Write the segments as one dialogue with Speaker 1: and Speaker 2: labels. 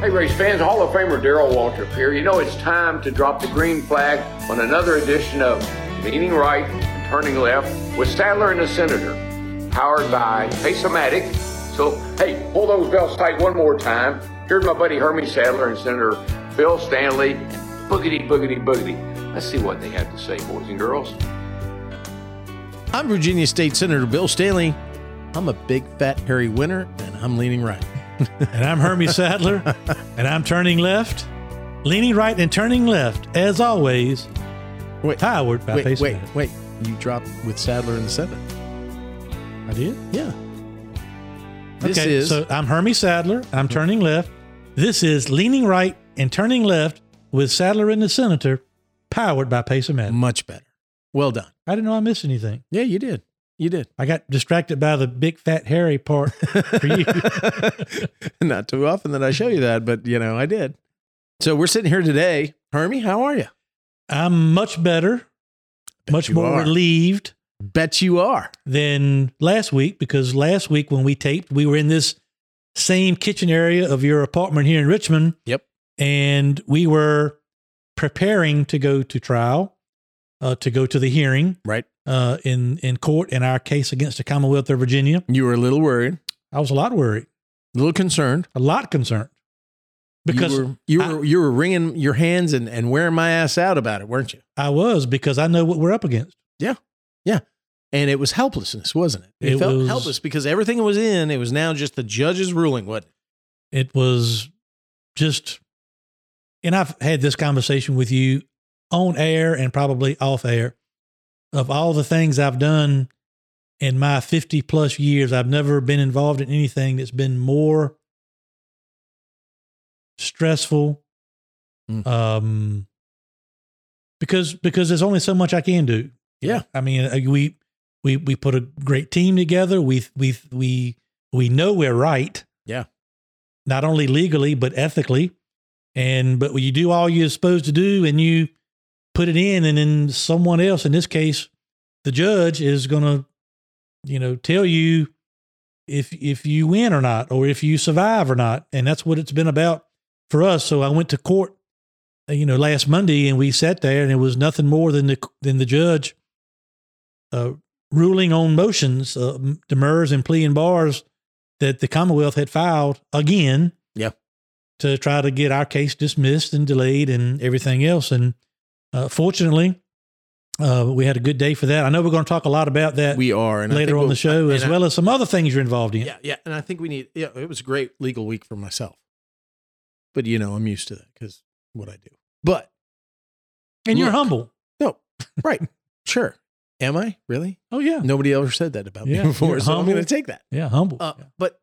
Speaker 1: Hey, race fans, Hall of Famer Darrell Waltrip here. You know, it's time to drop the green flag on another edition of Leaning Right and Turning Left with Sadler and the Senator, powered by Pace-O-Matic. So, hey, pull those belts tight one more time. Here's my buddy Hermie Sadler and Senator Bill Stanley. Boogity, boogity, boogity. Let's see what they have to say, boys and girls.
Speaker 2: I'm Virginia State Senator Bill Stanley. I'm a big fat hairy winner, and I'm leaning right.
Speaker 3: And I'm Hermie Sadler, and I'm turning left, leaning right and turning left, as always.
Speaker 2: Wait,
Speaker 3: powered by
Speaker 2: wait,
Speaker 3: Pace
Speaker 2: wait,
Speaker 3: Matic.
Speaker 2: wait. You dropped with Sadler in the seventh.
Speaker 3: I did.
Speaker 2: Yeah. This
Speaker 3: okay,
Speaker 2: is
Speaker 3: so I'm Hermie Sadler. I'm turning left. This is leaning right and turning left with Sadler and the Senator, powered by Pace-O-Matic.
Speaker 2: much better. Well done.
Speaker 3: I didn't know I missed anything.
Speaker 2: Yeah, you did. You did.
Speaker 3: I got distracted by the big fat hairy part for you.
Speaker 2: Not too often that I show you that, but you know, I did. So we're sitting here today. Hermie, how are you?
Speaker 3: I'm much better,
Speaker 2: Bet
Speaker 3: much more
Speaker 2: are.
Speaker 3: relieved
Speaker 2: Bet you are.
Speaker 3: than last week because last week when we taped, we were in this same kitchen area of your apartment here in Richmond.
Speaker 2: Yep.
Speaker 3: And we were preparing to go to trial, uh, to go to the hearing
Speaker 2: Right.
Speaker 3: uh, in in court in our case against the Commonwealth of Virginia.
Speaker 2: You were a little worried,
Speaker 3: I was a lot worried,
Speaker 2: a little concerned.
Speaker 3: a lot concerned because
Speaker 2: you were you
Speaker 3: I-
Speaker 2: were, you were wringing your hands and, and wearing my ass out about it, weren't you?
Speaker 3: I was because I know what we're up against.
Speaker 2: Yeah, yeah, and it was helplessness, wasn't it? It,
Speaker 3: It
Speaker 2: felt
Speaker 3: was-
Speaker 2: helpless because everything was in. It was now just the judge's ruling. What?
Speaker 3: it was just and I've had this conversation with you on air and probably off air of all the things I've done in my 50 plus years I've never been involved in anything that's been more stressful
Speaker 2: Mm.
Speaker 3: um because because there's only so much I can do
Speaker 2: Yeah.
Speaker 3: I mean uh, we we we put a great team together we we we we know we're right
Speaker 2: Yeah.
Speaker 3: not only legally but ethically and but you do all you're supposed to do and you put it in and then someone else in this case the judge is going to you know tell you if if you win or not or if you survive or not. And that's what it's been about for us. So i went to court you know last monday and we sat there and it was nothing more than the than the judge uh, ruling on motions uh, demurs and plea and bars that the commonwealth had filed again
Speaker 2: Yeah.
Speaker 3: to try to get our case dismissed and delayed and everything else. And uh, fortunately uh, we had a good day for that i know we're going to talk a lot about that
Speaker 2: We are. And
Speaker 3: later on
Speaker 2: we'll-
Speaker 3: the show as
Speaker 2: I-
Speaker 3: well as some other things you're involved in
Speaker 2: Yeah, yeah, and I think we need. Yeah, it was a great legal week for myself, but you know I'm used to that because what I do. But
Speaker 3: and you're humble
Speaker 2: no, right, sure. Am I really?
Speaker 3: oh yeah
Speaker 2: Nobody ever said that about
Speaker 3: Yeah,
Speaker 2: me before, so I'm going to take that.
Speaker 3: yeah humble
Speaker 2: Uh,
Speaker 3: Yeah.
Speaker 2: But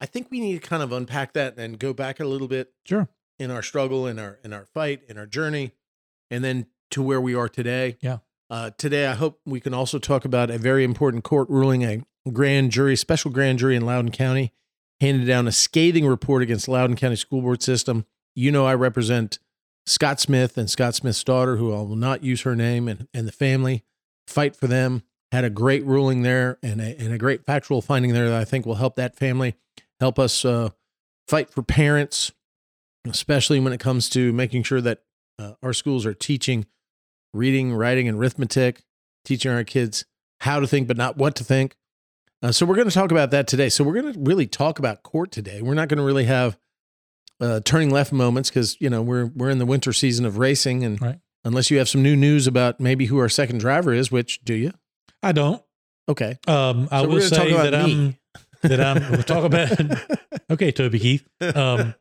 Speaker 2: I think we need to kind of unpack that and go back a little bit
Speaker 3: sure
Speaker 2: in our struggle, in our in our fight, in our journey, and then to where we are today.
Speaker 3: Yeah.
Speaker 2: Uh, today, I hope we can also talk about a very important court ruling. A grand jury, special grand jury in Loudoun County, handed down a scathing report against Loudoun County School Board system. You know, I represent Scott Smith and Scott Smith's daughter, who I will not use her name, and, and the family. Fight for them. Had a great ruling there and a, and a great factual finding there that I think will help that family, help us uh, fight for parents, especially when it comes to making sure that uh, our schools are teaching reading, writing, and arithmetic, teaching our kids how to think, but not what to think. Uh, so we're going to talk about that today. So we're going to really talk about court today. We're not going to really have uh, turning left moments because you know we're we're in the winter season of racing, and
Speaker 3: Right.
Speaker 2: unless you have some new news about maybe who our second driver is, which do you?
Speaker 3: i don't
Speaker 2: Okay,
Speaker 3: um i
Speaker 2: So
Speaker 3: will say
Speaker 2: about
Speaker 3: that
Speaker 2: me.
Speaker 3: i'm that i'm we'll talk about okay toby keith um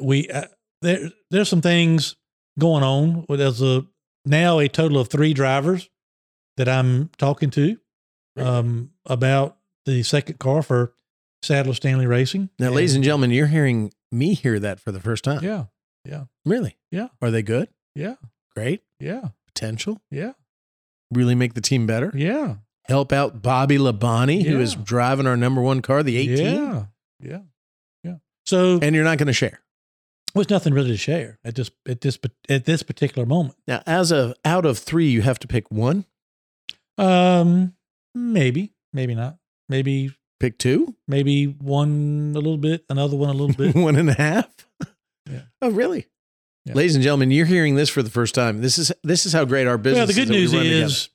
Speaker 3: we uh, there there's some things going on there's a now a total of three drivers that i'm talking to um about the second car for sadler stanley racing
Speaker 2: now, ladies and gentlemen, you're hearing me hear that for the first time.
Speaker 3: yeah Yeah.
Speaker 2: Really?
Speaker 3: Yeah.
Speaker 2: Are they good?
Speaker 3: yeah
Speaker 2: Great
Speaker 3: yeah
Speaker 2: potential.
Speaker 3: yeah
Speaker 2: Really make the team better.
Speaker 3: yeah
Speaker 2: help out Bobby Labonte, who is driving our number one car, the 18.
Speaker 3: yeah yeah yeah so
Speaker 2: And you're not going to share.
Speaker 3: There's nothing really to share at this at this at this particular moment
Speaker 2: Now, as of out of three, you have to pick one,
Speaker 3: Um, maybe, maybe not. Maybe,
Speaker 2: pick two,
Speaker 3: maybe one a little bit, another one a little bit.
Speaker 2: one and a half. Yeah. Oh, really?
Speaker 3: Yeah.
Speaker 2: Ladies and gentlemen, you're hearing this for the first time. This is this is how great our business.
Speaker 3: Well, the good
Speaker 2: is
Speaker 3: news
Speaker 2: run together,
Speaker 3: is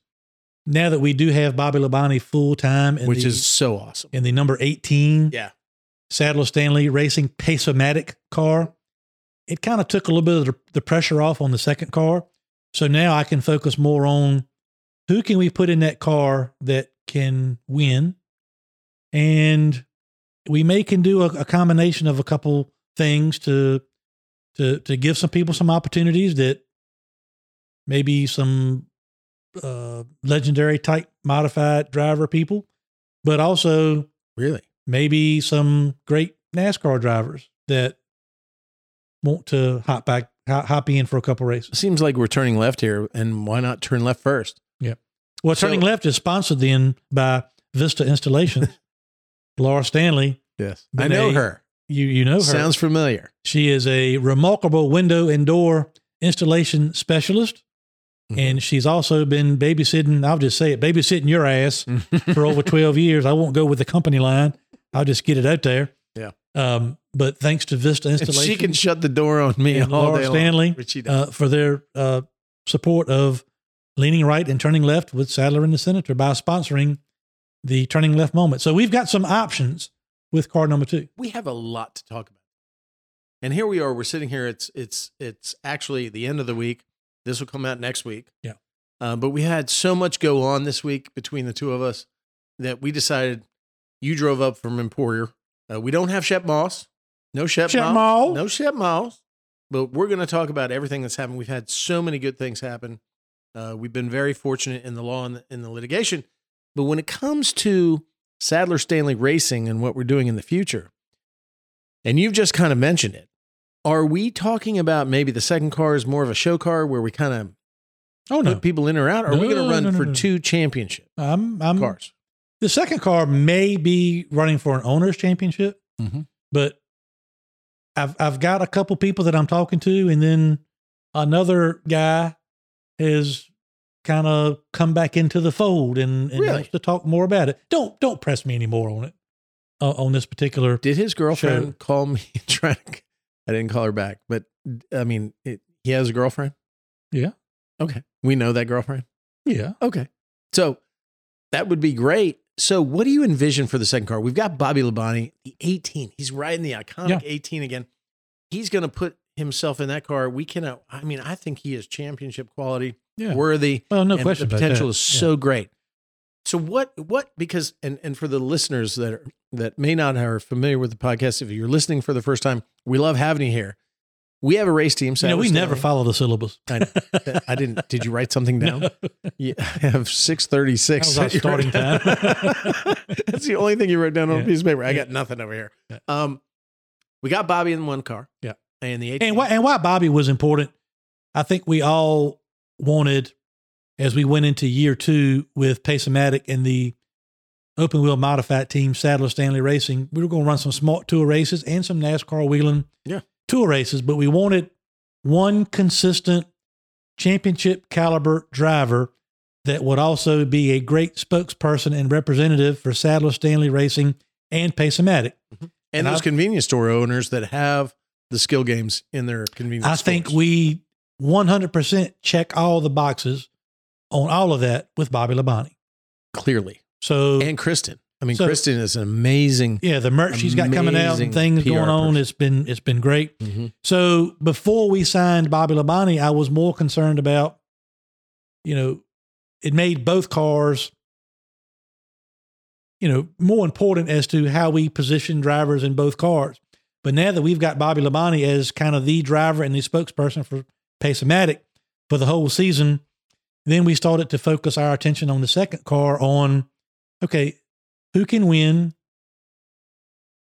Speaker 3: now that we do have Bobby Labonte full time,
Speaker 2: which is so awesome.
Speaker 3: in the number 18
Speaker 2: Yeah.
Speaker 3: Sadler Stanley Racing Pace-O-Matic car, it kind of took a little bit of the, the pressure off on the second car. So now I can focus more on who can we put in that car that can win, and we may can do a, a combination of a couple things to to to give some people some opportunities that maybe some uh, legendary type modified driver people, but also
Speaker 2: Really?
Speaker 3: maybe some great NASCAR drivers that want to hop back, hop in for a couple races.
Speaker 2: Seems like we're turning left here, and why not turn left first? Yeah.
Speaker 3: Well,
Speaker 2: So-
Speaker 3: Turning Left is sponsored then by Vista Installations. Laura Stanley,
Speaker 2: Yes, I know her.
Speaker 3: you you know her.
Speaker 2: Sounds familiar.
Speaker 3: she is a remarkable window and door installation specialist.
Speaker 2: Mhm.
Speaker 3: And she's also been babysitting, I'll just say it, babysitting your ass for over 12 years. I won't go with the company line. I'll just get it out there.
Speaker 2: Yeah.
Speaker 3: Um, but thanks to Vista
Speaker 2: And she can shut the door on me
Speaker 3: and
Speaker 2: all
Speaker 3: Laura Stanley
Speaker 2: which she does.
Speaker 3: uh, for their uh, support of leaning right and turning left with Sadler and the Senator by sponsoring the turning left moment. So we've got some options with car number two.
Speaker 2: we have a lot to talk about. And here we are. We're sitting here. It's it's it's actually the end of the week. This will come out next week.
Speaker 3: Yeah.
Speaker 2: Uh, but we had so much go on this week between the two of us that we decided. You drove up from Emporia. Uh, we don't have Shep Moss. No Shep,
Speaker 3: Shep
Speaker 2: Moss.
Speaker 3: Moss.
Speaker 2: No Shep Moss. But we're going to talk about everything that's happened. We've had so many good things happen. Uh, we've been very fortunate in the law and the, in the litigation. But when it comes to Sadler Stanley Racing and what we're doing in the future, and you've just kind of mentioned it, are we talking about maybe the second car is more of a show car where we kind of
Speaker 3: Oh, no.
Speaker 2: put people in or out? Or are we going to run
Speaker 3: no, no,
Speaker 2: for
Speaker 3: no.
Speaker 2: two championship
Speaker 3: I'm, I'm,
Speaker 2: cars?
Speaker 3: The second car may be running for an owner's championship,
Speaker 2: Mhm.
Speaker 3: but I've, I've got a couple people that I'm talking to, and then another guy has kind of come back into the fold and, and
Speaker 2: Really?
Speaker 3: wants to talk more about it. Don't, don't press me anymore on it, uh, on this particular
Speaker 2: Did his girlfriend
Speaker 3: Show.
Speaker 2: call me to? I didn't call her back, but I mean, it, he has a girlfriend.
Speaker 3: Yeah.
Speaker 2: Okay, we know that girlfriend.
Speaker 3: Yeah.
Speaker 2: Okay, so that would be great. So, what do you envision for the second car? We've got Bobby Labonte, the 18. He's riding the iconic
Speaker 3: Yeah.
Speaker 2: 18 again. He's going to put himself in that car. We cannot. I mean, I think he is championship quality,
Speaker 3: Yeah.
Speaker 2: worthy.
Speaker 3: Well, no question.
Speaker 2: The potential is
Speaker 3: Yeah.
Speaker 2: so great. So what? What? Because and and for the listeners that are that may not are familiar with the podcast, if you're listening for the first time, we love having you here. We have a race team.
Speaker 3: You know, we never follow the syllabus.
Speaker 2: I. I didn't. Did you write something down?
Speaker 3: No.
Speaker 2: Yeah, I have six thirty six.
Speaker 3: That starting time.
Speaker 2: That's the only thing you wrote down on a piece of paper. I
Speaker 3: Yeah.
Speaker 2: got nothing over here.
Speaker 3: Yeah.
Speaker 2: Um, we got Bobby in one car.
Speaker 3: Yeah.
Speaker 2: and the 18.
Speaker 3: and why and why Bobby was important. I think we all wanted as we went into year two with Pace-O-Matic and the open wheel modified team Sadler Stanley Racing. We were going to run some smart tour races and some NASCAR Whelen
Speaker 2: Yeah.
Speaker 3: Tour races, but we wanted one consistent championship caliber driver that would also be a great spokesperson and representative for Sadler Stanley Racing and Pace-O-Matic. Mm-hmm.
Speaker 2: and,
Speaker 3: and
Speaker 2: those
Speaker 3: I-
Speaker 2: convenience store owners that have the skill games in their convenience.
Speaker 3: I think we 100% check all the boxes on all of that with Bobby Labonte.
Speaker 2: clearly
Speaker 3: So,
Speaker 2: and Kristen. I mean,
Speaker 3: So-
Speaker 2: Kristen is an amazing.
Speaker 3: yeah, the merch she's got coming out and things
Speaker 2: PR
Speaker 3: going on,
Speaker 2: person.
Speaker 3: it's been it's been great.
Speaker 2: Mhm.
Speaker 3: So, before we signed Bobby Labonte, I was more concerned about you know, it made both cars you know, more important as to how we position drivers in both cars. But now that we've got Bobby Labonte as kind of the driver and the spokesperson for Pace-O-Matic for the whole season, then we started to focus our attention on the second car on, okay, who can win?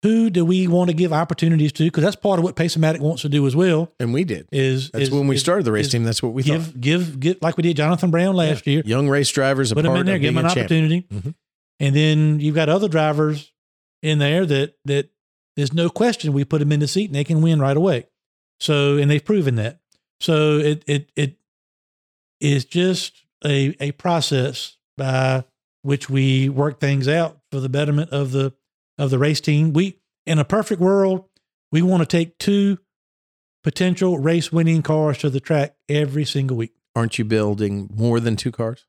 Speaker 3: Who do we want to give opportunities to? Because that's part of what Pace-O-Matic wants to do as well.
Speaker 2: And we did.
Speaker 3: Is
Speaker 2: That's
Speaker 3: is-
Speaker 2: when we
Speaker 3: is
Speaker 2: started the race team. That's what we
Speaker 3: give
Speaker 2: thought.
Speaker 3: give give like we did Jonathan Brown last year.
Speaker 2: Young race drivers, a
Speaker 3: Put them in there, give them an opportunity,
Speaker 2: Mhm.
Speaker 3: and then you've got other drivers in there that that there's no question we put them in the seat and they can win right away. So and they've proven that. So it it it is just a a process by which we work things out for the betterment of the of the race team. We in a perfect world, we want to take two potential race winning cars to the track every single week.
Speaker 2: Aren't you building more than two cars?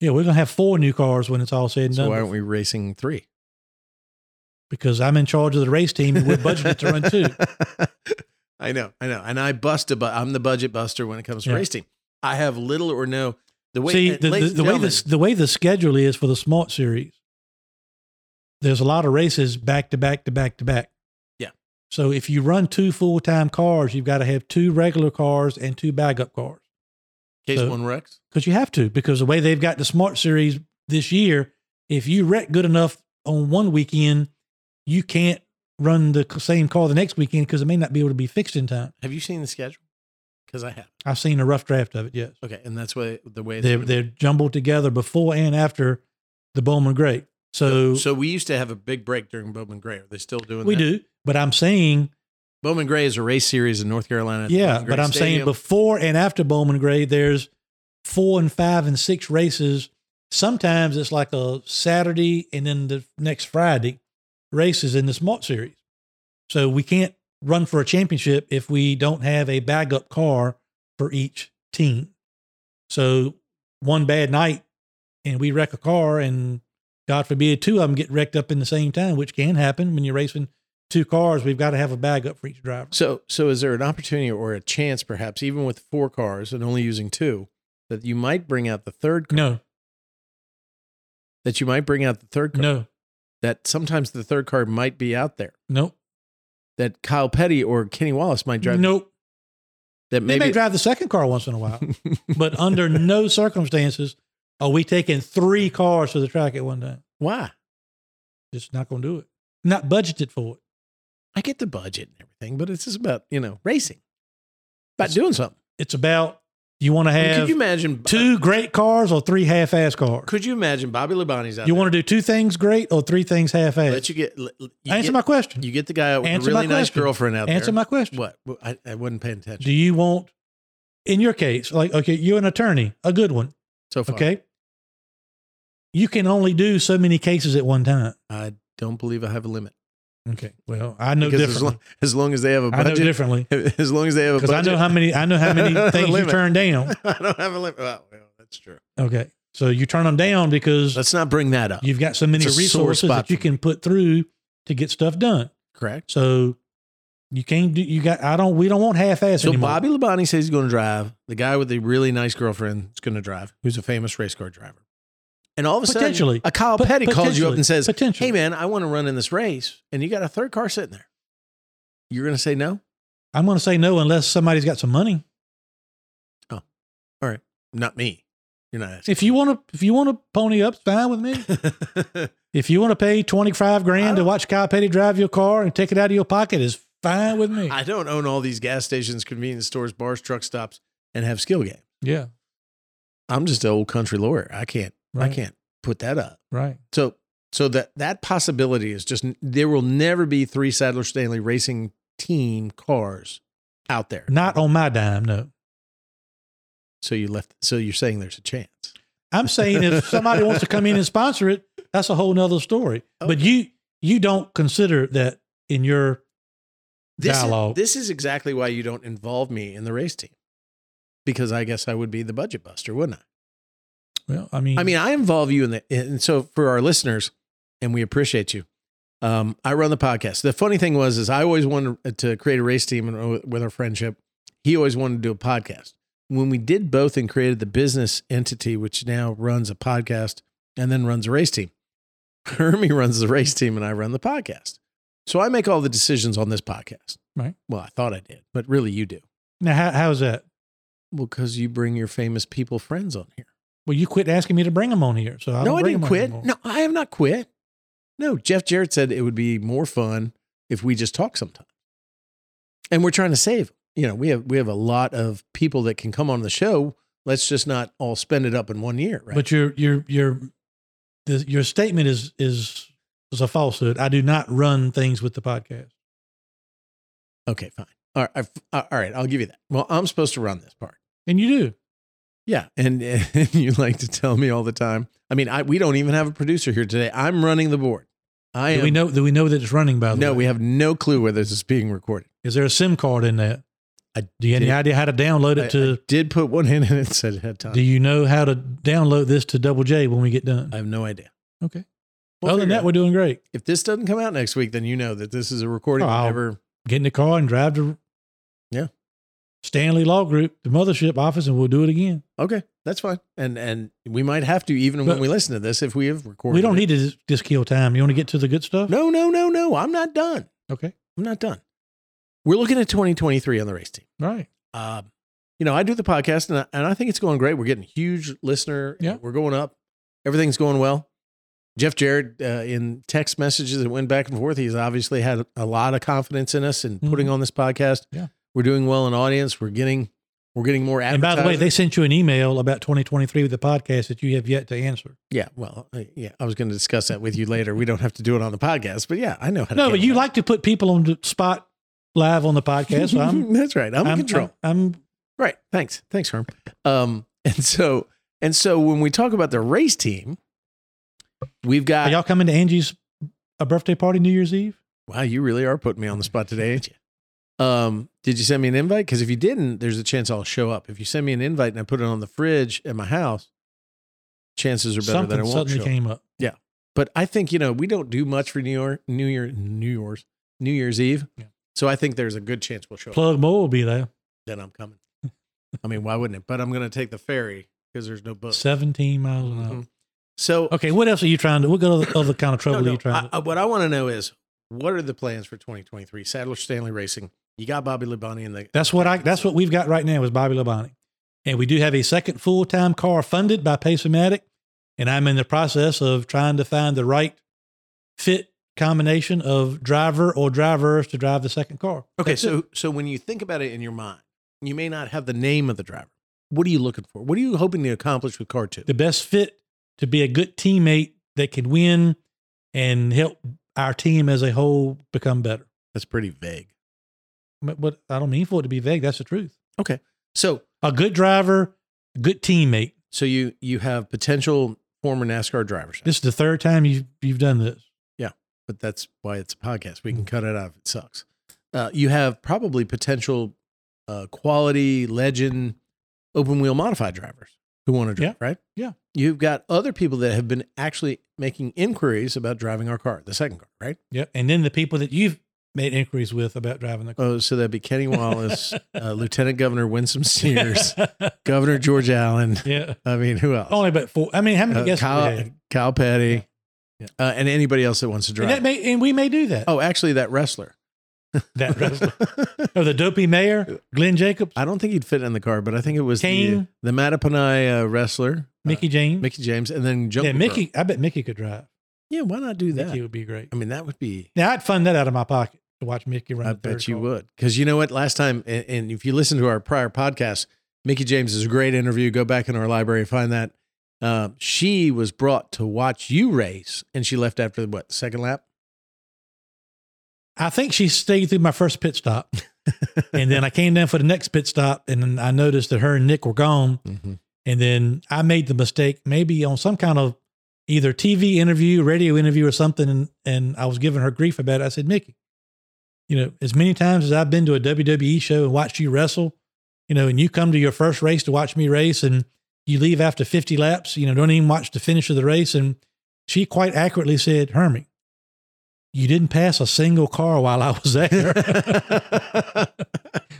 Speaker 3: Yeah, we're gonna have four new cars when it's all said and done.
Speaker 2: So
Speaker 3: done.
Speaker 2: why aren't we racing three?
Speaker 3: Because I'm in charge of the race team and we're budgeted to run two.
Speaker 2: I know, I know, and I bust a but I'm the budget buster when it comes to
Speaker 3: Yeah.
Speaker 2: race team. I have little or no. The way,
Speaker 3: See, the, the, the way the the way the schedule is for the Smart Series, there's a lot of races back to back to back to back.
Speaker 2: Yeah.
Speaker 3: So if you run two full time cars, you've got to have two regular cars and two backup cars
Speaker 2: case
Speaker 3: so-
Speaker 2: one wrecks.
Speaker 3: because you have to because the way they've got the Smart Series this year, if you wreck good enough on one weekend, you can't run the same car the next weekend because it may not be able to be fixed in time.
Speaker 2: Have you seen the schedule? Because I have.
Speaker 3: I've seen a rough draft of it. Yes.
Speaker 2: Okay, and that's way the way
Speaker 3: they're they're jumbled together before and after the Bowman Gray. So,
Speaker 2: So we used to have a big break during Bowman Gray. Are they still doing
Speaker 3: we
Speaker 2: that?
Speaker 3: do, but I'm saying
Speaker 2: Bowman Gray is a race series in North Carolina.
Speaker 3: yeah, but I'm saying before and after Bowman Gray, there's four and five and six races. Sometimes it's like a Saturday and then the next Friday races in the Smart Series. So we can't run for a championship if we don't have a backup car for each team. So one bad night and we wreck a car and God forbid two of them get wrecked up in the same time, which can happen when you're racing two cars. We've got to have a backup for each driver.
Speaker 2: So, so is there an opportunity or a chance, perhaps, even with four cars and only using two, that you might bring out the third car?
Speaker 3: No,
Speaker 2: That you might bring out the third car?
Speaker 3: no,
Speaker 2: That sometimes the third car might be out there.
Speaker 3: nope.
Speaker 2: That Kyle Petty or Kenny Wallace might drive.
Speaker 3: Nope.
Speaker 2: That
Speaker 3: They may drive the second car once in a while, but under no circumstances are we taking three cars to the track at one time.
Speaker 2: Why?
Speaker 3: Just not going to do it. Not budgeted for it.
Speaker 2: I get the budget and everything, but it's just about you know racing, about
Speaker 3: It's-
Speaker 2: doing something.
Speaker 3: It's about you want to
Speaker 2: I mean,
Speaker 3: have
Speaker 2: could you imagine
Speaker 3: two great cars or three half-ass cars.
Speaker 2: Could you imagine Bobby Labonte's out
Speaker 3: You
Speaker 2: there?
Speaker 3: want to do two things great or three things half-ass?
Speaker 2: let you get you
Speaker 3: Answer
Speaker 2: get,
Speaker 3: my question.
Speaker 2: you get the guy with a
Speaker 3: Answer my
Speaker 2: really nice girlfriend out
Speaker 3: Answer
Speaker 2: there.
Speaker 3: Answer my question.
Speaker 2: What? I, I wasn't paying attention
Speaker 3: Do you want, in your case, like okay, you're an attorney, a good one,
Speaker 2: so far.
Speaker 3: okay? You can only do so many cases at one time.
Speaker 2: I don't believe I have a limit.
Speaker 3: Okay. Well, I know
Speaker 2: Because as
Speaker 3: differently.
Speaker 2: long, as long as they have a
Speaker 3: I know
Speaker 2: budget,
Speaker 3: differently
Speaker 2: as long as they have a
Speaker 3: because
Speaker 2: budget,
Speaker 3: I know how many. I know how many
Speaker 2: I don't have a
Speaker 3: things you turn down.
Speaker 2: I don't have a limit. Well, well, that's true.
Speaker 3: Okay. So you turn them down because
Speaker 2: Let's not bring that up.
Speaker 3: you've got so many
Speaker 2: It's a sore
Speaker 3: resources that you can put through to get stuff done.
Speaker 2: Correct.
Speaker 3: So you can't do. You got. I don't. We don't want half-ass
Speaker 2: So
Speaker 3: anymore.
Speaker 2: Bobby Labonte says he's going to drive. The guy with the really nice girlfriend is going to drive, who's a famous race car driver. And all of a sudden, a Kyle
Speaker 3: Pot-
Speaker 2: Petty calls you up and says, "Hey, man, I want to run in this race," and you got a third car sitting there. You're going to say no?
Speaker 3: I'm going to say no unless somebody's got some money.
Speaker 2: Oh, all right, not me. You're not asking.
Speaker 3: If you want to, if you want to pony up, fine with me. if you want to pay twenty five grand to watch Kyle Petty drive your car and take it out of your pocket, is fine with me.
Speaker 2: I don't own all these gas stations, convenience stores, bars, truck stops, and have skill game.
Speaker 3: yeah.
Speaker 2: I'm just an old country lawyer. I can't. I can't put that up.
Speaker 3: Right.
Speaker 2: So so that that possibility is just there will never be three Sadler Stanley racing team cars out there.
Speaker 3: Not on my dime. No.
Speaker 2: So you left so you're saying there's a chance.
Speaker 3: I'm saying if somebody wants to come in and sponsor it, that's a whole nother story. But you you don't consider that in your
Speaker 2: This is,
Speaker 3: Dialogue.
Speaker 2: this is exactly why you don't involve me in the race team. Because I guess I would be the budget buster, wouldn't I?
Speaker 3: Well, I mean,
Speaker 2: I mean, I involve you in the and so for our listeners, and we appreciate you. Um, I run the podcast. The funny thing was, is I always wanted to create a race team and with our friendship. He always wanted to do a podcast. When we did both and created the business entity, which now runs a podcast and then runs a race team. Hermie runs the race team and I run the podcast. So I make all the decisions on this podcast.
Speaker 3: Right.
Speaker 2: Well, I thought I did, but really you do.
Speaker 3: now how, how's that?
Speaker 2: Well, because you bring your famous people friends on here.
Speaker 3: Well, you quit asking me to bring them on here, so I
Speaker 2: no, I didn't quit. No, I have not quit. No, Jeff Jarrett said it would be more fun if we just talk sometime. And we're trying to save. You know, we have we have a lot of people that can come on the show. Let's just not all spend it up in one year, right?
Speaker 3: But your your your the, your statement is is is a falsehood. I do not run things with the podcast.
Speaker 2: okay, fine. All right, all right, I'll give you that. Well, I'm supposed to run this part.
Speaker 3: And you do.
Speaker 2: Yeah, and, and you like to tell me all the time. I mean, I, we don't even have a producer here today. I'm running the board. I
Speaker 3: Do
Speaker 2: am.
Speaker 3: we know do we know that it's running by the
Speaker 2: no,
Speaker 3: way?
Speaker 2: we have no clue whether this is being recorded.
Speaker 3: Is there a SIM card in that? Do you have any idea how to download
Speaker 2: I,
Speaker 3: it to?
Speaker 2: I did put one in and it said it had time.
Speaker 3: do you know how to download this to Double J when we get done?
Speaker 2: I have no idea.
Speaker 3: Okay.
Speaker 2: We'll
Speaker 3: Other than that, we're doing great.
Speaker 2: if this doesn't come out next week, then you know that this is a recording.
Speaker 3: Oh, I'll-
Speaker 2: never.
Speaker 3: Get in the car and drive to
Speaker 2: Yeah.
Speaker 3: Stanley Law Group, the mothership office, and we'll do it again.
Speaker 2: Okay, that's fine. And and we might have to even when we listen to this if we have recorded.
Speaker 3: We don't
Speaker 2: it.
Speaker 3: need to just- kill time. You want to get to the good stuff?
Speaker 2: No, no, no, no. I'm not done.
Speaker 3: Okay.
Speaker 2: I'm not done. We're looking at 2023 on the race team.
Speaker 3: Right.
Speaker 2: uh, you know, I do the podcast and I, and I think it's going great. We're getting huge listener.
Speaker 3: Yeah.
Speaker 2: We're going up. Everything's going well. Jeff Jarrett, uh, in text messages that went back and forth, he's obviously had a lot of confidence in us and putting on this podcast.
Speaker 3: Mm-hmm. Yeah.
Speaker 2: We're doing well in audience. We're getting, we're getting more
Speaker 3: And by the way, they sent you an email about 2023 with the podcast that you have yet to answer.
Speaker 2: yeah, well, uh, yeah, I was going to discuss that with you later. We don't have to do it on the podcast, but yeah, I know how to
Speaker 3: No, but you
Speaker 2: that.
Speaker 3: like to put people on the spot live on the podcast. So I'm,
Speaker 2: That's right. I'm, in
Speaker 3: I'm,
Speaker 2: control.
Speaker 3: I'm,
Speaker 2: Right. Thanks. Thanks, Herm. Um, and so and so when we talk about the race team, we've
Speaker 3: are
Speaker 2: got
Speaker 3: y'all coming to Angie's a birthday party New Year's Eve?
Speaker 2: wow, you really are putting me on the spot today? Um, did you send me an invite? Because if you didn't, there's a chance I'll show up. If you send me an invite and I put it on the fridge at my house, chances are better
Speaker 3: Something
Speaker 2: that I won't
Speaker 3: suddenly
Speaker 2: show. up.
Speaker 3: came up.
Speaker 2: Yeah, but I think you know we don't do much for New Year, New Year, New Year's, New Year's Eve.
Speaker 3: Yeah.
Speaker 2: So I think there's a good chance we'll show up.
Speaker 3: Plug Mo will be there.
Speaker 2: Then I'm coming. I mean, why wouldn't it? But I'm going to take the ferry because there's no boat.
Speaker 3: 17 miles an hour.
Speaker 2: Mhm. So
Speaker 3: Okay, what else are you trying to? What other, other kind of trouble
Speaker 2: No,
Speaker 3: are you
Speaker 2: no,
Speaker 3: trying to?
Speaker 2: I- I- what I want to know is what are the plans for 2023? Sadler Stanley Racing. You got Bobby Labonte in the.
Speaker 3: That's what I. That's what we've got right now is Bobby Labonte, and we do have a second full time car funded by Pace-O-Matic, and I'm in the process of trying to find the right fit combination of driver or drivers to drive the second car.
Speaker 2: Okay,
Speaker 3: That's it.
Speaker 2: so so when you think about it in your mind, you may not have the name of the driver. What are you looking for? What are you hoping to accomplish with car two?
Speaker 3: the best fit to be a good teammate that can win and help our team as a whole become better.
Speaker 2: That's pretty vague.
Speaker 3: But, I don't mean for it to be vague. That's the truth. Okay.
Speaker 2: So
Speaker 3: A good driver, a good teammate.
Speaker 2: so you you have potential former NASCAR drivers,
Speaker 3: This is the third time you've you've done this.
Speaker 2: Yeah, but that's why it's a podcast. We can
Speaker 3: Mm.
Speaker 2: cut it out if it sucks. Uh, you have probably potential uh, quality legend open wheel modified drivers who want to drive, right?
Speaker 3: Yeah.
Speaker 2: You've got other people that have been actually making inquiries about driving our car, the second car, right?
Speaker 3: Yeah. And then the people that you've made inquiries with about driving the car.
Speaker 2: Oh, so that'd be Kenny Wallace, uh, Lieutenant Governor Winsome Sears, Governor George Allen.
Speaker 3: yeah.
Speaker 2: I mean, who else?
Speaker 3: Only but four. I mean, how many
Speaker 2: Uh,
Speaker 3: guests
Speaker 2: Kyle. Kyle Petty,
Speaker 3: Yeah.
Speaker 2: Uh, and anybody else that wants to
Speaker 3: And,
Speaker 2: drive.
Speaker 3: that may, and we may do that.
Speaker 2: oh, actually, that wrestler.
Speaker 3: That wrestler. Oh, the dopey mayor, Glenn Jacobs,
Speaker 2: I don't think he'd fit in the car, but I think it was the,
Speaker 3: Kane.
Speaker 2: the Mattapanai uh, wrestler,
Speaker 3: Mickie James.
Speaker 2: uh, Mickie James, and then Jungle
Speaker 3: yeah,
Speaker 2: Girl.
Speaker 3: Mickie. I bet Mickie could drive.
Speaker 2: Yeah, why not do that?
Speaker 3: Mickie would be great.
Speaker 2: I mean, that would be.
Speaker 3: Now I'd fund that out of my pocket to watch Mickie run.
Speaker 2: I bet you would, because you know what? Last time, and, and if you listen to our prior podcast, Mickie James is a great interview. Go back in our library and find that. Uh, she was brought to watch you race, and she left after what the second lap.
Speaker 3: I think she stayed through my first pit stop, and then I came down for the next pit stop, and then I noticed that her and Nick were gone.
Speaker 2: Mm-hmm.
Speaker 3: And then I made the mistake, maybe on some kind of either TV interview, radio interview, or something, and, and I was giving her grief about it. I said, Mickie, you know, as many times as I've been to a WWE show and watched you wrestle, you know, and you come to your first race to watch me race and you leave after 50 laps, you know, don't even watch the finish of the race. And she quite accurately said, Hermie, you didn't pass a single car while I was there.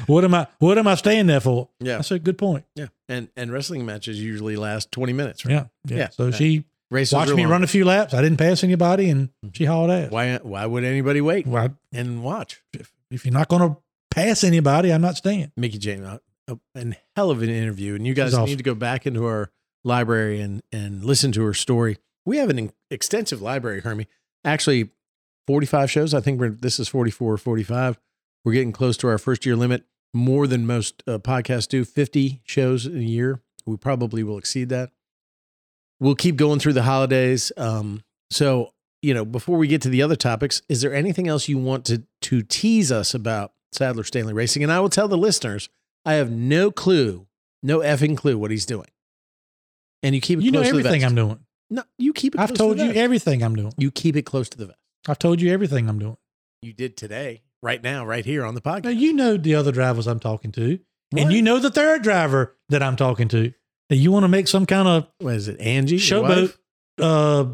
Speaker 3: what am I what am I staying there for?
Speaker 2: yeah,
Speaker 3: I said, good point.
Speaker 2: yeah, and and wrestling matches usually last twenty minutes. Right?
Speaker 3: Yeah. Yeah.
Speaker 2: Yeah.
Speaker 3: So
Speaker 2: Yeah.
Speaker 3: she
Speaker 2: races are
Speaker 3: me
Speaker 2: long.
Speaker 3: run a few laps. I didn't pass anybody and mm-hmm. she hauled ass.
Speaker 2: Why why would anybody wait
Speaker 3: Well,
Speaker 2: and watch?
Speaker 3: if, if you're not going to pass anybody, I'm not staying.
Speaker 2: Mickie James, a, a, an hell of an interview, and you guys
Speaker 3: awesome.
Speaker 2: need to go back into our library and and listen to her story. We have an extensive library, Hermie. Actually, forty five shows. I think we're this is 44 or 45. We're getting close to our first year limit, more than most uh, podcasts do. Fifty shows in a year. We probably will exceed that. We'll keep going through the holidays. Um, so you know, before we get to the other topics, is there anything else you want to to tease us about Sadler Stanley Racing? And I will tell the listeners, I have no clue, no effing clue what he's doing. And you keep it
Speaker 3: You know
Speaker 2: close to the
Speaker 3: everything
Speaker 2: vest.
Speaker 3: I'm doing.
Speaker 2: No, you keep it.
Speaker 3: I've
Speaker 2: close
Speaker 3: told
Speaker 2: to the
Speaker 3: you everything I'm doing.
Speaker 2: You keep it close to the vest.
Speaker 3: I've told you everything I'm doing.
Speaker 2: You did today. right now, right here on the podcast.
Speaker 3: Now, you know the other drivers I'm talking to,
Speaker 2: What?
Speaker 3: and you know the third driver that I'm talking to. That you want to make some kind of
Speaker 2: What is it, Angie?
Speaker 3: showboat, uh,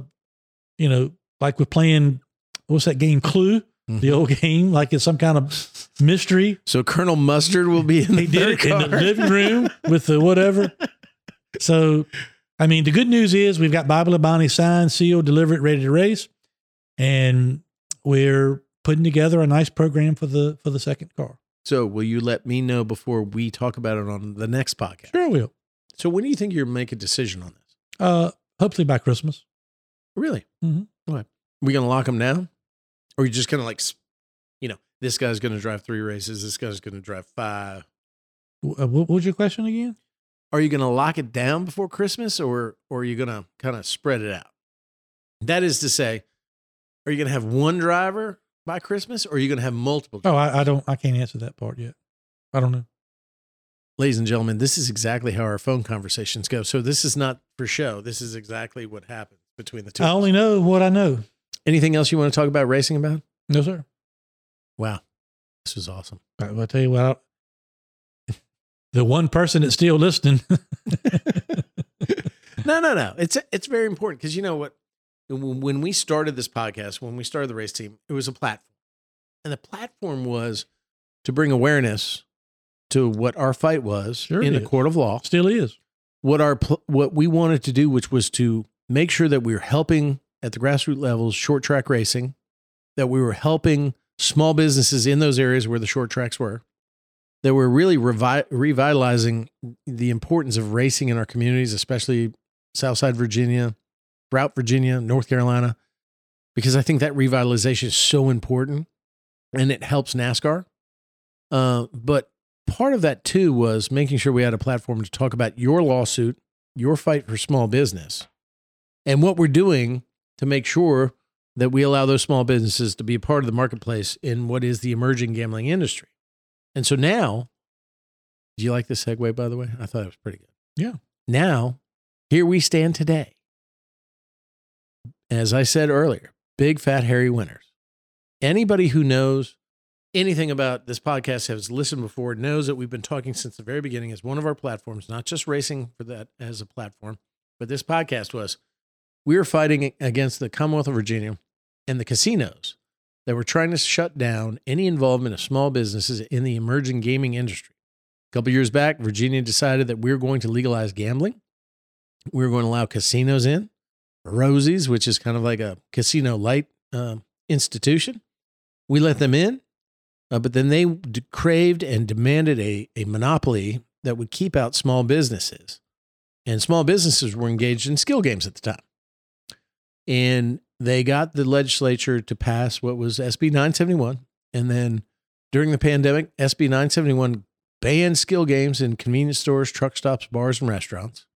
Speaker 3: you know, like we're playing, what's that game, Clue?
Speaker 2: Mm-hmm.
Speaker 3: The old game, like it's some kind of mystery.
Speaker 2: So Colonel Mustard will be in the
Speaker 3: He did in the living room with the whatever. So, I mean, the good news is we've got Bobby Labonte signed, sealed, delivered, ready to race, and we're putting together a nice program for the for the second car.
Speaker 2: So will you let me know before we talk about it on the next podcast?
Speaker 3: Sure, will.
Speaker 2: So when do you think you'll make a decision on this?
Speaker 3: Uh, hopefully by Christmas.
Speaker 2: Really?
Speaker 3: Mhm.
Speaker 2: Okay. We gonna lock them down, or you just gonna like, you know, this guy's gonna drive three races, this guy's gonna drive five.
Speaker 3: Uh, What was your question again?
Speaker 2: Are you gonna lock it down before Christmas, or or are you gonna kind of spread it out? That is to say, are you gonna have one driver by Christmas, or are you gonna have multiple?
Speaker 3: Oh, I, I don't. I can't answer that part yet. I don't know.
Speaker 2: Ladies and gentlemen, this is exactly how our phone conversations go. So this is not for show. This is exactly what happens between the two.
Speaker 3: I only know what I know.
Speaker 2: Anything else you want to talk about racing about?
Speaker 3: No, sir.
Speaker 2: Wow, this was awesome.
Speaker 3: I, will tell you what. I, the one person that's still listening.
Speaker 2: No, no, no. It's it's very important because you know what? When we started this podcast, when we started the race team, it was a platform, and the platform was to bring awareness to what our fight was
Speaker 3: Sure
Speaker 2: in the
Speaker 3: is.
Speaker 2: court of law.
Speaker 3: still is.
Speaker 2: What our pl- what we wanted to do, which was to make sure that we were helping at the grassroots levels short track racing, that we were helping small businesses in those areas where the short tracks were, that we're really revi- revitalizing the importance of racing in our communities, especially Southside Virginia, Route Virginia, North Carolina, because I think that revitalization is so important and it helps NASCAR. Uh, but part of that too was making sure we had a platform to talk about your lawsuit, your fight for small business, and what we're doing to make sure that we allow those small businesses to be a part of the marketplace in what is the emerging gambling industry. And so now, do you like the segue, by the way? I thought it was pretty good.
Speaker 3: Yeah.
Speaker 2: Now, here we stand today. As I said earlier, big fat hairy winners. Anybody who knows anything about this podcast has listened before knows that we've been talking since the very beginning as one of our platforms, not just racing for that as a platform, but this podcast was we were fighting against the Commonwealth of Virginia and the casinos that were trying to shut down any involvement of small businesses in the emerging gaming industry. A couple years back, Virginia decided that we are going to legalize gambling. We were going to allow casinos in, Rosie's, which is kind of like a casino light uh, institution. We let them in, uh, but then they d- craved and demanded a, a monopoly that would keep out small businesses. And small businesses were engaged in skill games at the time. And they got the legislature to pass what was SB 971. And then during the pandemic, SB 971 banned skill games in convenience stores, truck stops, bars, and restaurants.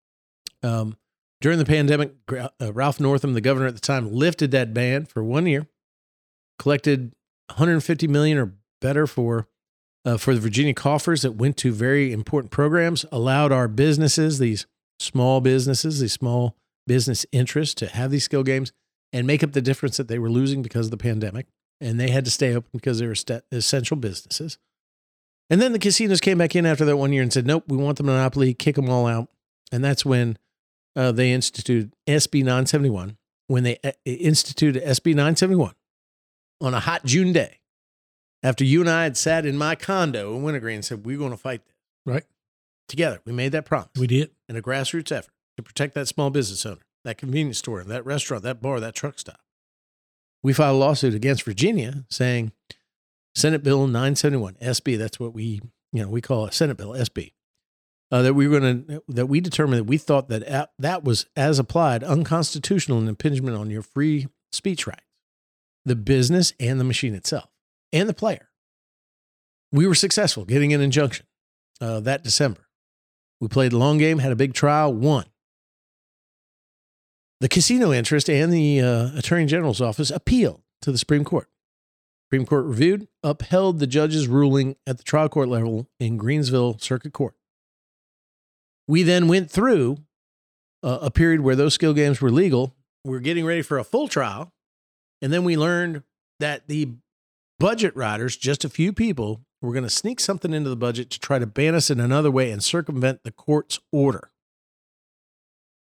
Speaker 2: Um, during the pandemic, uh, Ralph Northam, the governor at the time, lifted that ban for one year, collected 150 million or better for uh, for the Virginia coffers that went to very important programs, allowed our businesses, these small businesses, these small business interests, to have these skill games and make up the difference that they were losing because of the pandemic. And they had to stay open because they were st- essential businesses. And then the casinos came back in after that one year and said, nope, we want the monopoly, kick them all out. And that's when uh, they instituted SB 971. When they uh, instituted SB 971 on a hot June day, after you and I had sat in my condo in Wintergreen and said, we're going to fight this
Speaker 3: Right.
Speaker 2: together. We made that promise
Speaker 3: We did.
Speaker 2: in a grassroots effort to protect that small business owner, that convenience store, that restaurant, that bar, that truck stop. We filed a lawsuit against Virginia saying Senate Bill 971 SB. That's what we you know we call a Senate Bill SB. Uh, that we were going to that we determined that we thought that a- that was as applied unconstitutional and impingement on your free speech rights, the business and the machine itself and the player. We were successful getting an injunction uh, that December. We played the long game, had a big trial, won. The casino interest and the uh, Attorney General's office appealed to the Supreme Court. Supreme Court reviewed, upheld the judge's ruling at the trial court level in Greensville Circuit Court. We then went through uh, a period where those skill games were legal. We are getting ready for a full trial. And then we learned that the budget riders, just a few people, were going to sneak something into the budget to try to ban us in another way and circumvent the court's order.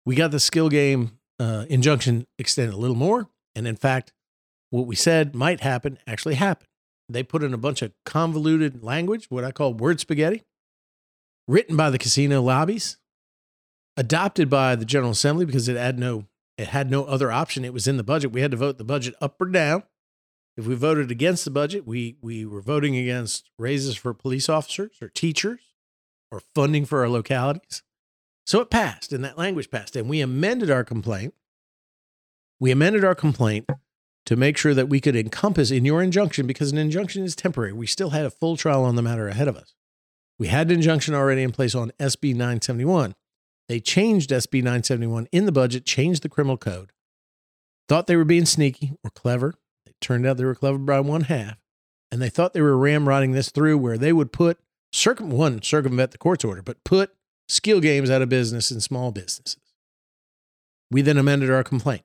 Speaker 2: We got the skill game uh, injunction extended a little more. And in fact, what we said might happen actually happened. They put in a bunch of convoluted language, what I call word spaghetti, written by the casino lobbies, adopted by the General Assembly because it had no it had no other option. It was in the budget. We had to vote the budget up or down. If we voted against the budget, we we were voting against raises for police officers or teachers or funding for our localities. So it passed and that language passed. And we amended our complaint. We amended our complaint to make sure that we could encompass in your injunction, because an injunction is temporary. We still had a full trial on the matter ahead of us. We had an injunction already in place on SB 971. They changed SB 971 in the budget, changed the criminal code, thought they were being sneaky or clever. It turned out they were clever by one half. And they thought they were ramrodding this through where they would put, circum, one, circumvent the court's order, but put skill games out of business in small businesses. We then amended our complaint.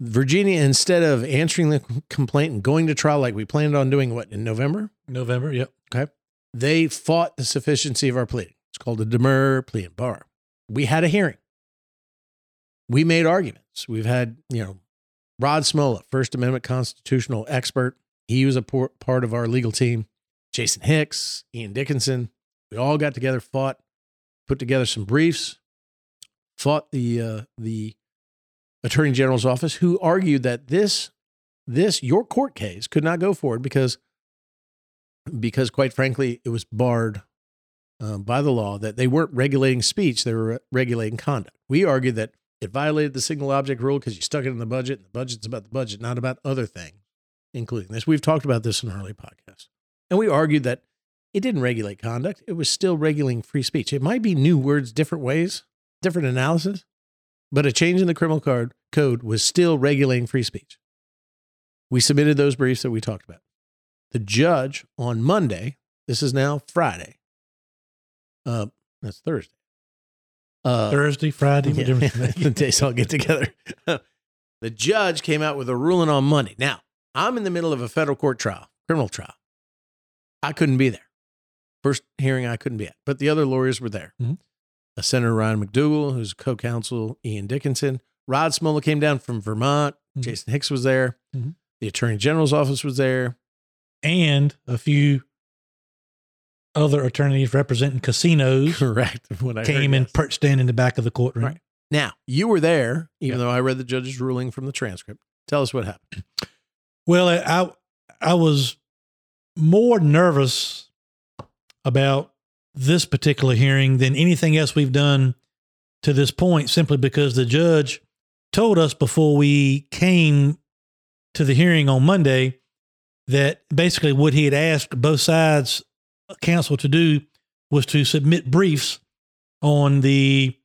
Speaker 2: Virginia, instead of answering the complaint and going to trial like we planned on doing, what, in November?
Speaker 3: November, yep.
Speaker 2: Okay. They fought the sufficiency of our pleading. It's called a demur plea and bar. We had a hearing. We made arguments. We've had, you know, Rod Smolla, First Amendment constitutional expert. He was a por- part of our legal team. Jason Hicks, Ian Dickinson. We all got together, fought, put together some briefs, fought the uh, the attorney general's office, who argued that this this your court case could not go forward because because quite frankly it was barred um, by the law that they weren't regulating speech they were regulating conduct we argued that it violated the single object rule because you stuck it in the budget and the budget's about the budget not about other things including this we've talked about this in early podcasts and we argued that it didn't regulate conduct it was still regulating free speech it might be new words different ways different analysis but a change in the criminal card code was still regulating free speech. We submitted those briefs that we talked about. The judge on Monday, this is now Friday. Uh, that's Thursday.
Speaker 3: Uh, Thursday, Friday,
Speaker 2: yeah, the days all get together. the judge came out with a ruling on Monday. Now, I'm in the middle of a federal court trial, criminal trial. I couldn't be there. First hearing I couldn't be at, but the other lawyers were there. Mm-hmm. Senator Ryan McDougle, who's co-counsel Ian Dickinson. Rod Smolla came down from Vermont. Mm-hmm. Jason Hicks was there. Mm-hmm. The Attorney General's office was there.
Speaker 3: And a few other attorneys representing casinos.
Speaker 2: Correct.
Speaker 3: When I came and perched in in the back of the courtroom. Right.
Speaker 2: Now, you were there, even though I read the judge's ruling from the transcript. Tell us what happened.
Speaker 3: Well, I I was more nervous about this particular hearing than anything else we've done to this point, simply because the judge told us before we came to the hearing on Monday that basically what he had asked both sides counsel to do was to submit briefs on the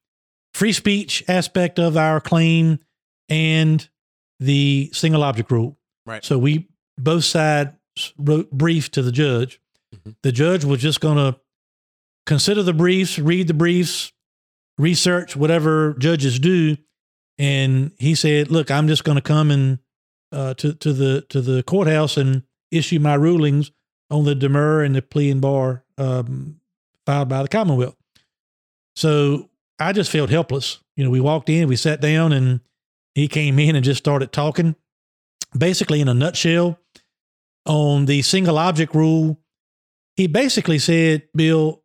Speaker 3: free speech aspect of our claim and the single object rule.
Speaker 2: Right.
Speaker 3: So we both sides wrote briefs to the judge. Mm-hmm. The judge was just going to consider the briefs, read the briefs, research whatever judges do. And he said, "Look, I'm just going to come and uh, to to the to the courthouse and issue my rulings on the demur and the plea and bar um, filed by the Commonwealth." So I just felt helpless. You know, we walked in, we sat down, and he came in and just started talking. Basically, in a nutshell, on the single object rule, he basically said, "Bill,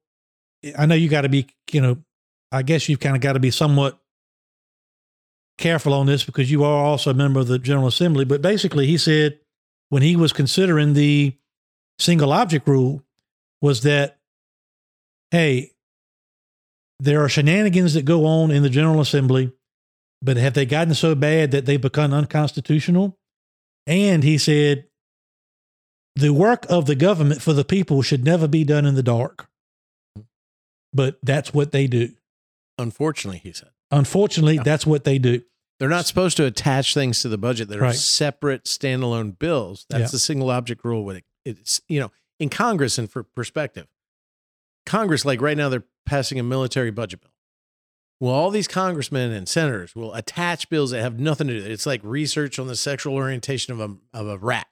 Speaker 3: I know you got to be, you know, I guess you've kind of got to be somewhat careful on this because you are also a member of the General Assembly. But basically, he said when he was considering the single object rule, was that, hey, there are shenanigans that go on in the General Assembly, but have they gotten so bad that they've become unconstitutional? And he said, the work of the government for the people should never be done in the dark but that's what they do.
Speaker 2: Unfortunately, he said.
Speaker 3: Unfortunately, yeah. that's what they do.
Speaker 2: They're not supposed to attach things to the budget that are right. separate standalone bills. That's yeah. the single object rule. With it, it's you know in Congress and for perspective, Congress like right now they're passing a military budget bill. Well, all these congressmen and senators will attach bills that have nothing to do. It's like research on the sexual orientation of a of a rat.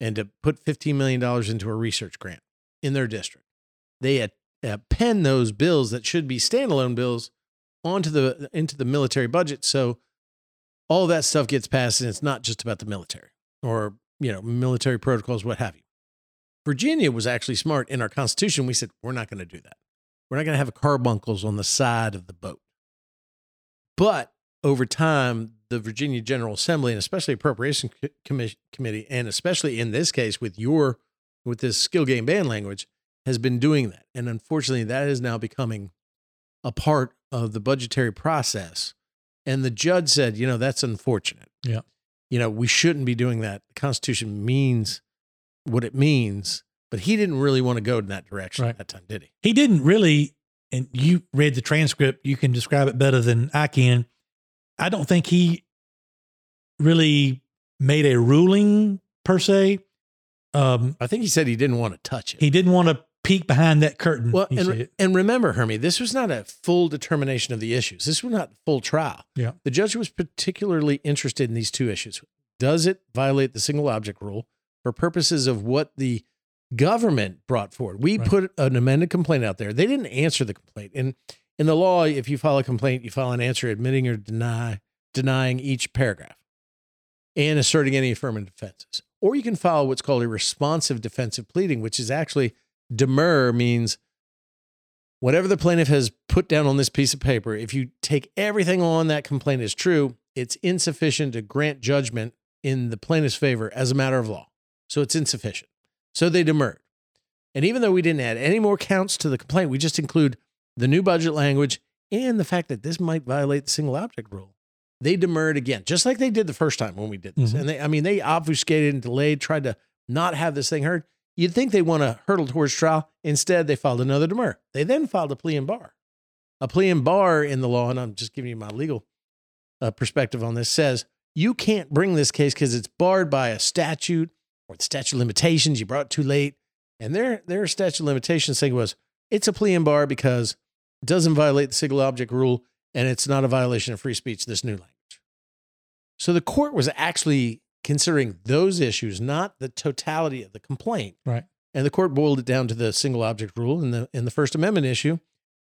Speaker 2: and to put $15 million into a research grant in their district. They append those bills that should be standalone bills onto the into the military budget. So all that stuff gets passed and it's not just about the military or, you know, military protocols, what have you. Virginia was actually smart in our constitution. We said, we're not going to do that. We're not going to have carbuncles on the side of the boat. But over time, the Virginia General Assembly and especially Appropriation Committee, and especially in this case with your with this skill game ban language, has been doing that. And unfortunately, that is now becoming a part of the budgetary process. And the judge said, you know, that's unfortunate.
Speaker 3: Yeah.
Speaker 2: You know, we shouldn't be doing that. The Constitution means what it means, but he didn't really want to go in that direction
Speaker 3: Right.
Speaker 2: at that time, did he?
Speaker 3: He didn't really, and you read the transcript, you can describe it better than I can. I don't think he really made a ruling per se. Um,
Speaker 2: I think he said he didn't want to touch it.
Speaker 3: he didn't want to peek behind that curtain.
Speaker 2: well, and, and remember, Hermie, this was not a full determination of the issues. This was not full trial.
Speaker 3: Yeah.
Speaker 2: The judge was particularly interested in these two issues. Does it violate the single object rule for purposes of what the government brought forward? We
Speaker 3: Right.
Speaker 2: put an amended complaint out there. They didn't answer the complaint. And in the law, if you file a complaint, you file an answer admitting or deny denying each paragraph and asserting any affirmative defenses. Or you can file what's called a responsive defensive pleading, which is actually demur means whatever the plaintiff has put down on this piece of paper, if you take everything on that complaint as true, it's insufficient to grant judgment in the plaintiff's favor as a matter of law. So it's insufficient. So they demurred. And even though we didn't add any more counts to the complaint, we just include the new budget language and the fact that this might violate the single object rule. They demurred again, just like they did the first time when we did this.
Speaker 3: Mhm.
Speaker 2: And they, I mean, they obfuscated and delayed, tried to not have this thing heard. You'd think they want to hurdle towards trial. Instead, they filed another demur. They then filed a plea in bar. A plea in bar in the law, and I'm just giving you my legal uh, perspective on this, says you can't bring this case because it's barred by a statute or the statute of limitations. You brought it too late. And their, their statute of limitations thing was it's a plea in bar because it doesn't violate the single object rule and it's not a violation of free speech, this new language. So the court was actually considering those issues, not the totality of the complaint.
Speaker 3: Right.
Speaker 2: And the court boiled it down to the single object rule in the in the First Amendment issue.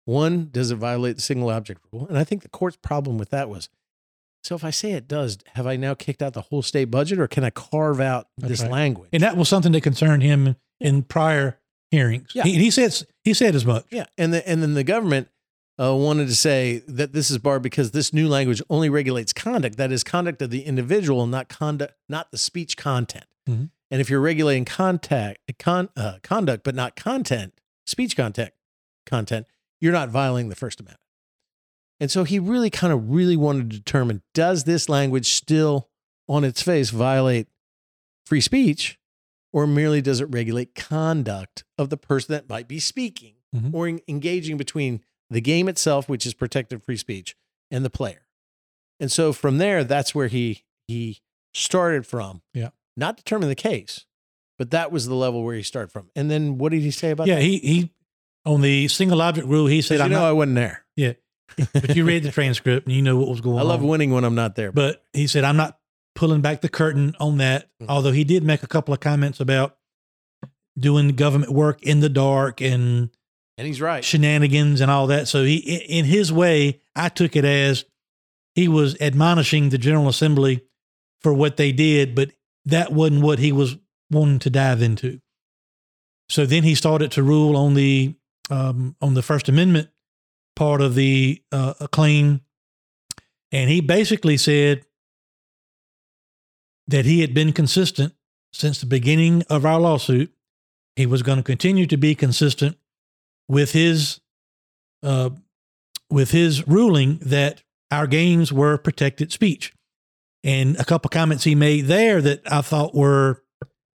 Speaker 2: One, does it violate the single object rule? And I think the court's problem with that was so if I say it does, have I now kicked out the whole state budget or can I carve out
Speaker 3: That's
Speaker 2: this
Speaker 3: right.
Speaker 2: language?
Speaker 3: and that was something that concerned him in prior hearings.
Speaker 2: Yeah.
Speaker 3: He, he said he said as much.
Speaker 2: Yeah, and the, and then the government uh, wanted to say that this is barred because this new language only regulates conduct. That is conduct of the individual, not conduct, not the speech content.
Speaker 3: Mhm.
Speaker 2: And if you're regulating contact, con, uh, conduct, but not content, speech content, content, you're not violating the First Amendment. And so he really kind of really wanted to determine: does this language still, on its face, violate free speech, or merely does it regulate conduct of the person that might be speaking?
Speaker 3: Mhm.
Speaker 2: or en- engaging between the game itself, which is protected free speech, and the player. And so from there, that's where he he started from.
Speaker 3: Yeah.
Speaker 2: Not determine the case, but that was the level where he started from. And then what did he say about
Speaker 3: Yeah,
Speaker 2: that?
Speaker 3: he he on the single object rule. He said, "I'm
Speaker 2: know
Speaker 3: not."
Speaker 2: I wasn't there.
Speaker 3: yeah, but you read the transcript and you know what was going
Speaker 2: I
Speaker 3: on.
Speaker 2: I love winning when I'm not there.
Speaker 3: But he said, I'm not pulling back the curtain on that.
Speaker 2: Mhm.
Speaker 3: Although he did make a couple of comments about doing government work in the dark and
Speaker 2: and he's right.
Speaker 3: shenanigans and all that. So he, in his way, I took it as he was admonishing the General Assembly for what they did, but that wasn't what he was wanting to dive into. So then he started to rule on the um, on the First Amendment part of the uh, claim, and he basically said that he had been consistent since the beginning of our lawsuit. He was going to continue to be consistent with his uh, with his ruling that our games were protected speech. And a couple comments he made there that I thought were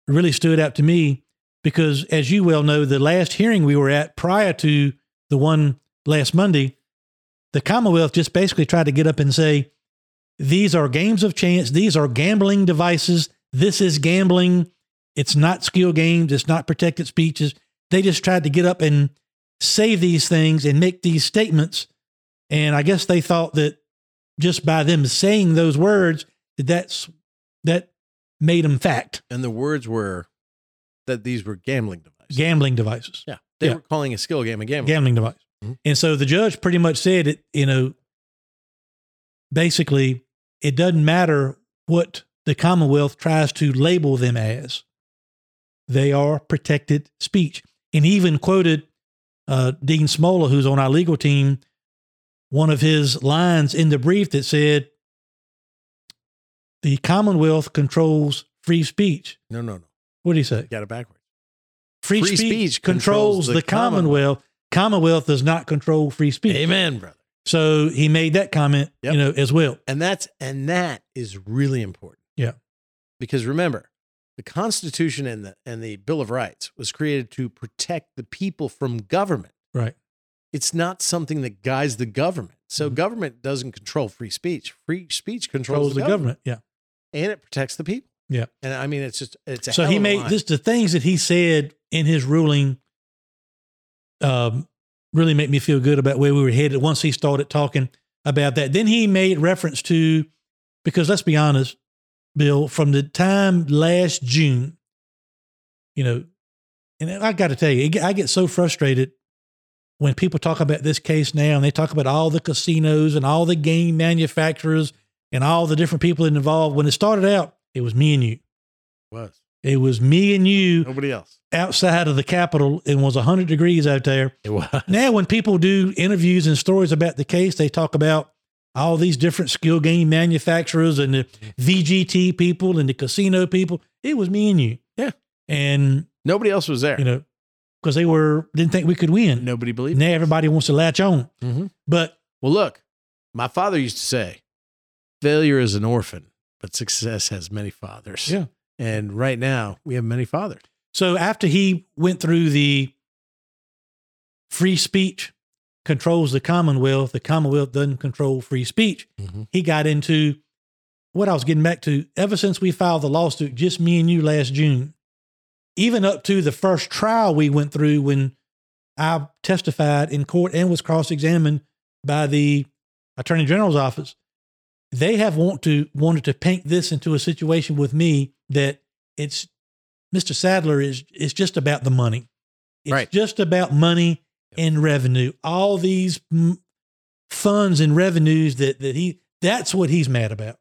Speaker 3: really stood out to me because, as you well know, the last hearing we were at prior to the one last Monday, the Commonwealth just basically tried to get up and say, these are games of chance, these are gambling devices, this is gambling. It's not skill games, it's not protected speeches. They just tried to get up and say these things and make these statements. And I guess they thought that just by them saying those words, that that's that made them fact
Speaker 2: And the words were that these were gambling devices.
Speaker 3: gambling devices.
Speaker 2: yeah. They
Speaker 3: Yeah.
Speaker 2: were calling a skill game a gambling.
Speaker 3: gambling device.
Speaker 2: Mhm.
Speaker 3: And so the judge pretty much said it, you know, basically, it doesn't matter what the Commonwealth tries to label them as, they are protected speech. And even quoted uh, Dean Smolla, who's on our legal team, one of his lines in the brief that said, the Commonwealth controls free speech.
Speaker 2: No, no, no.
Speaker 3: What did he say?
Speaker 2: Got it backwards.
Speaker 3: Free,
Speaker 2: Free
Speaker 3: speech,
Speaker 2: speech
Speaker 3: controls,
Speaker 2: controls the
Speaker 3: the Commonwealth. Commonwealth does not control free speech.
Speaker 2: Amen, brother.
Speaker 3: So he made that comment,
Speaker 2: Yep.
Speaker 3: you know, as well.
Speaker 2: And that's and that is really important.
Speaker 3: Yeah.
Speaker 2: Because remember, the Constitution and the and the Bill of Rights was created to protect the people from government.
Speaker 3: Right.
Speaker 2: It's not something that guides the government. So
Speaker 3: Mhm.
Speaker 2: government doesn't control free speech. Free speech
Speaker 3: Controls
Speaker 2: controls,
Speaker 3: the government. Yeah.
Speaker 2: and it protects the people.
Speaker 3: Yeah.
Speaker 2: And I mean, it's just it's
Speaker 3: So he made this the things that he said in his ruling um really make me feel good about where we were headed once he started talking about that. Then he made reference to because let's be honest, Bill, from the time last June, you know, and I got to tell you, I get so frustrated when people talk about this case now and they talk about all the casinos and all the game manufacturers and all the different people involved. When it started out, it was me and you.
Speaker 2: was
Speaker 3: It was me and you
Speaker 2: nobody else.
Speaker 3: outside of the Capitol. It was 100 degrees out there.
Speaker 2: It was.
Speaker 3: Now, when people do interviews and stories about the case, they talk about all these different skill game manufacturers and the VGT people and the casino people. It was me and you.
Speaker 2: Yeah.
Speaker 3: And,
Speaker 2: Nobody else was there.
Speaker 3: you know, because they were, didn't think we could win.
Speaker 2: Nobody believed.
Speaker 3: Now everybody wants to latch on.
Speaker 2: Mhm.
Speaker 3: But
Speaker 2: Well, look, my father used to say, failure is an orphan, but success has many fathers.
Speaker 3: Yeah.
Speaker 2: And right now, we have many fathers.
Speaker 3: So after he went through the free speech controls the Commonwealth, the Commonwealth doesn't control free speech. Mm-hmm. He got into what I was getting back to. Ever since we filed the lawsuit, just me and you last June, even up to the first trial we went through when I testified in court and was cross examined by the Attorney General's office, they have want to wanted to paint this into a situation with me that it's Mr. Sadler is is just about the money. It's
Speaker 2: Right.
Speaker 3: just about money and revenue. All these funds and revenues that that he that's what he's mad about.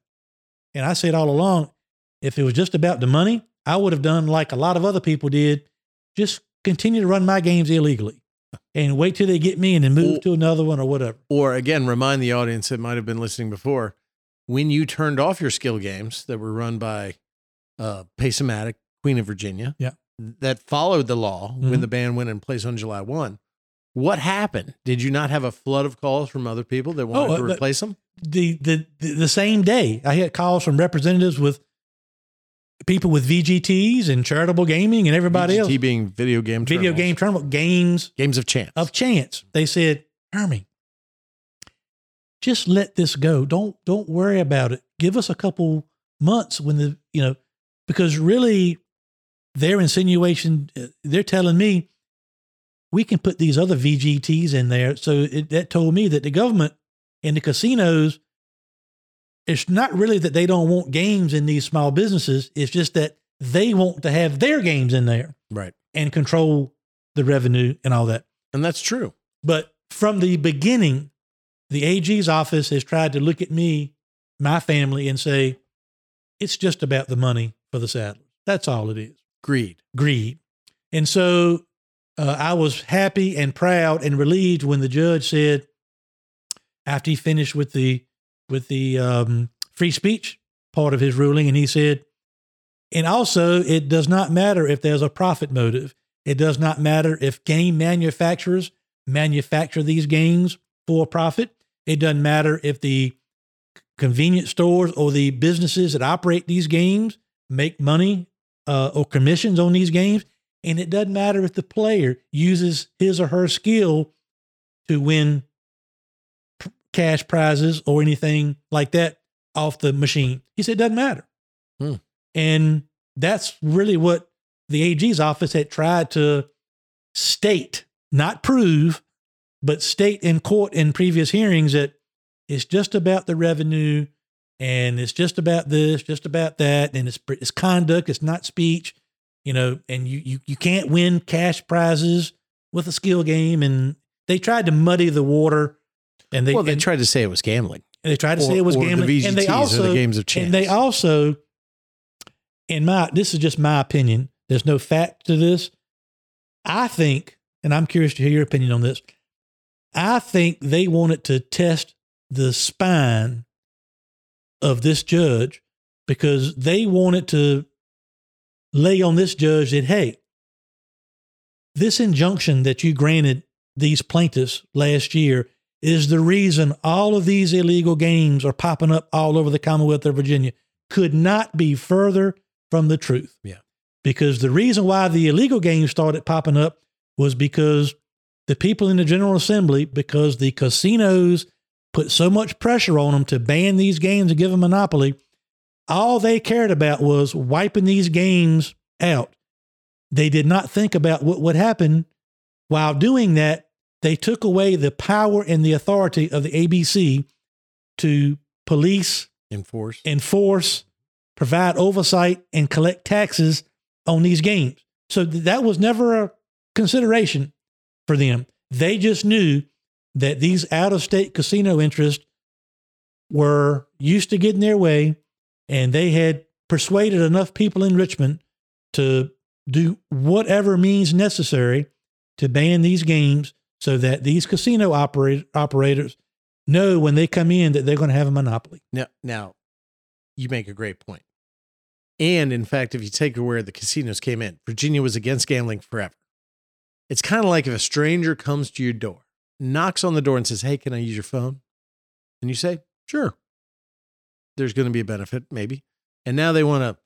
Speaker 3: And I said all along, if it was just about the money, I would have done like a lot of other people did, just continue to run my games illegally and wait till they get me and then move
Speaker 2: Well-
Speaker 3: to another one or whatever.
Speaker 2: Or again, remind the audience that might have been listening before when you turned off your skill games that were run by uh, Pace-O-Matic, Queen of Virginia,
Speaker 3: Yeah.
Speaker 2: that followed the law
Speaker 3: Mhm.
Speaker 2: when the ban went in place on July 1. What happened? Did you not have a flood of calls from other people that wanted
Speaker 3: uh,
Speaker 2: to replace them?
Speaker 3: the, the the same day I had calls from representatives with people with VGTs and charitable gaming and everybody else.
Speaker 2: VGT being video game
Speaker 3: Video
Speaker 2: terminals.
Speaker 3: game tournament games
Speaker 2: games of chance.
Speaker 3: of chance. They said, Hermie, just let this go. Don't don't worry about it. Give us a couple months when the you know because really their insinuation uh, they're telling me we can put these other VGTs in there. So it, that told me that the government and the casinos it's not really that they don't want games in these small businesses. It's just that they want to have their games in there
Speaker 2: right.
Speaker 3: and control the revenue and all that.
Speaker 2: And that's true.
Speaker 3: But from the beginning, the AG's office has tried to look at me, my family, and say, it's just about the money for the Sadlers. That's all it is
Speaker 2: Greed.
Speaker 3: greed. And so uh, I was happy and proud and relieved when the judge said, after he finished with the with the um, free speech part of his ruling, and he said, and also it does not matter if there's a profit motive. It does not matter if game manufacturers manufacture these games for profit. It doesn't matter if the convenience stores or the businesses that operate these games make money uh, or commissions on these games. And it doesn't matter if the player uses his or her skill to win p- cash prizes or anything like that off the machine. He said it doesn't matter.
Speaker 2: Hmm.
Speaker 3: And that's really what the AG's office had tried to state, not prove, but state in court in previous hearings that it's just about the revenue. and it's just about this, just about that, and it's it's conduct, it's not speech, you know, and you you you can't win cash prizes with a skill game, and they tried to muddy the water, and they
Speaker 2: well, they
Speaker 3: and,
Speaker 2: tried to say it was gambling.
Speaker 3: and they tried to
Speaker 2: or-
Speaker 3: say it was
Speaker 2: or the
Speaker 3: gambling, and they
Speaker 2: VGTs or the
Speaker 3: also
Speaker 2: games of chance.
Speaker 3: and they also, in my this is just my opinion. There's no fact to this. I think, and I'm curious to hear your opinion on this. I think they wanted to test the spine of this judge because they wanted to lay on this judge that, hey, this injunction that you granted these plaintiffs last year is the reason all of these illegal games are popping up all over the Commonwealth of Virginia could not be further from the truth.
Speaker 2: Yeah.
Speaker 3: Because the reason why the illegal games started popping up was because the people in the General Assembly, because the casinos put so much pressure on them to ban these games and give them monopoly, all they cared about was wiping these games out. They did not think about what would happen while doing that. They took away the power and the authority of the ABC to police,
Speaker 2: enforce.
Speaker 3: enforce, provide oversight, and collect taxes on these games. So th- that was never a consideration for them. They just knew that these out of state casino interests were used to getting their way, and they had persuaded enough people in Richmond to do whatever means necessary to ban these games so that these casino operators know when they come in that they're going to have a monopoly.
Speaker 2: Now, now, you make a great point. And in fact, if you take where the casinos came in, Virginia was against gambling forever. It's kind of like if a stranger comes to your door, knocks on the door, and says, Hey, can I use your phone? And you say, Sure. There's going to be a benefit, maybe. And now they want to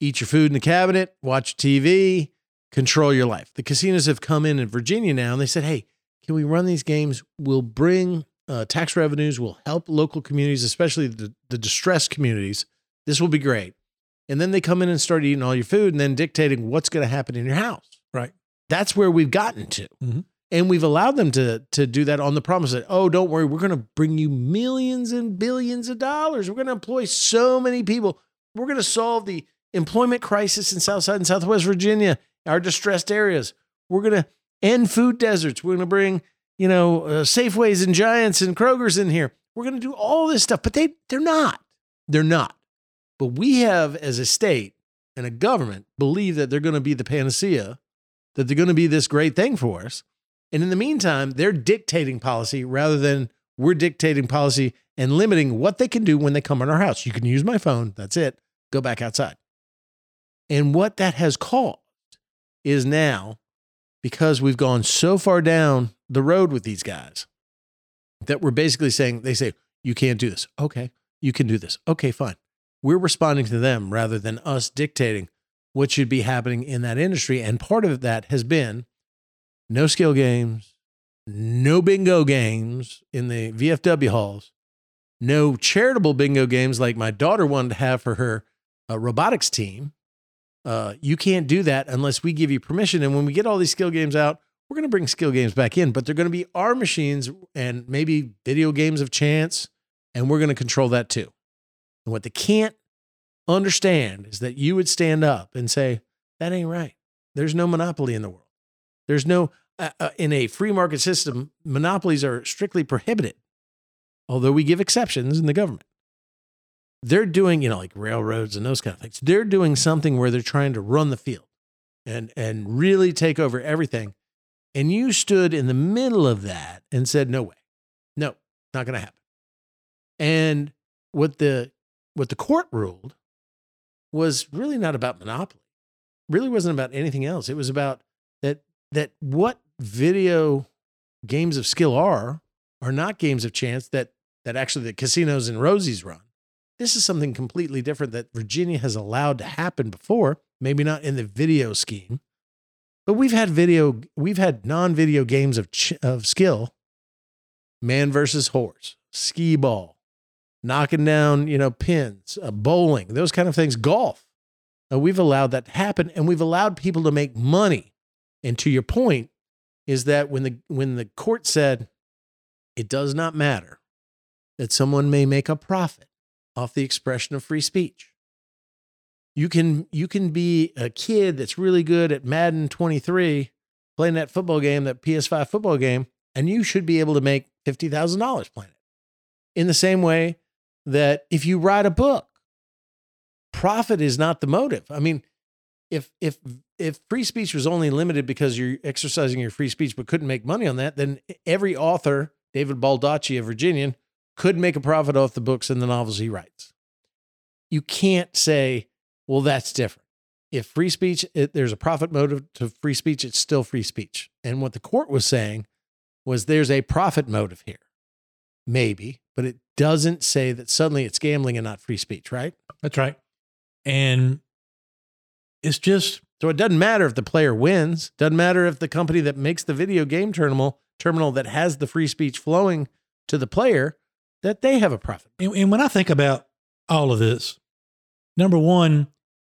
Speaker 2: eat your food in the cabinet, watch TV, control your life. The casinos have come in in Virginia now and they said, Hey, can we run these games? We'll bring uh, tax revenues, will help local communities, especially the, the distressed communities. This will be great. And then they come in and start eating all your food and then dictating what's going to happen in your house.
Speaker 3: Right.
Speaker 2: That's where we've gotten to.
Speaker 3: Mhm.
Speaker 2: And we've allowed them to, to do that on the promise that, oh, don't worry, we're going to bring you millions and billions of dollars. We're going to employ so many people. We're going to solve the employment crisis in Southside and Southwest Virginia, our distressed areas. We're going to end food deserts. We're going to bring, you know, uh, Safeways and Giants and Kroger's in here. We're going to do all this stuff, but they they're not. They're not. But we have, as a state and a government, believe that they're going to be the panacea, that they're going to be this great thing for us. And in the meantime, they're dictating policy rather than we're dictating policy and limiting what they can do when they come in our house. You can use my phone. That's it. Go back outside. And what that has caused is now, because we've gone so far down the road with these guys, that we're basically saying, they say, you can't do this. Okay. You can do this. Okay, fine. We're responding to them rather than us dictating what should be happening in that industry. And part of that has been no skill games, no bingo games in the VFW halls, no charitable bingo games like my daughter wanted to have for her uh, robotics team. Uh, you can't do that unless we give you permission. And when we get all these skill games out, we're going to bring skill games back in, but they're going to be our machines and maybe video games of chance, and we're going to control that too. And what they can't understand is that you would stand up and say, that ain't right. There's no monopoly in the world. There's no, uh, uh, in a free market system, monopolies are strictly prohibited, although we give exceptions in the government. They're doing, you know, like railroads and those kind of things. They're doing something where they're trying to run the field and, and really take over everything. And you stood in the middle of that and said, no way, no, not going to happen. And what the, what the court ruled was really not about monopoly. Really wasn't about anything else. It was about that what video games of skill are are not games of chance that that actually the casinos and Rosie's run. This is something completely different that Virginia has allowed to happen before, maybe not in the video scheme. But we've had video we've had non-video games of ch- of skill. Man versus horse, skee ball, knocking down, you know, pins, uh, bowling, those kind of things, golf. Uh, we've allowed that to happen and we've allowed people to make money. And to your point is that when the when the court said it does not matter that someone may make a profit off the expression of free speech. You can you can be a kid that's really good at Madden 23 playing that football game, that PS5 football game, and you should be able to make $50,000 playing it. In the same way that if you write a book, profit is not the motive. I mean, if if if free speech was only limited because you're exercising your free speech but couldn't make money on that, then every author, David Baldacci, a Virginian, could make a profit off the books and the novels he writes. You can't say, well, that's different. If free speech, it, there's a profit motive to free speech, it's still free speech. And what the court was saying was there's a profit motive here. Maybe, but it doesn't say that suddenly it's gambling and not free speech, right?
Speaker 3: That's right. And it's just
Speaker 2: So it doesn't matter if the player wins, doesn't matter if the company that makes the video game terminal terminal that has the free speech flowing to the player that they have a profit.
Speaker 3: And, and when I think about all of this, number one,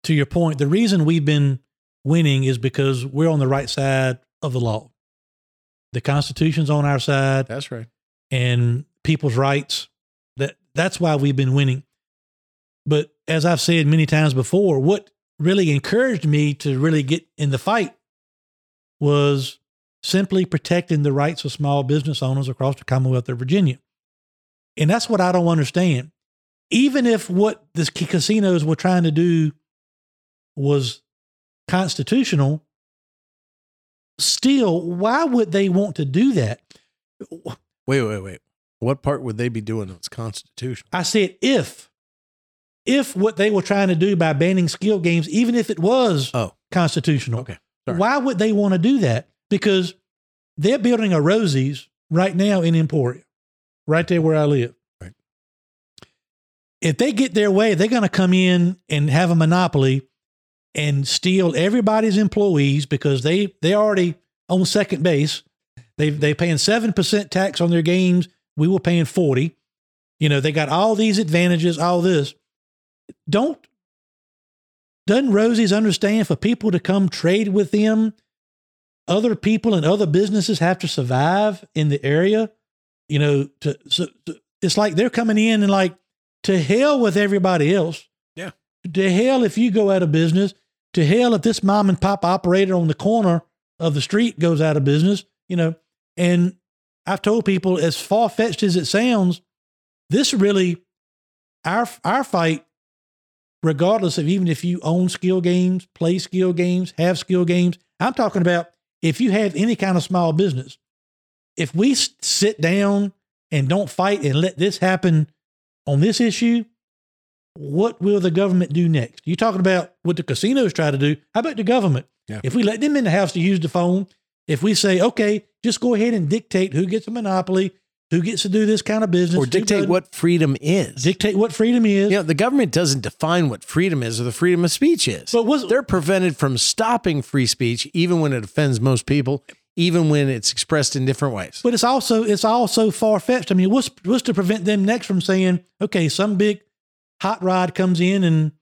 Speaker 3: to your point, the reason we've been winning is because we're on the right side of the law. The Constitution's on our side,
Speaker 2: That's right.
Speaker 3: and people's rights. That that's why we've been winning. But as I've said many times before, what really encouraged me to really get in the fight was simply protecting the rights of small business owners across the Commonwealth of Virginia. And that's what I don't understand. Even if what the casinos were trying to do was constitutional, still, why would they want to do that?
Speaker 2: Wait, wait, wait. What part would they be doing that's constitutional?
Speaker 3: I said if, if what they were trying to do by banning skill games, even if it was
Speaker 2: Oh,
Speaker 3: constitutional,
Speaker 2: okay. Sorry.
Speaker 3: why would they want to do that? Because they're building a Rosie's right now in Emporia, right there where I live.
Speaker 2: Right.
Speaker 3: If they get their way, they're going to come in and have a monopoly and steal everybody's employees because they they already on second base. They they paying seven percent tax on their games. We were paying forty. You know they got all these advantages, all this. Don't doesn't Rosie's understand for people to come trade with them? Other people and other businesses have to survive in the area. You know, to so, to- it's like they're coming in and like to hell with everybody else.
Speaker 2: Yeah.
Speaker 3: To hell if you go out of business. To hell if this mom and pop operator on the corner of the street goes out of business. You know, and I've told people as far fetched as it sounds, this really our our fight regardless of even if you own skill games, play skill games, have skill games. I'm talking about if you have any kind of small business. If we sit down and don't fight and let this happen on this issue, what will the government do next? You're talking about what the casinos try to do. How about the government?
Speaker 2: Yeah.
Speaker 3: If we let them in the house to use the phone, if we say, okay, just go ahead and dictate who gets a monopoly, who gets to do this kind of business,
Speaker 2: Or dictate what freedom is.
Speaker 3: dictate what freedom is.
Speaker 2: you know, the government doesn't define what freedom is or the freedom of speech is.
Speaker 3: But was
Speaker 2: They're prevented from stopping free speech, even when it offends most people, even when it's expressed in different ways.
Speaker 3: But it's also it's also far fetched. I mean, what's what's to prevent them next from saying, okay, some big hot rod comes in and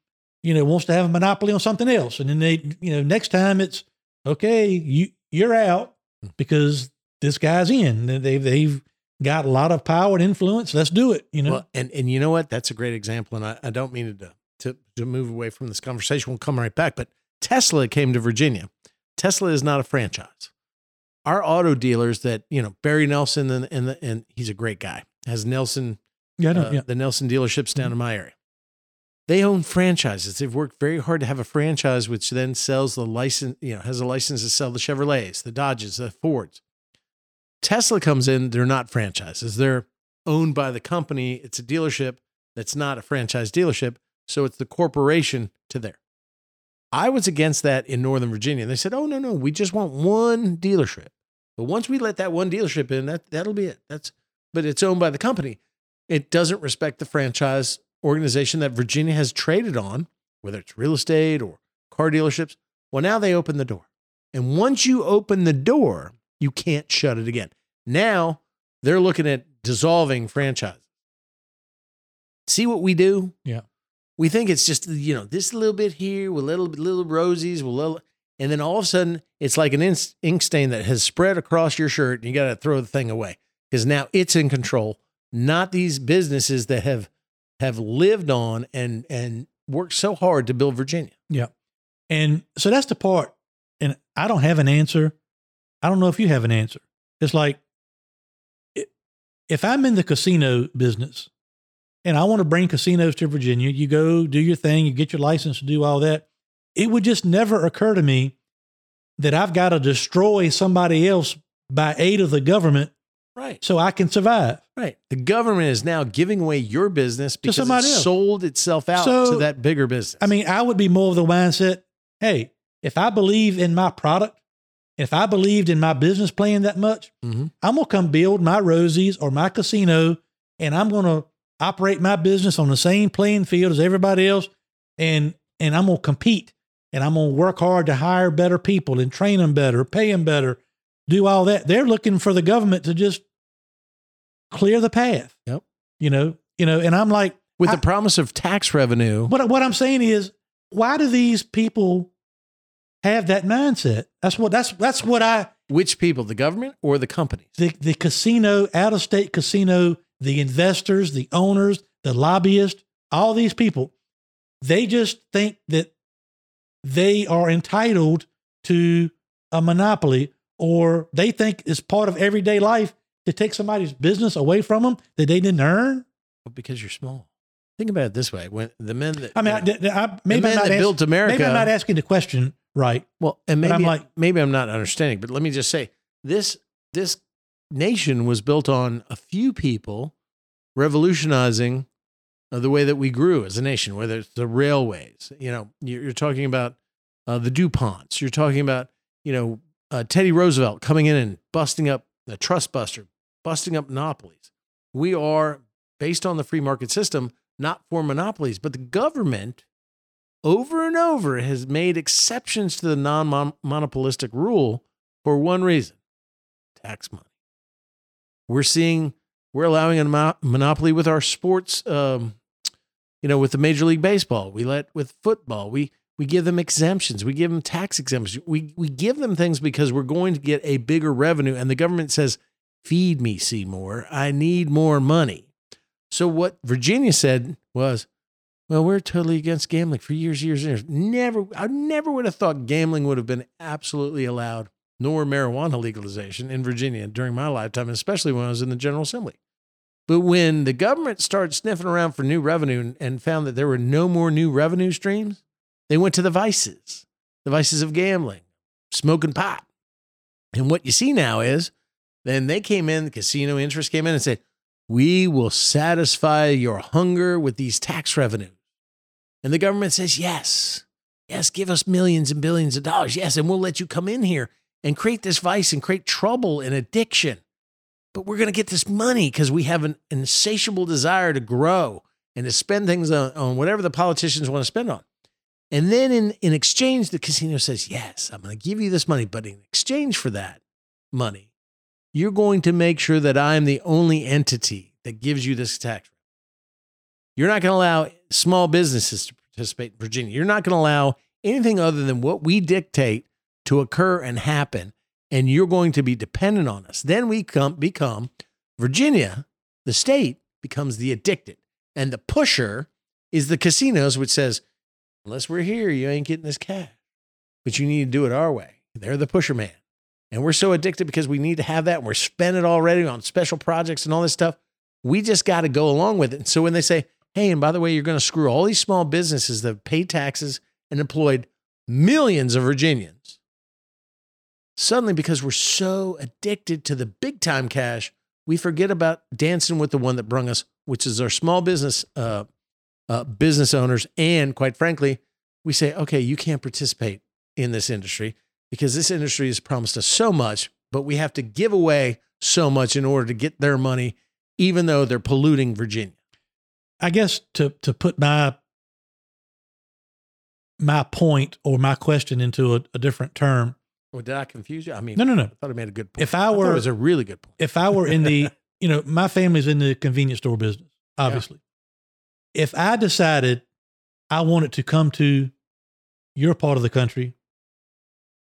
Speaker 3: you know wants to have a monopoly on something else, and then they you know next time it's okay, you you're out hmm. because this guy's in. They they've got a lot of power and influence. Let's do it. You know,
Speaker 2: Well, and and you know what? That's a great example. And I, I don't mean to, to to move away from this conversation. We'll come right back. But Tesla came to Virginia. Tesla is not a franchise. Our auto dealers that you know Barry Nelson and and, the, and he's a great guy has Nelson
Speaker 3: yeah,
Speaker 2: uh,
Speaker 3: yeah.
Speaker 2: the Nelson dealerships down in my area. They own franchises. They've worked very hard to have a franchise, which then sells the license, you know, has a license to sell the Chevrolets, the Dodges, the Fords. Tesla comes in, they're not franchises. They're owned by the company. It's a dealership that's not a franchise dealership. So it's the corporation to there. I was against that in Northern Virginia. They said, oh, no, no, we just want one dealership. But once we let that one dealership in, that, that'll be it. That's, but it's owned by the company it doesn't respect the franchise organization that Virginia has traded on, whether it's real estate or car dealerships. Well, now they open the door. And once you open the door, you can't shut it again. Now they're looking at dissolving franchises. See what we do?
Speaker 3: Yeah.
Speaker 2: We think it's just, you know, this little bit here with little little rosies, with little, and then all of a sudden it's like an ink stain that has spread across your shirt and you got to throw the thing away because now it's in control not these businesses that have have lived on and and worked so hard to build Virginia. Yeah.
Speaker 3: And so that's the part. And I don't have an answer. I don't know if you have an answer. It's like if I'm in the casino business and I want to bring casinos to Virginia, you go do your thing, you get your license to do all that. It would just never occur to me that I've got to destroy somebody else by aid of the government
Speaker 2: Right.
Speaker 3: so I can survive.
Speaker 2: Right. The government is now giving away your business because it
Speaker 3: else.
Speaker 2: sold itself out
Speaker 3: So,
Speaker 2: to that bigger business.
Speaker 3: I mean, I would be more of the mindset hey, if I believe in my product, if I believed in my business plan that much,
Speaker 2: Mhm.
Speaker 3: I'm going to come build my Rosie's or my casino and I'm going to operate my business on the same playing field as everybody else. And, and I'm going to compete and I'm going to work hard to hire better people and train them better, pay them better, do all that. They're looking for the government to just clear the path.
Speaker 2: Yep.
Speaker 3: You know, you know, and I'm like,
Speaker 2: with
Speaker 3: I-
Speaker 2: the promise of tax revenue.
Speaker 3: what what I'm saying is, why do these people have that mindset? That's what that's that's what I
Speaker 2: Which people, the government or the companies?
Speaker 3: the the casino, out of state casino, the investors, the owners, the lobbyists, all these people, they just think that they are entitled to a monopoly, or they think it's part of everyday life to take somebody's business away from them that they didn't earn.
Speaker 2: Well, because you're small. Think about it this way: when the men that
Speaker 3: I mean, I, I, maybe
Speaker 2: men
Speaker 3: I'm not
Speaker 2: that
Speaker 3: ask-
Speaker 2: built America,
Speaker 3: maybe I'm not asking the question right.
Speaker 2: well, and maybe
Speaker 3: I'm
Speaker 2: I'm
Speaker 3: like-
Speaker 2: maybe I'm not understanding, but let me just say this: this nation was built on a few people revolutionizing uh, the way that we grew as a nation, whether it's the railways. You know, you're, you're talking about uh, the Duponts. You're talking about you know uh, Teddy Roosevelt coming in and busting up the trust buster, busting up monopolies. We are based on the free market system, not for monopolies, but the government over and over has made exceptions to the non monopolistic rule for one reason tax money. We're seeing, we're allowing a monopoly with our sports, um, you know, with the Major League Baseball. We let with football, we, we give them exemptions. We give them tax exemptions. We, we give them things because we're going to get a bigger revenue. And the government says, feed me, Seymour. I need more money. So what Virginia said was, well, we're totally against gambling for years, years, years. Never, I never would have thought gambling would have been absolutely allowed, nor marijuana legalization in Virginia during my lifetime, especially when I was in the General Assembly. But when the government started sniffing around for new revenue and, found that there were no more new revenue streams, they went to the vices, the vices of gambling, smoking pot. And what you see now is then they came in, the casino interest came in and said, we will satisfy your hunger with these tax revenues. And the government says, yes, yes, give us millions and billions of dollars. Yes, and we'll let you come in here and create this vice and create trouble and addiction. But we're going to get this money because we have an insatiable desire to grow and to spend things on, on whatever the politicians want to spend on. And then in, in exchange, the casino says, yes, I'm going to give you this money. But in exchange for that money, you're going to make sure that I'm the only entity that gives you this tax. You're not going to allow small businesses to participate in Virginia. You're not going to allow anything other than what we dictate to occur and happen. And you're going to be dependent on us. Then we come, become Virginia, the state becomes the addicted. And the pusher is the casinos, which says, unless we're here, you ain't getting this cash. But you need to do it our way. They're the pusher man. And we're so addicted because we need to have that. And we're spending it already on special projects and all this stuff. We just got to go along with it. And so when they say, hey, and by the way, you're going to screw all these small businesses that pay taxes and employed millions of Virginians, suddenly because we're so addicted to the big time cash, we forget about dancing with the one that brung us, which is our small business uh, uh, business owners. And quite frankly, we say, okay, you can't participate in this industry because this industry has promised us so much, but we have to give away so much in order to get their money, even though they're polluting Virginia.
Speaker 3: I guess to to put my my point or my question into a, a different term.
Speaker 2: Well, did I confuse you? I mean,
Speaker 3: No, no, no.
Speaker 2: I thought I made a good point.
Speaker 3: If I were-
Speaker 2: it was a really good point.
Speaker 3: If I were in the, you know, my family's in the convenience store business, obviously. If I decided I wanted to come to your part of the country,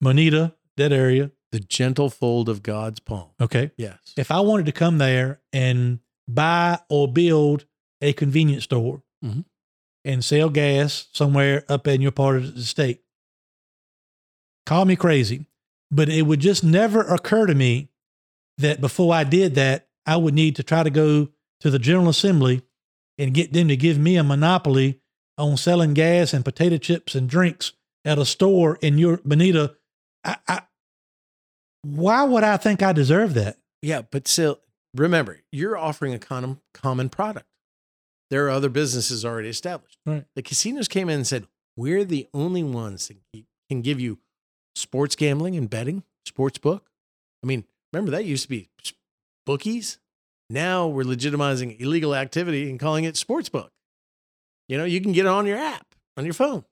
Speaker 3: Moneta, that area,
Speaker 2: The gentle fold of God's palm.
Speaker 3: okay.
Speaker 2: Yes.
Speaker 3: If I wanted to come there and buy or build a convenience store
Speaker 2: Mhm.
Speaker 3: and sell gas somewhere up in your part of the state. Call me crazy, but it would just never occur to me that before I did that, I would need to try to go to the General Assembly and get them to give me a monopoly on selling gas and potato chips and drinks at a store in your Moneta. I, I, why would I think I deserve that?
Speaker 2: Yeah, but still, remember, you're offering a common common product. There are other businesses already established.
Speaker 3: Right.
Speaker 2: The casinos came in and said, "We're the only ones that can- can give you sports gambling and betting, sports book." I mean, remember that used to be bookies. Now we're legitimizing illegal activity and calling it sports book. You know, you can get it on your app on your phone.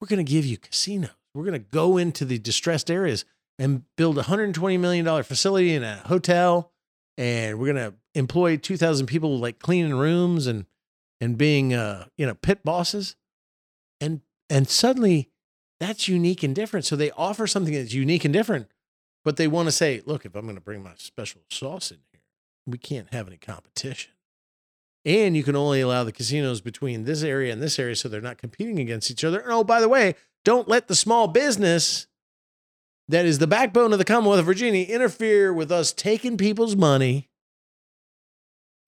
Speaker 2: We're going to give you casinos. We're going to go into the distressed areas and build a $120 million facility in a hotel. And we're going to employ 2,000 people like cleaning rooms and, and being, uh, you know, pit bosses. And, and suddenly that's unique and different. So they offer something that's unique and different, but they want to say, look, if I'm going to bring my special sauce in here, we can't have any competition. And you can only allow the casinos between this area and this area so they're not competing against each other. And oh, by the way, don't let the small business that is the backbone of the Commonwealth of Virginia interfere with us taking people's money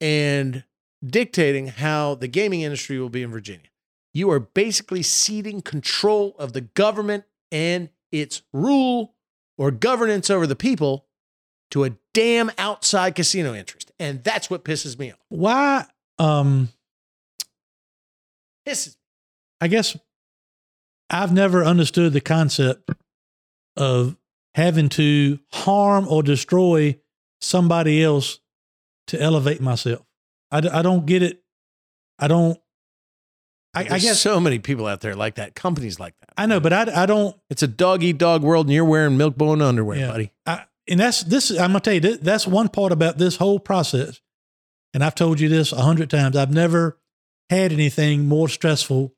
Speaker 2: and dictating how the gaming industry will be in Virginia. You are basically ceding control of the government and its rule or governance over the people to a damn outside casino interest. And that's what pisses me off.
Speaker 3: Why? Um,
Speaker 2: Pisses
Speaker 3: I guess I've never understood the concept of having to harm or destroy somebody else to elevate myself. I, I don't get it. I don't. I, I guess
Speaker 2: so many people out there like that, companies like that.
Speaker 3: I know, but I, I don't.
Speaker 2: It's a dog eat dog world, and you're wearing milk bone underwear,
Speaker 3: Yeah.
Speaker 2: buddy.
Speaker 3: I, and that's this. I'm gonna tell you that, that's one part about this whole process. And I've told you this a hundred times. I've never had anything more stressful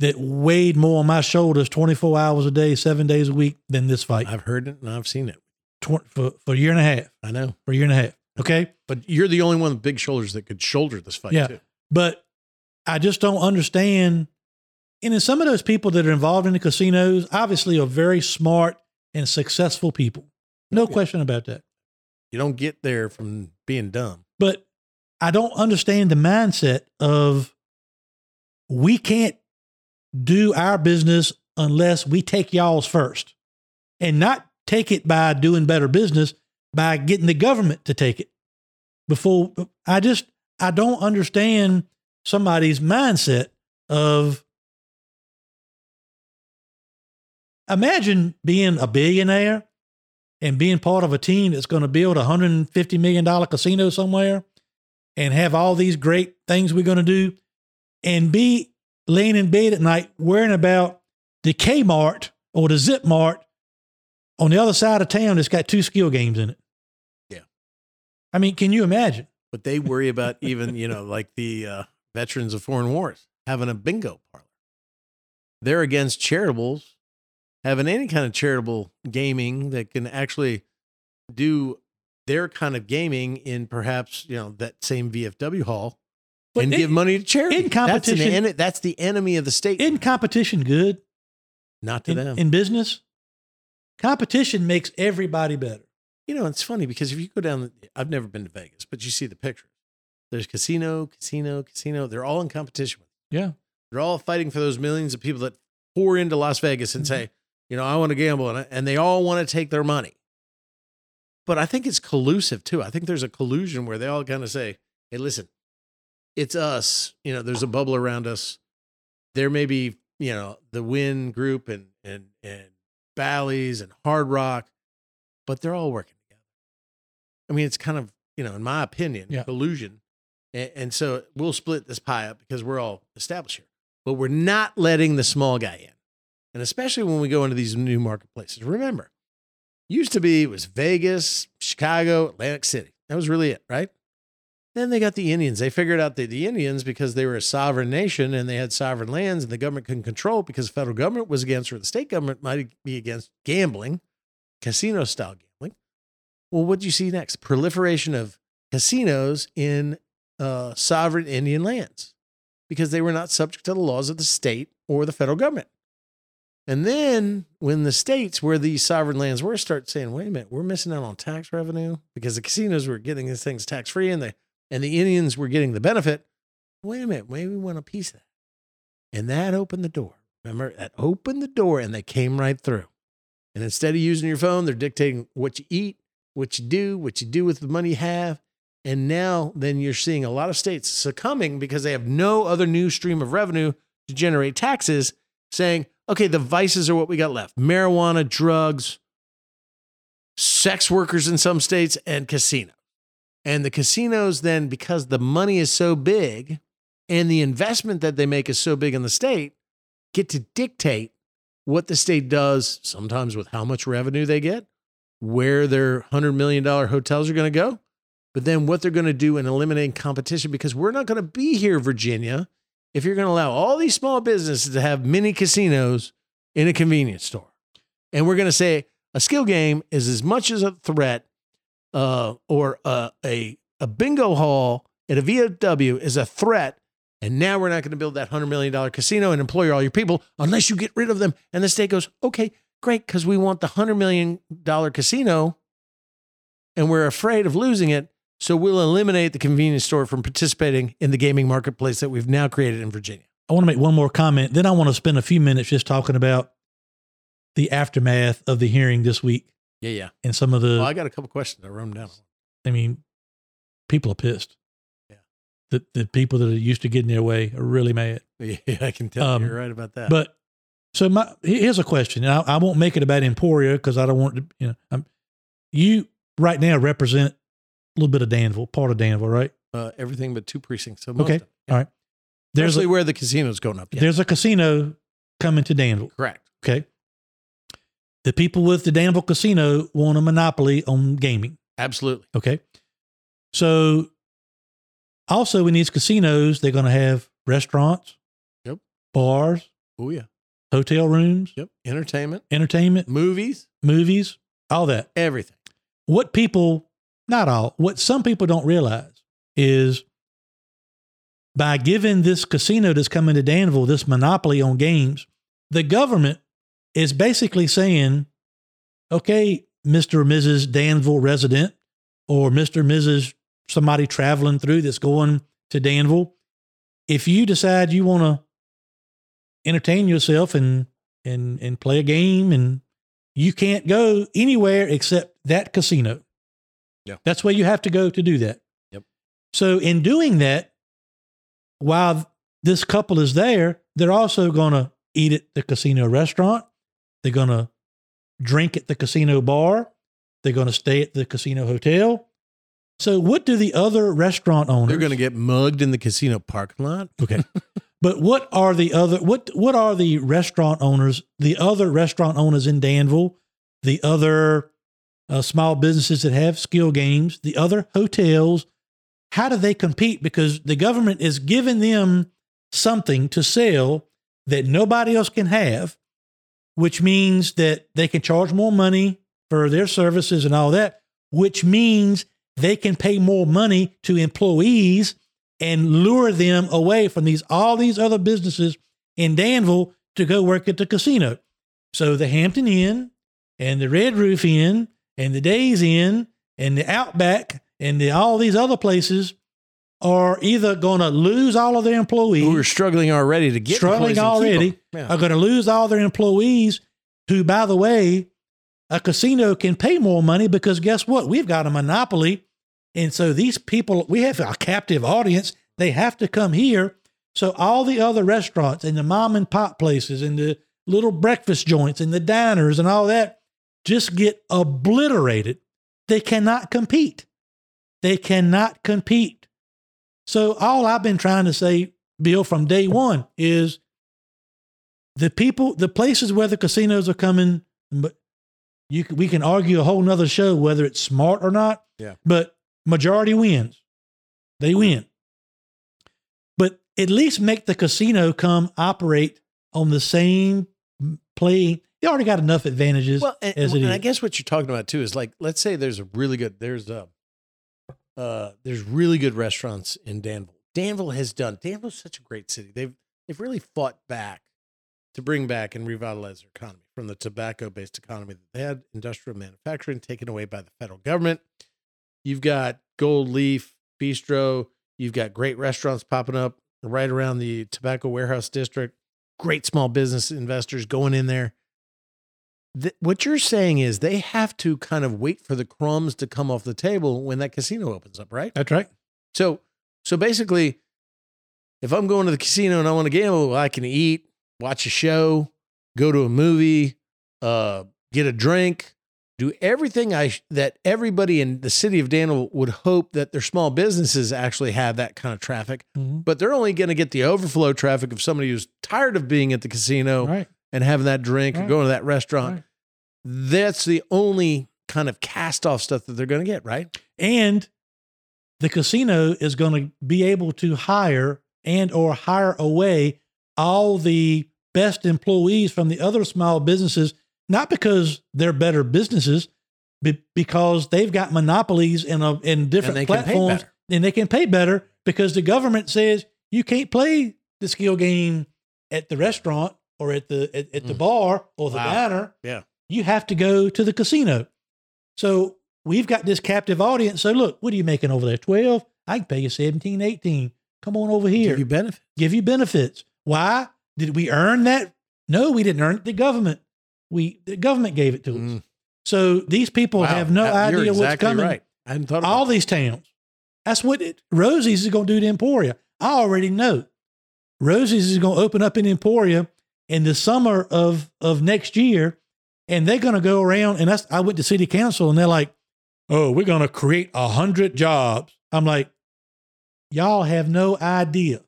Speaker 3: that weighed more on my shoulders 24 hours a day, seven days a week than this fight
Speaker 2: I've heard it and I've seen it.
Speaker 3: Tw- for, for a year and a half.
Speaker 2: I know.
Speaker 3: For a year and a half. Okay.
Speaker 2: But you're the only one with big shoulders that could shoulder this fight,
Speaker 3: Yeah.
Speaker 2: too.
Speaker 3: But I just don't understand. And then some of those people that are involved in the casinos obviously are very smart and successful people. No
Speaker 2: Yeah.
Speaker 3: question about that.
Speaker 2: You don't get there from being dumb.
Speaker 3: But I don't understand the mindset of we can't do our business unless we take y'all's first. And not take it by doing better business by getting the government to take it. Before I just I don't understand somebody's mindset of imagine being a billionaire and being part of a team that's going to build a $150 million casino somewhere and have all these great things we're going to do and be laying in bed at night worrying about the Kmart or the Zip Mart on the other side of town that's got two skill games in it.
Speaker 2: Yeah.
Speaker 3: I mean, can you imagine?
Speaker 2: But they worry about even, you know, like the uh, veterans of foreign wars having a bingo parlor. They're against charitables having any kind of charitable gaming that can actually do their kind of gaming in perhaps, you know, that same VFW hall
Speaker 3: But
Speaker 2: and
Speaker 3: in-
Speaker 2: give money to charity.
Speaker 3: in competition-
Speaker 2: that's, an, that's the enemy of the state.
Speaker 3: Isn't competition good
Speaker 2: not to
Speaker 3: in,
Speaker 2: them.
Speaker 3: in business? Competition makes everybody better.
Speaker 2: You know, it's funny because if you go down, the, I've never been to Vegas, but you see the pictures. There's casino, casino, casino. They're all in competition.
Speaker 3: Yeah.
Speaker 2: They're all fighting for those millions of people that pour into Las Vegas and
Speaker 3: Mhm.
Speaker 2: say, you know, I want to gamble, and, I- and they all want to take their money. But I think it's collusive too. I think there's a collusion where they all kind of say, hey, listen, it's us. You know, there's a bubble around us. There may be, you know, the Wynn Group and and and Bally's and Hard Rock, but they're all working together. I mean, it's kind of, you know, in my opinion,
Speaker 3: Yeah.
Speaker 2: collusion. And, and so we'll split this pie up because we're all established here, but we're not letting the small guy in. And especially when we go into these new marketplaces. Remember, used to be it was Vegas, Chicago, Atlantic City. That was really it, right? Then they got the Indians. They figured out that the Indians, because they were a sovereign nation and they had sovereign lands and the government couldn't control because the federal government was against or the state government might be against gambling, casino style gambling. Well, what do you see next? Proliferation of casinos in uh, sovereign Indian lands because they were not subject to the laws of the state or the federal government. And then when the states where these sovereign lands were start saying, wait a minute, we're missing out on tax revenue because the casinos were getting these things tax free and the and the Indians were getting the benefit. Wait a minute, maybe we want a piece of that. And that opened the door. Remember, that opened the door and they came right through. And instead of using your phone, they're dictating what you eat, what you do, what you do with the money you have. And now then you're seeing a lot of states succumbing because they have no other new stream of revenue to generate taxes, saying, okay, the vices are what we got left marijuana, drugs, sex workers in some states, and casinos. And the casinos, then, because the money is so big and the investment that they make is so big in the state, get to dictate what the state does, sometimes with how much revenue they get, where their $100 million hotels are going to go, but then what they're going to do in eliminating competition because we're not going to be here, Virginia, if you're going to allow all these small businesses to have mini casinos in a convenience store. And we're going to say a skill game is as much as a threat uh, or a, a, a bingo hall at a VFW is a threat. And now we're not going to build that $100 million casino and employ all your people unless you get rid of them. And the state goes, okay, great, because we want the $100 million casino and we're afraid of losing it. So we'll eliminate the convenience store from participating in the gaming marketplace that we've now created in Virginia.
Speaker 3: I want to make one more comment. Then I want to spend a few minutes just talking about the aftermath of the hearing this week
Speaker 2: Yeah, yeah.
Speaker 3: and some of the.
Speaker 2: Well, I got a couple questions. I wrote them down.
Speaker 3: I mean, people are pissed.
Speaker 2: Yeah.
Speaker 3: The the people that are used to getting their way are really mad.
Speaker 2: Yeah, I can tell
Speaker 3: Um,
Speaker 2: you're right about that.
Speaker 3: But so my here's a question. I, I won't make it about Emporia because I don't want to. You know, I'm, you right now represent a little bit of Danville, part of Danville, right?
Speaker 2: uh, everything but two precincts. So most
Speaker 3: Okay.
Speaker 2: of them.
Speaker 3: All right. There's
Speaker 2: Especially
Speaker 3: a,
Speaker 2: where the casino's going up. Yeah.
Speaker 3: there's a casino coming to Danville.
Speaker 2: Correct.
Speaker 3: Okay. The people with the Danville Casino want a monopoly on gaming.
Speaker 2: Absolutely.
Speaker 3: Okay. So also in these casinos, they're going to have restaurants,
Speaker 2: Yep.
Speaker 3: bars,
Speaker 2: Oh, yeah.
Speaker 3: hotel rooms,
Speaker 2: Yep. Entertainment,
Speaker 3: entertainment,
Speaker 2: movies,
Speaker 3: movies, all that.
Speaker 2: everything.
Speaker 3: What people, not all, what some people don't realize is by giving this casino that's coming to Danville this monopoly on games, the government is basically saying, okay, Mr. or Mrs. Danville resident or Mr. or Mrs. somebody traveling through that's going to Danville, if you decide you want to entertain yourself and and and play a game and you can't go anywhere except that casino.
Speaker 2: Yeah.
Speaker 3: That's where you have to go to do that.
Speaker 2: Yep.
Speaker 3: So in doing that, while this couple is there, they're also going to eat at the casino restaurant. They're going to drink at the casino bar. They're going to stay at the casino hotel. So what do the other restaurant owners?
Speaker 2: They're going to get mugged in the casino parking lot.
Speaker 3: Okay. but what are the other what what are the restaurant owners, the other restaurant owners in Danville, the other uh, small businesses that have skill games, the other hotels, how do they compete because the government is giving them something to sell that nobody else can have, which means that they can charge more money for their services and all that, which means they can pay more money to employees and lure them away from these all these other businesses in Danville to go work at the casino. So the Hampton Inn and the Red Roof Inn and the Days Inn and the Outback and the, all these other places are either going to lose all of their employees,
Speaker 2: Who are struggling already to get
Speaker 3: struggling
Speaker 2: employees and keep
Speaker 3: already,
Speaker 2: them.
Speaker 3: are going to lose all their employees. Who, by the way, a casino can pay more money because guess what? We've got a monopoly. And so these people, we have a captive audience. They have to come here. So all the other restaurants and the mom and pop places and the little breakfast joints and the diners and all that just get obliterated. They cannot compete. They cannot compete. So all I've been trying to say, Bill, from day one is the people, the places where the casinos are coming, but you we can argue a whole nother show whether it's smart or not.
Speaker 2: Yeah.
Speaker 3: But majority wins. They win. But at least make the casino come operate on the same play. They already got enough advantages
Speaker 2: Well, and,
Speaker 3: as it
Speaker 2: and
Speaker 3: is.
Speaker 2: I guess what you're talking about too is like, let's say there's a really good, there's a, Uh, there's really good restaurants in Danville. Danville has done. Danville's such a great city. They've they've really fought back to bring back and revitalize their economy from the tobacco-based economy that they had, industrial manufacturing taken away by the federal government. You've got Gold Leaf Bistro. You've got great restaurants popping up right around the tobacco warehouse district. Great small business investors going in there. Th- what you're saying is they have to kind of wait for the crumbs to come off the table when that casino opens up, right?
Speaker 3: That's right.
Speaker 2: So, so basically, if I'm going to the casino and I want to gamble, I can eat, watch a show, go to a movie, uh, get a drink, do everything I sh- that everybody in the city of Danville would hope that their small businesses actually have that kind of traffic.
Speaker 3: Mhm.
Speaker 2: But they're only going to get the overflow traffic of somebody who's tired of being at the casino
Speaker 3: Right.
Speaker 2: And having that drink or going to that restaurant.
Speaker 3: Right.
Speaker 2: That's the only kind of cast off stuff that they're going to get, right?
Speaker 3: And the casino is going to be able to hire and or hire away all the best employees from the other small businesses, not because they're better businesses, but because they've got monopolies in a, in different
Speaker 2: pay
Speaker 3: platforms and they can pay better because the government says you can't play the skill game at the restaurant or at the at, at the
Speaker 2: Mm.
Speaker 3: bar or the
Speaker 2: Wow.
Speaker 3: diner
Speaker 2: Yeah.
Speaker 3: you have to go to the casino. So we've got this captive audience. So look, what are you making over there? 12? I can pay you 17, 18. Come on over here.
Speaker 2: Give you benefit.
Speaker 3: Give you benefits. Why? Did we earn that? No, we didn't earn it. The government. We the government gave it to us.
Speaker 2: Mm.
Speaker 3: So these people
Speaker 2: Wow.
Speaker 3: have no idea what's coming.
Speaker 2: Right. I hadn't thought about
Speaker 3: All these towns. That's what it, Rosie's is going to do to Emporia. I already know. Rosie's is going to open up in Emporia in the summer of of next year, and they're going to go around. And that's I went to city council, and they're like, "Oh, we're going to create a hundred jobs." I'm like, "Y'all have no idea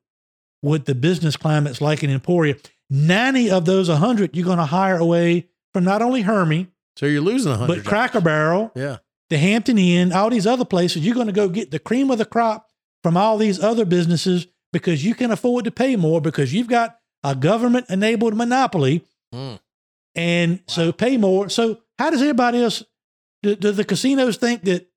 Speaker 3: what the business climate's like in Emporia. Ninety of those hundred you're going to hire away from not only Hermie
Speaker 2: So you're losing a hundred.
Speaker 3: but Cracker Barrel."
Speaker 2: Yeah.
Speaker 3: the Hampton Inn, all these other places, you're going to go get the cream of the crop from all these other businesses because you can afford to pay more because you've got a government enabled monopoly.
Speaker 2: Mm.
Speaker 3: And so pay more. So, how does everybody else, do, do the casinos think that,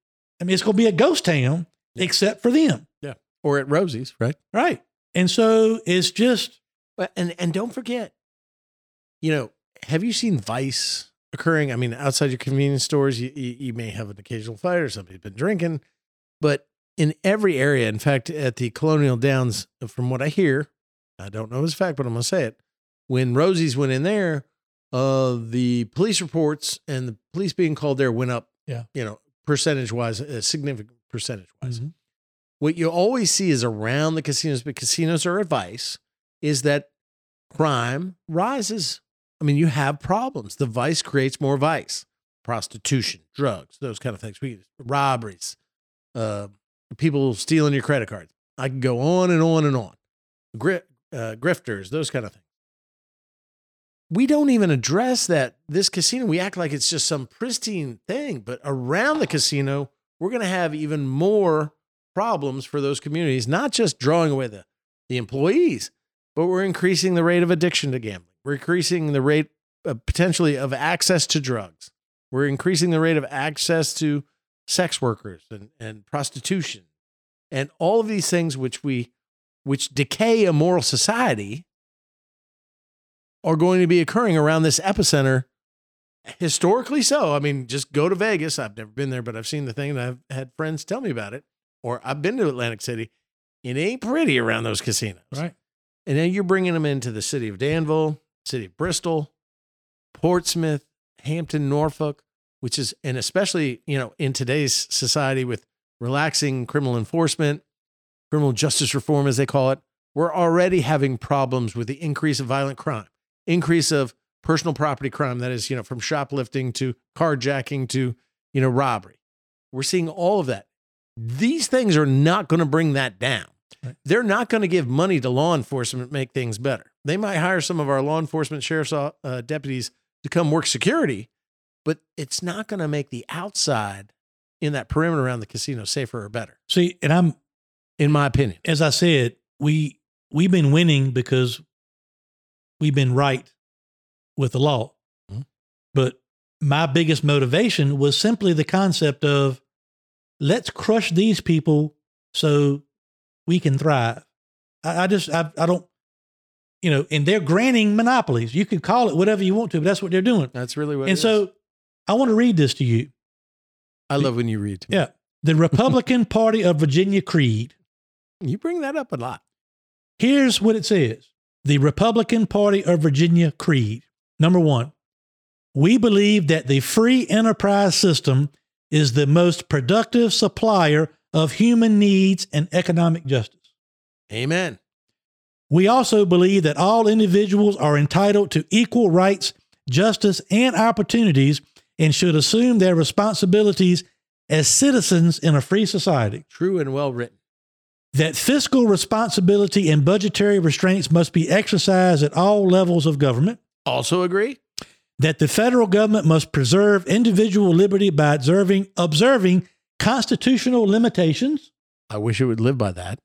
Speaker 3: I mean, it's going to be a ghost town except for them? Yeah.
Speaker 2: Or at Rosie's, right?
Speaker 3: Right. And so it's just,
Speaker 2: But and and don't forget, you know, have you seen vice occurring? I mean, outside your convenience stores, you you, you may have an occasional fight or somebody's been drinking, but in every area, in fact, at the Colonial Downs, from what I hear, I don't know as a fact, but I'm gonna say it. When Rosie's went in there, uh, the police reports and the police being called there went up.
Speaker 3: Yeah.
Speaker 2: you know, percentage wise, a significant percentage wise
Speaker 3: Mhm.
Speaker 2: what you always see is around the casinos, but casinos are advice, is that crime rises. I mean, you have problems. The vice creates more vice, prostitution, drugs, those kind of things. We robberies, uh, people stealing your credit cards. I can go on and on and on. Gri- uh, grifters, those kind of things. We don't even address that. This casino, we act like it's just some pristine thing, but around the casino, we're going to have even more problems for those communities, not just drawing away the, the employees, but we're increasing the rate of addiction to gambling. We're increasing the rate uh, potentially of access to drugs. We're increasing the rate of access to sex workers and, and prostitution and all of these things which we which decay a moral society are going to be occurring around this epicenter. Historically so. I mean just go to vegas. I've never been there but i've seen the thing and i've had friends tell me about it. Or i've been to atlantic city. It ain't pretty around those casinos.
Speaker 3: Right.
Speaker 2: and then you're bringing them into the city of danville city of bristol portsmouth hampton norfolk which is and especially you know in today's society with relaxing criminal enforcement criminal justice reform as they call it we're already having problems with the increase of violent crime increase of personal property crime that is you know from shoplifting to carjacking to you know robbery. We're seeing all of that. These things are not going to bring that down.
Speaker 3: Right.
Speaker 2: they're not going to give money to law enforcement to make things better. They might hire some of our law enforcement sheriff's uh, deputies to come work security but it's not going to make the outside in that perimeter around the casino safer or better.
Speaker 3: See, and I'm,
Speaker 2: in my opinion
Speaker 3: as I said, we, we've been winning because we've been right with the law.
Speaker 2: Mhm.
Speaker 3: But my biggest motivation was simply the concept of let's crush these people so we can thrive. I, I just, I, I don't, you know, and they're granting monopolies. You can call it whatever you want to, but that's what they're doing.
Speaker 2: That's really what.
Speaker 3: and so I want to read this to you.
Speaker 2: I love when you read. To me.
Speaker 3: Yeah. The Republican Party of Virginia Creed.
Speaker 2: You bring that up a lot.
Speaker 3: Here's what it says The Republican Party of Virginia Creed. Number one, we believe that the free enterprise system is the most productive supplier of human needs and economic justice.
Speaker 2: Amen.
Speaker 3: We also believe that all individuals are entitled to equal rights, justice, and opportunities and should assume their responsibilities as citizens in a free society.
Speaker 2: True and well written.
Speaker 3: That fiscal responsibility and budgetary restraints must be exercised at all levels of government.
Speaker 2: Also agree.
Speaker 3: That the federal government must preserve individual liberty by observing, observing constitutional limitations.
Speaker 2: I wish it would live by that.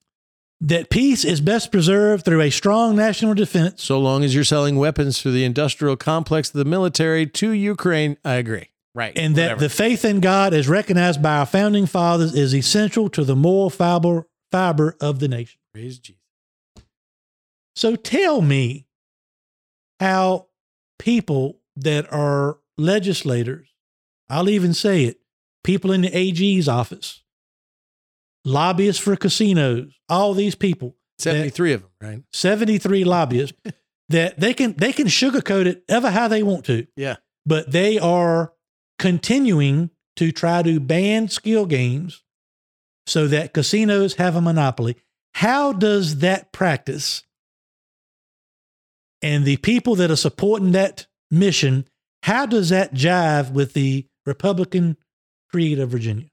Speaker 3: That peace is best preserved through a strong national defense.
Speaker 2: So long as you're selling weapons for the industrial complex of the military to Ukraine, I agree. Right.
Speaker 3: And that
Speaker 2: Whatever.
Speaker 3: the faith in God, as recognized by our founding fathers, is essential to the moral fiber, fiber of the nation.
Speaker 2: Praise Jesus.
Speaker 3: So tell me how people that are legislators, I'll even say it, people in the AG's office, lobbyists for casinos, all these people,
Speaker 2: 73 of them, right?
Speaker 3: 73 lobbyists, that they can they can sugarcoat it ever how they want to,
Speaker 2: Yeah.
Speaker 3: but they are continuing to try to ban skill games so that casinos have a monopoly. How does that practice and the people that are supporting that mission, how does that jive with the Republican creed of Virginia?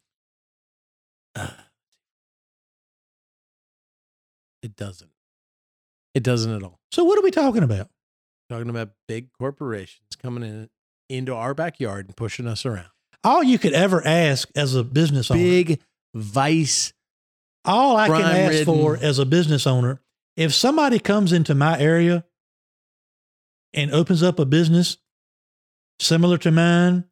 Speaker 2: Uh, it doesn't. It doesn't at all.
Speaker 3: So what are we talking about?
Speaker 2: Talking about big corporations coming in into our backyard and pushing us around.
Speaker 3: All you could ever ask as a business owner,
Speaker 2: Big vice.
Speaker 3: all I can ask
Speaker 2: crime-ridden.
Speaker 3: for as a business owner, if somebody comes into my area and opens up a business similar to mine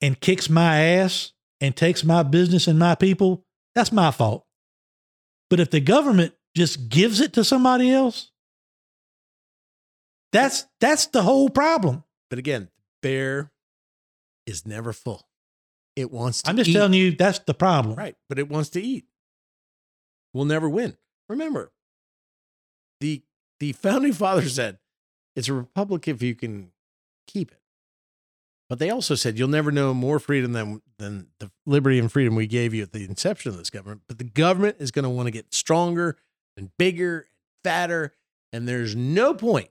Speaker 3: and kicks my ass and takes my business and my people, that's my fault. But if the government just gives it to somebody else, that's that's the whole problem.
Speaker 2: But again, bear is never full. It wants to
Speaker 3: I'm just
Speaker 2: eat.
Speaker 3: telling you that's the problem.
Speaker 2: Right. But it wants to eat. We'll never win. Remember, the the founding fathers said it's a republic if you can keep it. But they also said you'll never know more freedom than than the liberty and freedom we gave you at the inception of this government. But the government is going to want to get stronger and bigger and fatter, and there's no point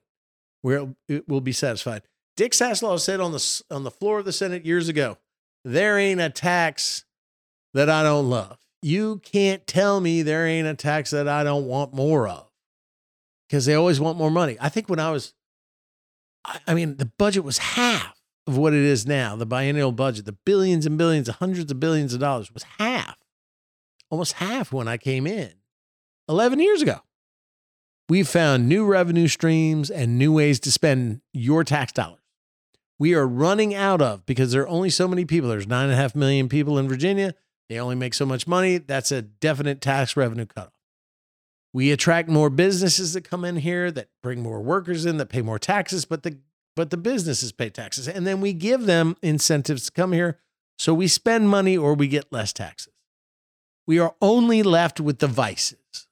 Speaker 2: where it- it will be satisfied. Dick Saslaw said on the on the floor of the Senate years ago, "There ain't a tax that I don't love. You can't tell me there ain't a tax that I don't want more of because they always want more money. I think when I was, I, mean, the budget was half of what it is now. The biennial budget, the billions and billions, hundreds of billions of dollars was half, almost half when I came in 11 years ago. We've found new revenue streams and new ways to spend your tax dollars we are running out of because there are only so many people. There's nine and a half million people in Virginia. They only make so much money. That's a definite tax revenue cutoff. We attract more businesses that come in here that bring more workers in that pay more taxes, but the but the businesses pay taxes. And then we give them incentives to come here. So we spend money or we get less taxes. We are only left with the vices.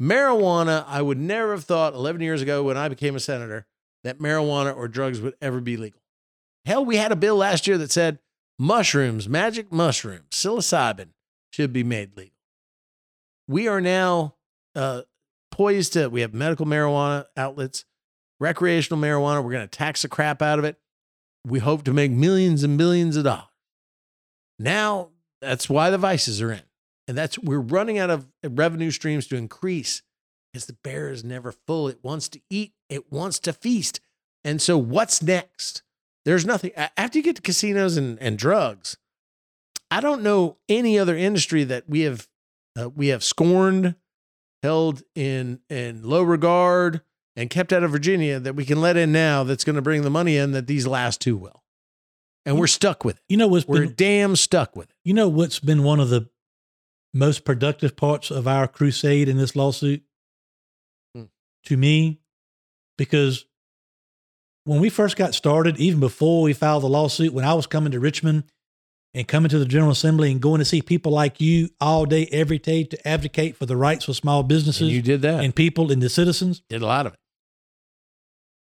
Speaker 2: Marijuana, I would never have thought 11 years ago when I became a senator that marijuana or drugs would ever be legal. Hell, we had a bill last year that said mushrooms, magic mushrooms, psilocybin should be made legal. We are now uh, poised to, we have medical marijuana outlets, recreational marijuana. We're going to tax the crap out of it. We hope to make millions and billions of dollars. Now, that's why the vices are in. And that's, we're running out of revenue streams to increase because the bear is never full. It wants to eat, it wants to feast. And so, what's next? There's nothing. After you get to casinos and, and drugs, I don't know any other industry that we have uh, we have scorned, held in in low regard, and kept out of Virginia that we can let in now. That's going to bring the money in that these last two will. and we're stuck with it.
Speaker 3: You know what's
Speaker 2: We're
Speaker 3: been,
Speaker 2: damn stuck with it.
Speaker 3: you know what's been one of the most productive parts of our crusade in this lawsuit
Speaker 2: Hmm.
Speaker 3: to me because when we first got started even before we filed the lawsuit when i was coming to richmond and coming to the general assembly and going to see people like you all day every day to advocate for the rights of small
Speaker 2: And
Speaker 3: businesses
Speaker 2: you did that.
Speaker 3: and people and the citizens
Speaker 2: did a lot of it.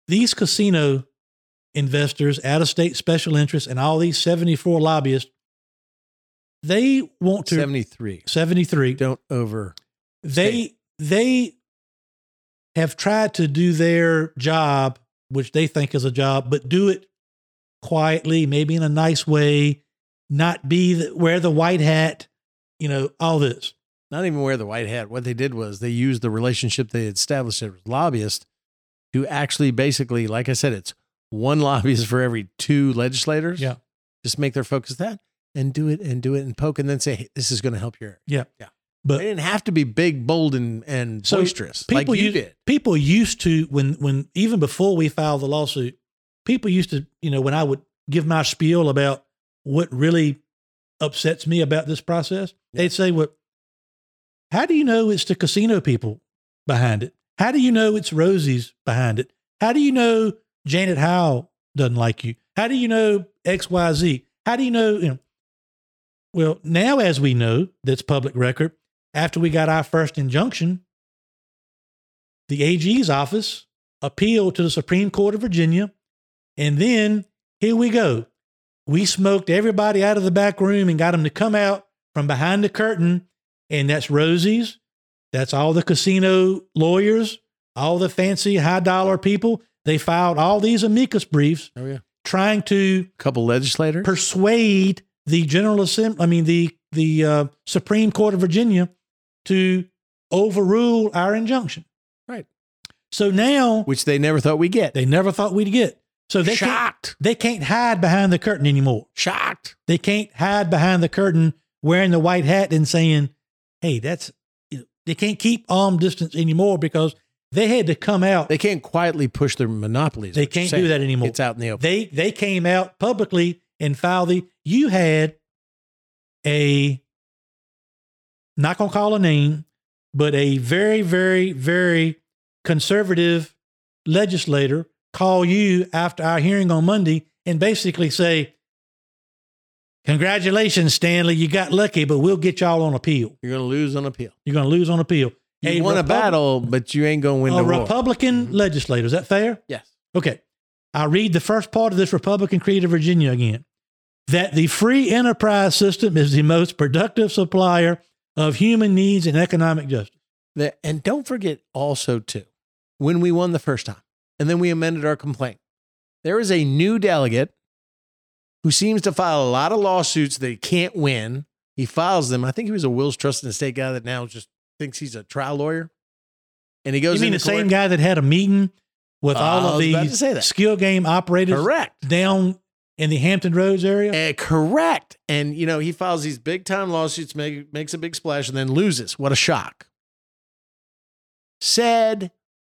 Speaker 3: these casino investors, out of state special interests, and all these 74 lobbyists, they want to
Speaker 2: 73.
Speaker 3: 73.
Speaker 2: Don't over.
Speaker 3: They they have tried to do their job, which they think is a job, but do it quietly, maybe in a nice way, not be the, wear the white hat, you know, all this.
Speaker 2: Not even wear the white hat. What they did was they used the relationship they had established as lobbyists to actually basically, like I said, it's one lobbyist for every two legislators.
Speaker 3: Yeah.
Speaker 2: Just make their focus that and do it and do it and poke and then say, hey, this is going to help your.
Speaker 3: Yeah.
Speaker 2: Yeah.
Speaker 3: But
Speaker 2: They didn't have to be big, bold, and, and
Speaker 3: So
Speaker 2: boisterous like
Speaker 3: people
Speaker 2: you
Speaker 3: used,
Speaker 2: did.
Speaker 3: people used to when when even before we filed the lawsuit, people used to you know when I would give my spiel about what really upsets me about this process,
Speaker 2: Yeah.
Speaker 3: they'd say, "Well, how do you know it's the casino people behind it? How do you know it's Rosie's behind it? How do you know Janet Howell doesn't like you? How do you know X Y Z? How do you know you know?" Well, now as we know, that's public record. After we got our first injunction, the AG's office appealed to the Supreme Court of Virginia. And then here we go. We smoked everybody out of the back room and got them to come out from behind the curtain. And that's Rosie's. That's all the casino lawyers, all the fancy high dollar people. They filed all these amicus briefs
Speaker 2: Oh, yeah.
Speaker 3: trying to
Speaker 2: couple legislators.
Speaker 3: persuade the General Assembly, I mean, the, the uh, Supreme Court of Virginia to overrule our injunction.
Speaker 2: Right.
Speaker 3: So now
Speaker 2: which they never thought we'd get.
Speaker 3: they never thought we'd get. So they can't,
Speaker 2: Shocked.
Speaker 3: they can't hide behind the curtain anymore.
Speaker 2: Shocked.
Speaker 3: They can't hide behind the curtain wearing the white hat and saying, "Hey, that's." You know, they can't keep arm distance anymore because they had to come out.
Speaker 2: They can't quietly push their monopolies.
Speaker 3: They can't do that anymore.
Speaker 2: It's out in the open.
Speaker 3: They they came out publicly and filed the. You had a not gonna call a name, but a very very very conservative legislator call you after our hearing on Monday and basically say, "Congratulations, Stanley, you got lucky, but we'll get y'all on appeal.
Speaker 2: You're going to lose on appeal.
Speaker 3: You're gonna lose on appeal."
Speaker 2: You won a battle, but you ain't going to win
Speaker 3: A
Speaker 2: the war.
Speaker 3: Republican
Speaker 2: Mhm.
Speaker 3: legislator. Is that fair?
Speaker 2: Yes.
Speaker 3: Okay. I'll read the first part of this Republican Creed of Virginia again. That the free enterprise system is the most productive supplier of human needs and economic justice.
Speaker 2: That- and don't forget also, too, when we won the first time and then we amended our complaint, there is a new delegate who seems to file a lot of lawsuits that he can't win. He files them. I think he was a Wills Trust and Estate guy that now just thinks he's a trial lawyer. And he goes
Speaker 3: You mean the
Speaker 2: into
Speaker 3: same guy that had a meeting with
Speaker 2: Uh,
Speaker 3: all of
Speaker 2: was about to
Speaker 3: these skill game operators
Speaker 2: Correct.
Speaker 3: down in the Hampton Roads area?
Speaker 2: Uh, correct. And you know, he files these big time lawsuits, make, makes a big splash, and then loses. What a shock. Said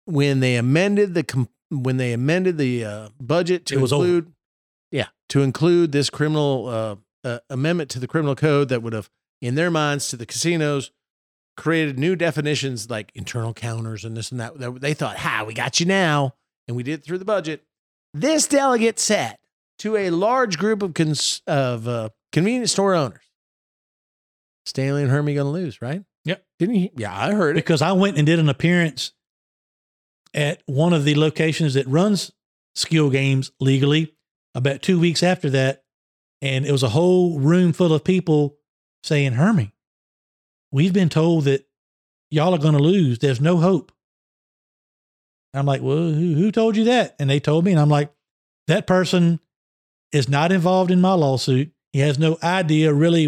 Speaker 2: when they amended the com- when they amended the uh, budget to
Speaker 3: was over.
Speaker 2: include, yeah, to include this criminal uh, uh, amendment to the criminal code that would have, in their minds, to the casinos, created new definitions like internal counters and this and that. that They thought, "Ha, we got you now," and we did it through the budget. This delegate said to a large group of cons- of uh, convenience store owners, Stanley and Hermie going to lose, right?
Speaker 3: Yep.
Speaker 2: Didn't he? Yeah, I heard it.
Speaker 3: because I went and did an appearance at one of the locations that runs skill games legally about two weeks after that. And it was a whole room full of people saying, Hermie, we've been told that y'all are going to lose. There's no hope. I'm like, well, who, who told you that? And they told me. And I'm like, that person is not involved in my lawsuit. He has no idea really,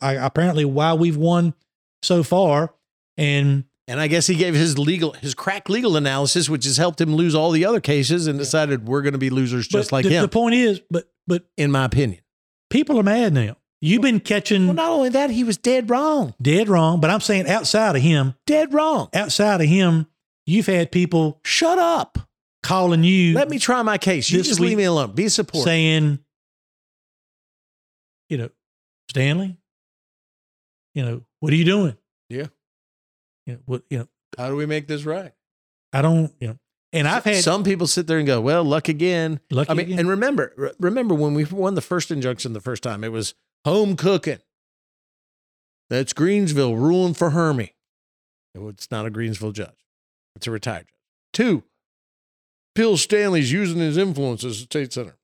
Speaker 3: I, apparently, why we've won so far. And
Speaker 2: And I guess he gave his legal, his crack legal analysis, which has helped him lose all the other cases, and decided we're going to be losers just
Speaker 3: but
Speaker 2: like
Speaker 3: the,
Speaker 2: him,
Speaker 3: The point is, but but
Speaker 2: in my opinion.
Speaker 3: people are mad now. You've been catching
Speaker 2: Well, not only that, he was dead wrong.
Speaker 3: dead wrong, but I'm saying outside of him,
Speaker 2: Dead wrong.
Speaker 3: outside of him, you've had people
Speaker 2: Shut up.
Speaker 3: Calling you
Speaker 2: Let me try my case. You just leave me alone. Be a
Speaker 3: saying you know, Stanley, you know, what are you doing?
Speaker 2: Yeah.
Speaker 3: You know, what, you know,
Speaker 2: How do we make this right?
Speaker 3: I don't, you know, and I've had
Speaker 2: some people sit there and go, "Well, luck again."
Speaker 3: lucky
Speaker 2: I mean,
Speaker 3: again.
Speaker 2: and remember, re- remember when we won the first injunction the first time, it was home cooking. That's Greensville ruling for Hermie. It's not a Greensville judge; it's a retired judge. Two, Bill Stanley's using his influence as a state senator.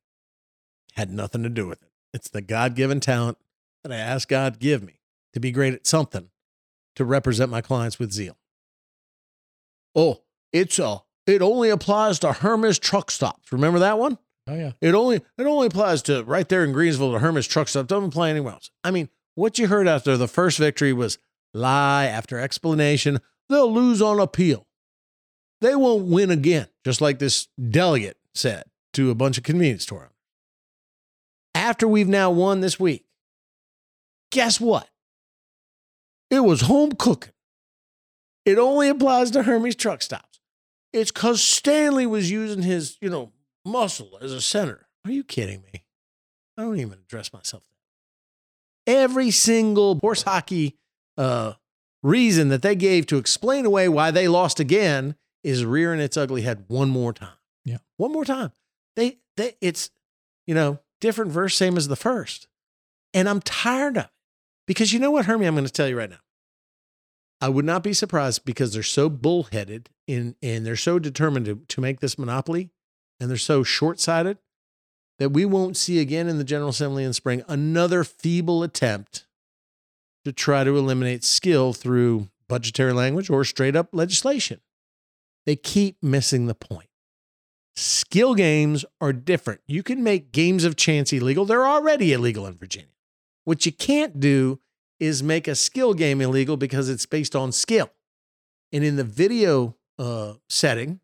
Speaker 2: Had nothing to do with it. It's the God-given talent that I asked God give me to be great at something, to represent my clients with zeal. Oh, it's a. It only applies to Hermie's truck stops. Remember that one?
Speaker 3: oh yeah,
Speaker 2: It only it only applies to right there in Greensville to Hermie's truck stop. Doesn't apply anywhere else. I mean, what you heard after the first victory was lie after explanation. They'll lose on appeal. They won't win again, just like this delegate said to a bunch of convenience store owners. After we've now won this week, guess what? It was home cooking. It only applies to Hermie's truck stops. It's because Stanley was using his, you know, muscle as a center. Are you kidding me? I don't even address myself. Every single horse hockey uh, reason that they gave to explain away why they lost again is rearing its ugly head one more time.
Speaker 3: Yeah.
Speaker 2: one more time. They, they, it's, you know, different verse, same as the first, and I'm tired of it because you know what, Hermie, I'm going to tell you right now. I would not be surprised because they're so bullheaded in and they're so determined to, to make this monopoly and they're so short sighted that we won't see again in the General Assembly in spring another feeble attempt to try to eliminate skill through budgetary language or straight up legislation. They keep missing the point. Skill games are different. You can make games of chance illegal, they're already illegal in Virginia. What you can't do is make a skill game illegal because it's based on skill. And in the video uh, setting,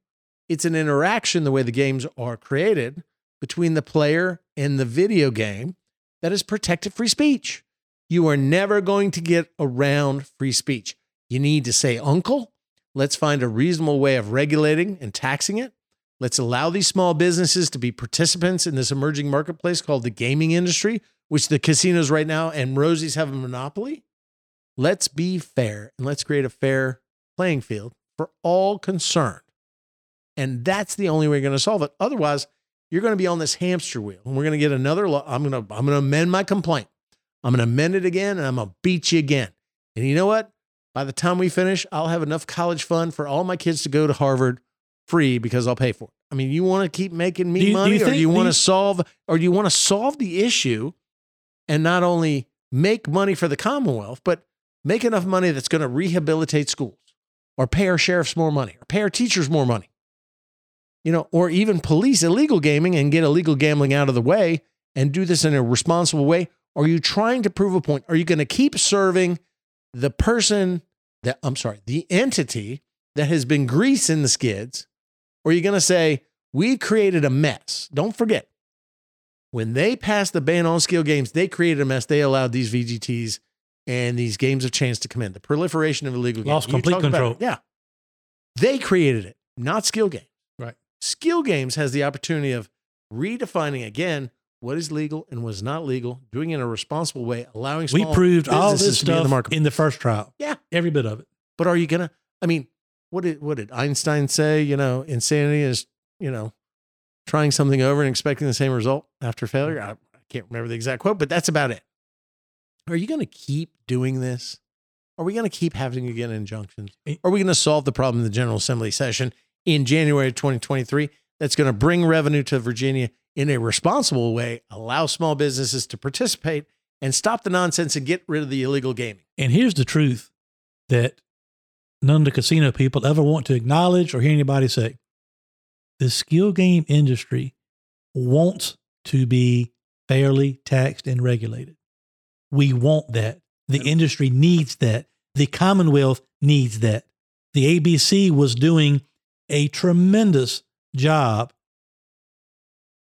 Speaker 2: it's an interaction the way the games are created between the player and the video game that is protected free speech. You are never going to get around free speech. You need to say, Uncle, let's find a reasonable way of regulating and taxing it. Let's allow these small businesses to be participants in this emerging marketplace called the gaming industry, which the casinos right now and Rosie's have a monopoly. Let's be fair and let's create a fair playing field for all concerned. And that's the only way you're going to solve it. Otherwise, you're going to be on this hamster wheel and we're going to get another law. I'm going to I'm going to amend my complaint. I'm going to amend it again and I'm going to beat you again. And you know what? By the time we finish, I'll have enough college fund for all my kids to go to Harvard free because I'll pay for it. I mean, you want to keep making me
Speaker 3: Do do
Speaker 2: money
Speaker 3: you
Speaker 2: or do you want to solve or do you want to solve the issue and not only make money for the Commonwealth, but make enough money that's going to rehabilitate schools or pay our sheriffs more money or pay our teachers more money? You know, or even police illegal gaming and get illegal gambling out of the way and do this in a responsible way? Are you trying to prove a point? Are you going to keep serving the person that, I'm sorry, the entity that has been greasing the skids? Or are you going to say, we created a mess? Don't forget, when they passed the ban on skill games, they created a mess. They allowed these VGTs and these games of chance to come in. The proliferation of illegal
Speaker 3: Lost
Speaker 2: games. You
Speaker 3: complete
Speaker 2: talked about
Speaker 3: control.
Speaker 2: Yeah. They created it, not skill games.
Speaker 3: Right.
Speaker 2: Skill games has the opportunity of redefining again what is legal and what is not legal, doing it in a responsible way, allowing
Speaker 3: we proved all this
Speaker 2: to be in the market.
Speaker 3: in the first trial.
Speaker 2: Yeah.
Speaker 3: every bit of it.
Speaker 2: But are you gonna? I mean, what did what did Einstein say? You know, insanity is you know trying something over and expecting the same result after failure. I, I can't remember the exact quote, but that's about it. Are you going to keep doing this? Are we going to keep having to get injunctions?
Speaker 3: Eh.
Speaker 2: Are we going to solve the problem in the General Assembly session in January of 2023 that's going to bring revenue to Virginia in a responsible way, allow small businesses to participate, and stop the nonsense and get rid of the illegal gaming?
Speaker 3: And here's the truth that none of the casino people ever want to acknowledge or hear anybody say. The skill game industry wants to be fairly taxed and regulated. We want that. The industry needs that. The Commonwealth needs that. The ABC was doing a tremendous job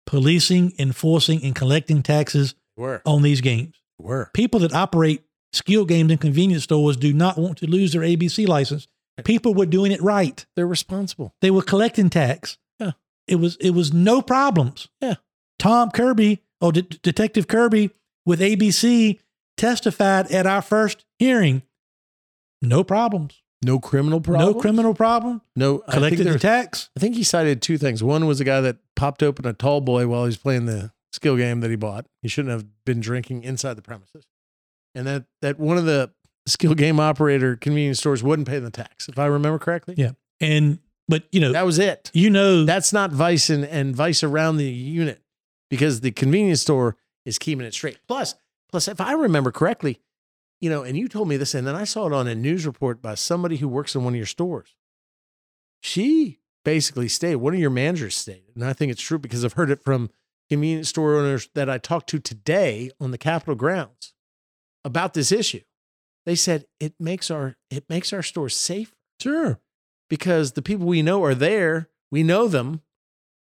Speaker 3: policing, enforcing, and collecting taxes
Speaker 2: Were.
Speaker 3: on these games
Speaker 2: Were.
Speaker 3: people that operate skill games in convenience stores do not want to lose their ABC license. People were doing it right.
Speaker 2: They're responsible.
Speaker 3: They were collecting tax.
Speaker 2: Yeah.
Speaker 3: It was it was no problems.
Speaker 2: Yeah.
Speaker 3: Tom Kirby or De- Detective Kirby with ABC testified at our first hearing. No problems.
Speaker 2: No criminal problem.
Speaker 3: No criminal problem.
Speaker 2: No I think
Speaker 3: Collected the tax.
Speaker 2: I think he cited two things. One was a guy that popped open a tall boy while he was playing the skill game that he bought. He shouldn't have been drinking inside the premises. And that that one of the skill game operator convenience stores wouldn't pay the tax, if I remember correctly.
Speaker 3: Yeah. And but you know,
Speaker 2: That was it.
Speaker 3: you know
Speaker 2: That's not vice and, and vice around the unit because the convenience store is keeping it straight. Plus, plus, if I remember correctly, you know, and you told me this, and then I saw it on a news report by somebody who works in one of your stores. She basically stated, one of your managers stated, and I think it's true because I've heard it from convenience store owners that I talked to today on the Capitol grounds about this issue. They said it makes our it makes our stores safer
Speaker 3: sure.
Speaker 2: because the people we know are there. We know them.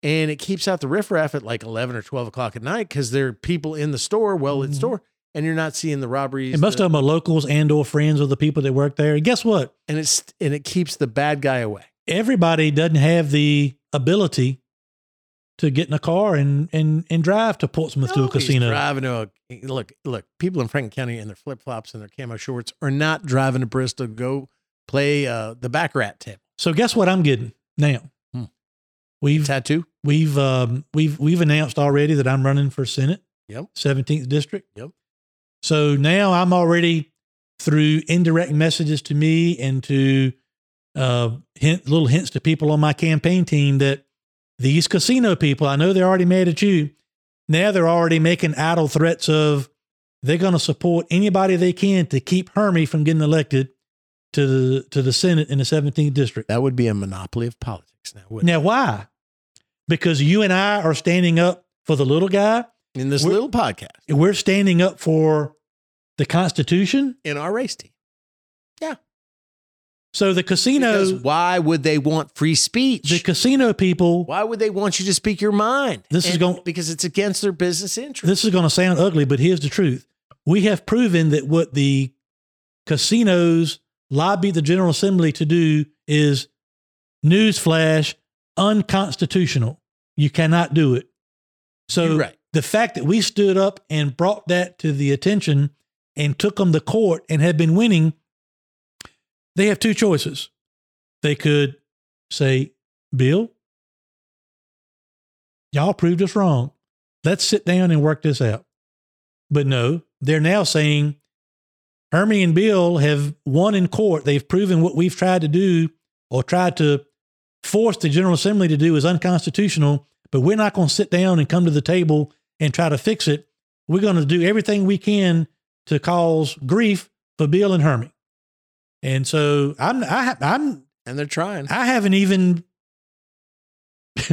Speaker 2: And it keeps out the riffraff at like 11 or 12 o'clock at night because there are people in the store, well lit
Speaker 3: Mhm.
Speaker 2: store, and you're not seeing the robberies.
Speaker 3: And most
Speaker 2: the-
Speaker 3: of them are locals and or friends of the people that work there. And guess what?
Speaker 2: and it's and it keeps the bad guy away.
Speaker 3: Everybody doesn't have the ability to get in a car and and and drive to Portsmouth to a casino.
Speaker 2: Driving to a look, look, people in Franklin County in their flip flops and their camo shorts are not driving to Bristol to go play uh, the baccarat tip.
Speaker 3: So guess what I'm getting now?
Speaker 2: Hmm.
Speaker 3: We've
Speaker 2: Tattoo?
Speaker 3: we've um, we've we've announced already that I'm running for Senate,
Speaker 2: Yep.
Speaker 3: 17th district.
Speaker 2: Yep.
Speaker 3: So now I'm already through indirect messages to me and to uh, hint little hints to people on my campaign team that these casino people, I know they're already mad at you. Now they're already making idle threats of they're going to support anybody they can to keep Hermie from getting elected to the to the Senate in the 17th district.
Speaker 2: That would be a monopoly of politics now,
Speaker 3: Now, why? Because you and I are standing up for the little guy.
Speaker 2: In this little podcast,
Speaker 3: We're standing up for the Constitution.
Speaker 2: in our race team. Yeah.
Speaker 3: So the casino,
Speaker 2: Because why would they want free speech?
Speaker 3: the casino people,
Speaker 2: Why would they want you to speak your mind?
Speaker 3: This is
Speaker 2: And-
Speaker 3: gon-
Speaker 2: because it's against their business interest.
Speaker 3: this is going to sound ugly, but here's the truth. We have proven that what the casinos lobby the General Assembly to do is newsflash unconstitutional. You cannot do it. So
Speaker 2: You're right.
Speaker 3: The fact that we stood up and brought that to the attention and took them to court and have been winning, they have two choices. They could say, Bill, y'all proved us wrong. Let's sit down and work this out. But no, they're now saying Hermie and Bill have won in court. They've proven what we've tried to do or tried to force the General Assembly to do is unconstitutional, but we're not going to sit down and come to the table and try to fix it. We're going to do everything we can to cause grief for Bill and Hermie. And so I'm I, I'm
Speaker 2: and they're trying.
Speaker 3: I haven't even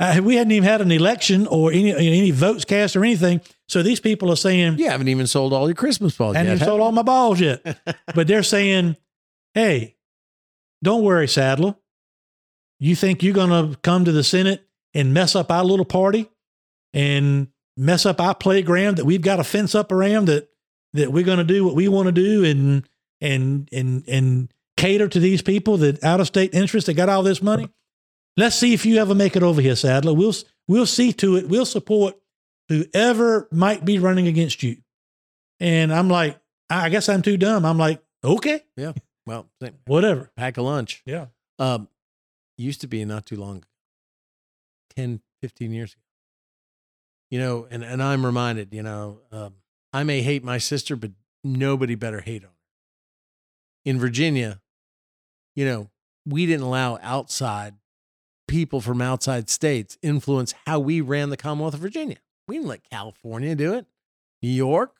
Speaker 3: I, we hadn't even had an election or any any votes cast or anything. So these people are saying,
Speaker 2: You haven't even sold all your Christmas balls
Speaker 3: I haven't
Speaker 2: yet.
Speaker 3: even sold all my balls yet. but they're saying, hey, don't worry, Sadler. You think you're going to come to the Senate and mess up our little party and mess up our playground that we've got a fence up around that that we're going to do what we want to do and and and and cater to these people that out of state interests that got all this money. Let's see if you ever make it over here, Sadler. We'll we'll see to it. We'll support whoever might be running against you. And I'm like, I guess I'm too dumb. I'm like, okay,
Speaker 2: yeah, Well,
Speaker 3: whatever.
Speaker 2: pack a lunch.
Speaker 3: Yeah.
Speaker 2: Um, used to be not too long ago, 10, 15 years ago. You know, and, and I'm reminded, you know, um, I may hate my sister, but nobody better hate on her. In Virginia, you know, we didn't allow outside people from outside states influence how we ran the Commonwealth of Virginia. We didn't let California do it. New York,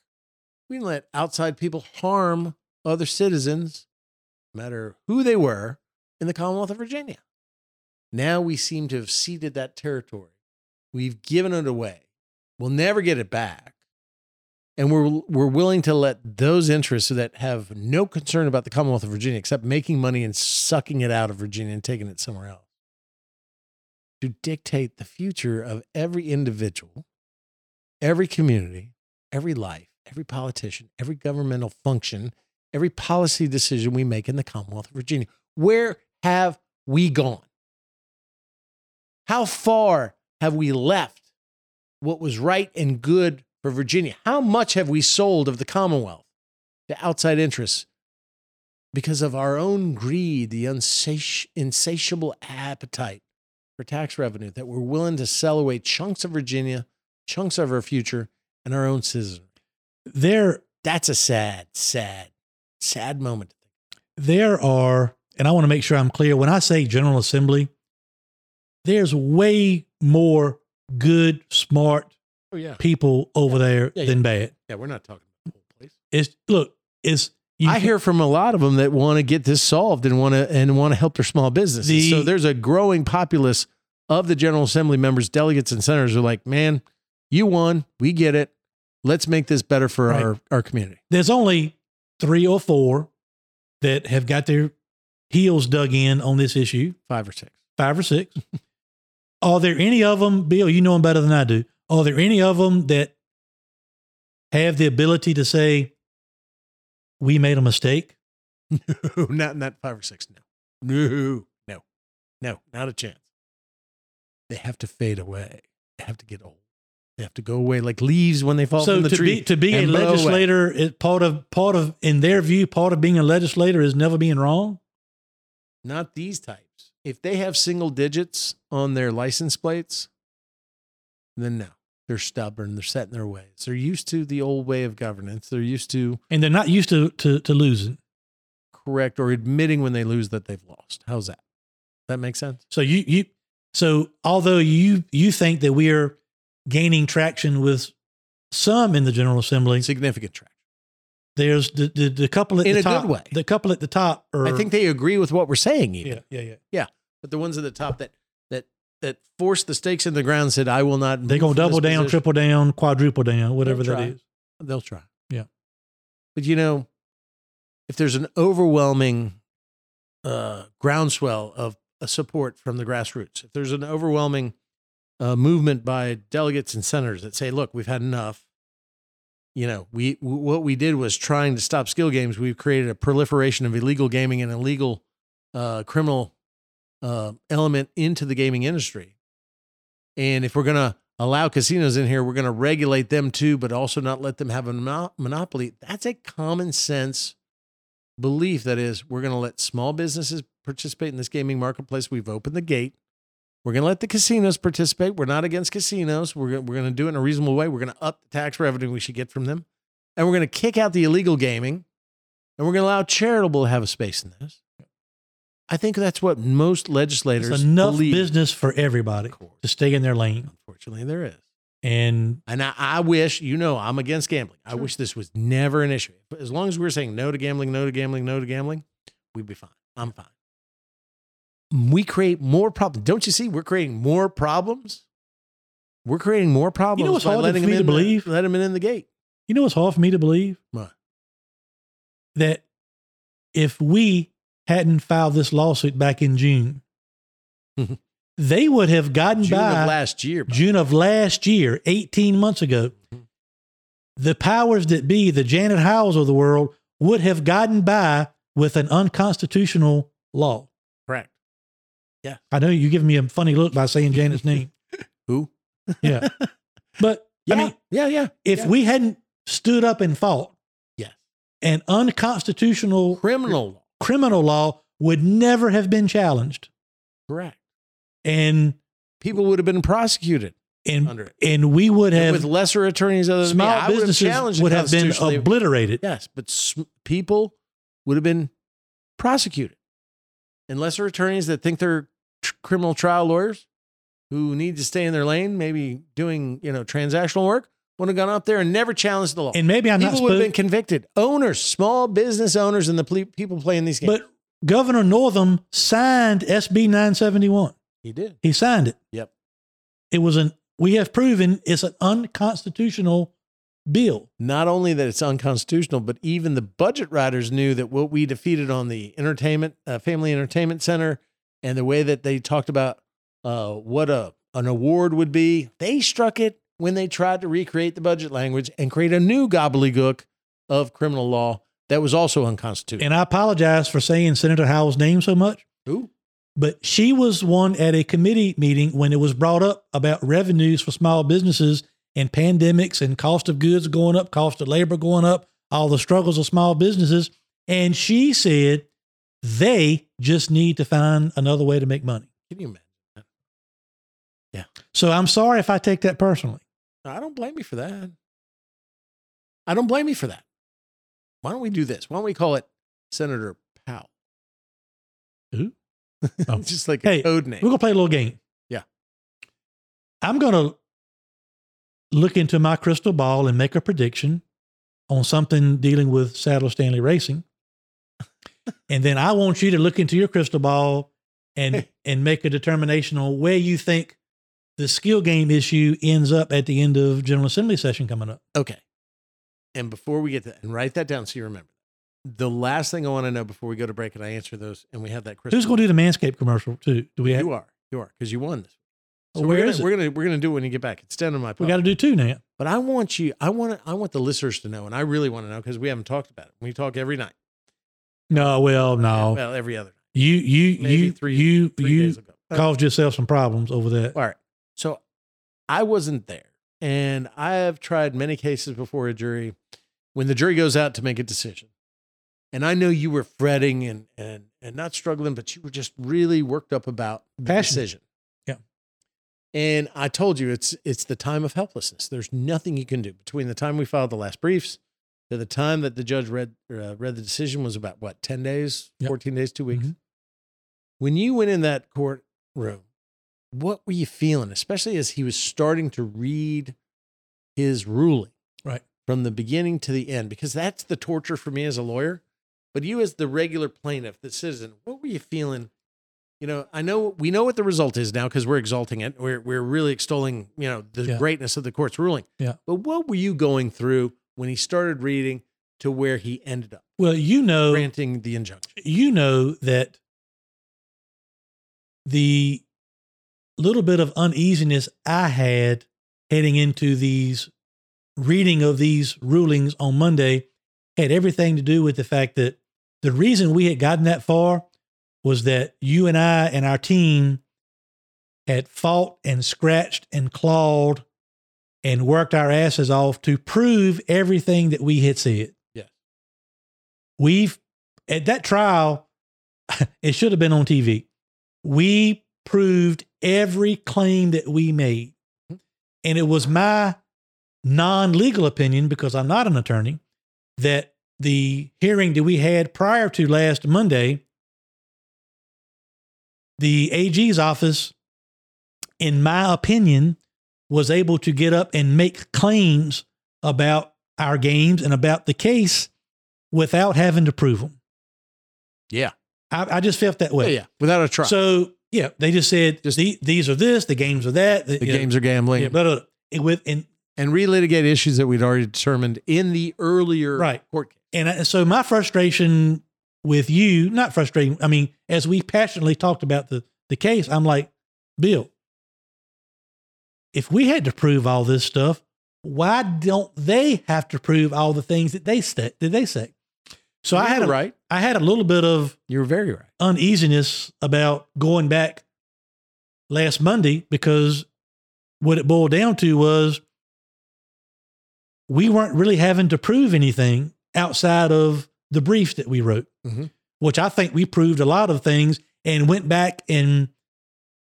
Speaker 2: we didn't let outside people harm other citizens, no matter who they were, in the Commonwealth of Virginia. Now we seem to have ceded that territory. We've given it away. We'll never get it back. And we're, we're willing to let those interests that have no concern about the Commonwealth of Virginia except making money and sucking it out of Virginia and taking it somewhere else to dictate the future of every individual, every community, every life, every politician, every governmental function, every policy decision we make in the Commonwealth of Virginia. Where have we gone? How far have we left what was right and good for Virginia. How much have we sold of the Commonwealth to outside interests because of our own greed, the unsati- insatiable appetite for tax revenue that we're willing to sell away chunks of Virginia, chunks of our future, and our own citizenry?
Speaker 3: There,
Speaker 2: That's a sad, sad, sad moment.
Speaker 3: there are, and I want to make sure I'm clear. When I say General Assembly, there's way more good, smart
Speaker 2: Oh yeah,
Speaker 3: people over there
Speaker 2: Yeah,
Speaker 3: than bad.
Speaker 2: yeah. We're not talking about the whole place.
Speaker 3: It's look, it's you
Speaker 2: I
Speaker 3: can-
Speaker 2: hear from a lot of them that want to get this solved and want to and want to help their small businesses.
Speaker 3: The-
Speaker 2: so there's a growing populace of the General Assembly members, delegates, and senators who are like, "Man, you won. We get it. Let's make this better for
Speaker 3: Right.
Speaker 2: our our community."
Speaker 3: there's only three or four that have got their heels dug in on this issue,
Speaker 2: Five or six.
Speaker 3: five or six. are there any of them, Bill? You know them better than I do. Are there any of them that have the ability to say, "We made a mistake"?
Speaker 2: No, not not five or six. No, no, no, no, not a chance. They have to fade away. They have to get old. They have to go away like leaves when they fall
Speaker 3: so
Speaker 2: from the
Speaker 3: to
Speaker 2: tree.
Speaker 3: be to be a
Speaker 2: and blow away.
Speaker 3: legislator is part of part of in their view part of being a legislator is never being wrong.
Speaker 2: not these types. If they have single digits on their license plates, then no, they're stubborn. They're set in their ways. They're used to the old way of governance. They're used to
Speaker 3: and they're not used to to, to losing.
Speaker 2: correct or admitting when they lose that they've lost. How's that? That makes sense.
Speaker 3: So you you so although you you think that we're gaining traction with some in the General Assembly,
Speaker 2: Significant traction.
Speaker 3: There's the the, the couple at
Speaker 2: In
Speaker 3: the
Speaker 2: a
Speaker 3: top.
Speaker 2: good way.
Speaker 3: The couple at the top are
Speaker 2: I think they agree with what we're saying. Even,
Speaker 3: yeah yeah yeah. Yeah.
Speaker 2: But the ones at the top that that that forced the stakes in the ground said, "I will not."
Speaker 3: They're gonna double down,
Speaker 2: position."
Speaker 3: triple down, quadruple down, whatever
Speaker 2: They'll try. They'll try.
Speaker 3: Yeah.
Speaker 2: But you know, if there's an overwhelming uh, groundswell of uh, support from the grassroots, if there's an overwhelming uh, movement by delegates and senators that say, "Look, we've had enough," you know, we what we did was trying to stop skill games. We've created a proliferation of illegal gaming and illegal uh, criminal uh, element into the gaming industry. And if we're going to allow casinos in here, we're going to regulate them too, but also not let them have a mono- monopoly. That's a common sense belief. That is, we're going to let small businesses participate in this gaming marketplace. We've opened the gate. We're going to let the casinos participate. We're not against casinos. We're, gonna- we're going to do it in a reasonable way. We're going to up the tax revenue we should get from them. And we're going to kick out the illegal gaming. And we're going to allow charitable to have a space in this. I think that's what most legislators
Speaker 3: It's enough
Speaker 2: believe.
Speaker 3: business for everybody to stay in their lane.
Speaker 2: Unfortunately, there is.
Speaker 3: And
Speaker 2: And I, I wish, you know, I'm against gambling. I wish this was never an issue. But as long as we are saying no to gambling, no to gambling, no to gambling, we'd be fine. I'm fine. We create more problems. Don't you see? We're creating more problems. We're creating more problems
Speaker 3: what's
Speaker 2: by
Speaker 3: hard
Speaker 2: letting
Speaker 3: for
Speaker 2: them
Speaker 3: me
Speaker 2: in
Speaker 3: to
Speaker 2: the-
Speaker 3: believe?
Speaker 2: let them in the gate.
Speaker 3: you know what's hard for me to believe?
Speaker 2: What?
Speaker 3: That if we hadn't filed this lawsuit back in June, they would have gotten
Speaker 2: June
Speaker 3: by
Speaker 2: of last year. by-
Speaker 3: June of last year, 18 months ago,
Speaker 2: Mhm.
Speaker 3: the powers that be, the Janet Howells of the world, would have gotten by with an unconstitutional law.
Speaker 2: Correct.
Speaker 3: I know you're giving me a funny look by saying Janet's name.
Speaker 2: Who?
Speaker 3: Yeah. But
Speaker 2: Yeah.
Speaker 3: I mean,
Speaker 2: yeah, yeah.
Speaker 3: if
Speaker 2: yeah.
Speaker 3: we hadn't stood up and fought,
Speaker 2: Yes.
Speaker 3: an unconstitutional
Speaker 2: criminal law.
Speaker 3: criminal law would never have been challenged.
Speaker 2: Correct.
Speaker 3: And
Speaker 2: People would have been prosecuted
Speaker 3: and
Speaker 2: under it.
Speaker 3: and we would have
Speaker 2: with lesser attorneys other than me.
Speaker 3: small
Speaker 2: I would have
Speaker 3: businesses
Speaker 2: challenged
Speaker 3: would have been obliterated.
Speaker 2: Yes, but sm- people would have been prosecuted. And lesser attorneys that think they're tr- criminal trial lawyers who need to stay in their lane, maybe doing, you know, transactional work, would have gone up there and never challenged the law.
Speaker 3: And maybe I'm not
Speaker 2: people would have been convicted. Owners, small business owners, and the ple- people playing these games.
Speaker 3: But Governor Northam signed SB 971.
Speaker 2: he did.
Speaker 3: He signed it.
Speaker 2: Yep.
Speaker 3: It was an, we have proven it's an unconstitutional bill.
Speaker 2: Not only that it's unconstitutional, but even the budget writers knew that what we defeated on the entertainment, uh, family entertainment center, and the way that they talked about uh, what a an award would be, they struck it when they tried to recreate the budget language and create a new gobbledygook of criminal law that was also unconstitutional.
Speaker 3: And I apologize for saying Senator Howell's name so much,
Speaker 2: Who?
Speaker 3: but she was one at a committee meeting when it was brought up about revenues for small businesses and pandemics and cost of goods going up, cost of labor going up, all the struggles of small businesses. And she said they just need to find another way to make money.
Speaker 2: Can you imagine? That? Yeah.
Speaker 3: So I'm sorry if I take that personally.
Speaker 2: I don't blame you for that. I don't blame you for that. Why don't we do this? Why don't we call it Senator Powell?
Speaker 3: Who? Oh.
Speaker 2: Just like
Speaker 3: Hey,
Speaker 2: a code name.
Speaker 3: We're gonna play a little game.
Speaker 2: Yeah.
Speaker 3: I'm gonna look into my crystal ball and make a prediction on something dealing with Sadler Stanley Racing. And then I want you to look into your crystal ball and and make a determination on where you think the skill game issue ends up at the end of General Assembly session coming up.
Speaker 2: Okay. And before we get that, and write that down so you remember. The last thing I want to know before we go to break and I answer those and we have that crystal.
Speaker 3: Who's going to do the Manscaped commercial too? Do we have?
Speaker 2: You are. You are because you won this.
Speaker 3: Oh,
Speaker 2: So
Speaker 3: where
Speaker 2: we're gonna,
Speaker 3: is it?
Speaker 2: we're gonna we're gonna do it when you get back. It's down in my.
Speaker 3: We got to do two now.
Speaker 2: But I want you. I want. I want the listeners to know, and I really want to know because we haven't talked about it. We talk every night.
Speaker 3: No, well, no.
Speaker 2: Well, every other.
Speaker 3: You you
Speaker 2: Maybe
Speaker 3: you
Speaker 2: three-
Speaker 3: you
Speaker 2: Three
Speaker 3: you caused yourself some problems over that.
Speaker 2: All right. So I wasn't there. And I have tried many cases before a jury when the jury goes out to make a decision. And I know you were fretting and and and not struggling, but you were just really worked up about the
Speaker 3: Passionate.
Speaker 2: decision.
Speaker 3: Yeah.
Speaker 2: And I told you it's it's the time of helplessness. There's nothing you can do between the time we filed the last briefs to the time that the judge read uh, read the decision was about what 10 days,
Speaker 3: Yep.
Speaker 2: 14 days, 2 weeks.
Speaker 3: Mhm.
Speaker 2: When you went in that courtroom, what were you feeling, especially as he was starting to read his ruling?
Speaker 3: Right.
Speaker 2: From the beginning to the end, because that's the torture for me as a lawyer. But you, as the regular plaintiff, the citizen, what were you feeling? You know, I know we know what the result is now because we're exalting it. We're we're really extolling, you know, the
Speaker 3: Yeah.
Speaker 2: greatness of the court's ruling.
Speaker 3: Yeah.
Speaker 2: But what were you going through when he started reading to where he ended up
Speaker 3: Well, you know,
Speaker 2: granting the injunction?
Speaker 3: you know that the little bit of uneasiness I had heading into these reading of these rulings on Monday had everything to do with the fact that the reason we had gotten that far was that you and I and our team had fought and scratched and clawed and worked our asses off to prove everything that we had said.
Speaker 2: Yes.
Speaker 3: We've at that trial, it should have been on TV. We proved every claim that we made. Hmm. And it was my non legal opinion, because I'm not an attorney, that the hearing that we had prior to last Monday, the AG's office, in my opinion, was able to get up and make claims about our games and about the case without having to prove them.
Speaker 2: Yeah.
Speaker 3: I, I just felt that way.
Speaker 2: Yeah, yeah. Without a trial.
Speaker 3: So yeah, they just said
Speaker 2: Just-
Speaker 3: the, these are this, the games are that.
Speaker 2: the games are gambling.
Speaker 3: yeah, blah, blah, blah. And with and
Speaker 2: and relitigate issues that we'd already determined in the earlier
Speaker 3: Right.
Speaker 2: court case.
Speaker 3: and I, so my frustration with you, not frustrating. I mean, as we passionately talked about the the case, I'm like, Bill, if we had to prove all this stuff, why don't they have to prove all the things that they say? Did they say? So I had a,
Speaker 2: right.
Speaker 3: I had a little bit of
Speaker 2: You were very right.
Speaker 3: uneasiness about going back last Monday because what it boiled down to was we weren't really having to prove anything outside of the brief that we wrote,
Speaker 2: Mhm.
Speaker 3: which I think we proved a lot of things and went back and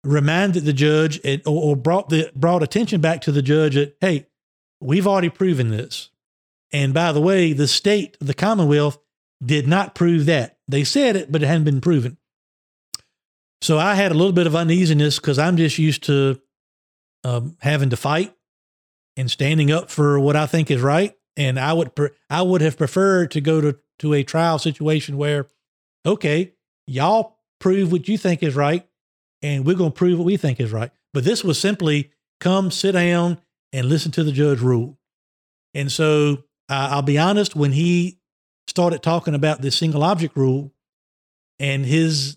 Speaker 3: reminded the judge and, or, or brought the brought attention back to the judge that hey, we've already proven this. And by the way, the state, the Commonwealth, did not prove that. They said it, but it hadn't been proven. So I had a little bit of uneasiness because I'm just used to um, having to fight and standing up for what I think is right. And I would pre- I would have preferred to go to to a trial situation where, okay, y'all prove what you think is right, and we're going to prove what we think is right. But this was simply come sit down and listen to the judge rule. And so uh, I'll be honest, when he started talking about the single object rule and his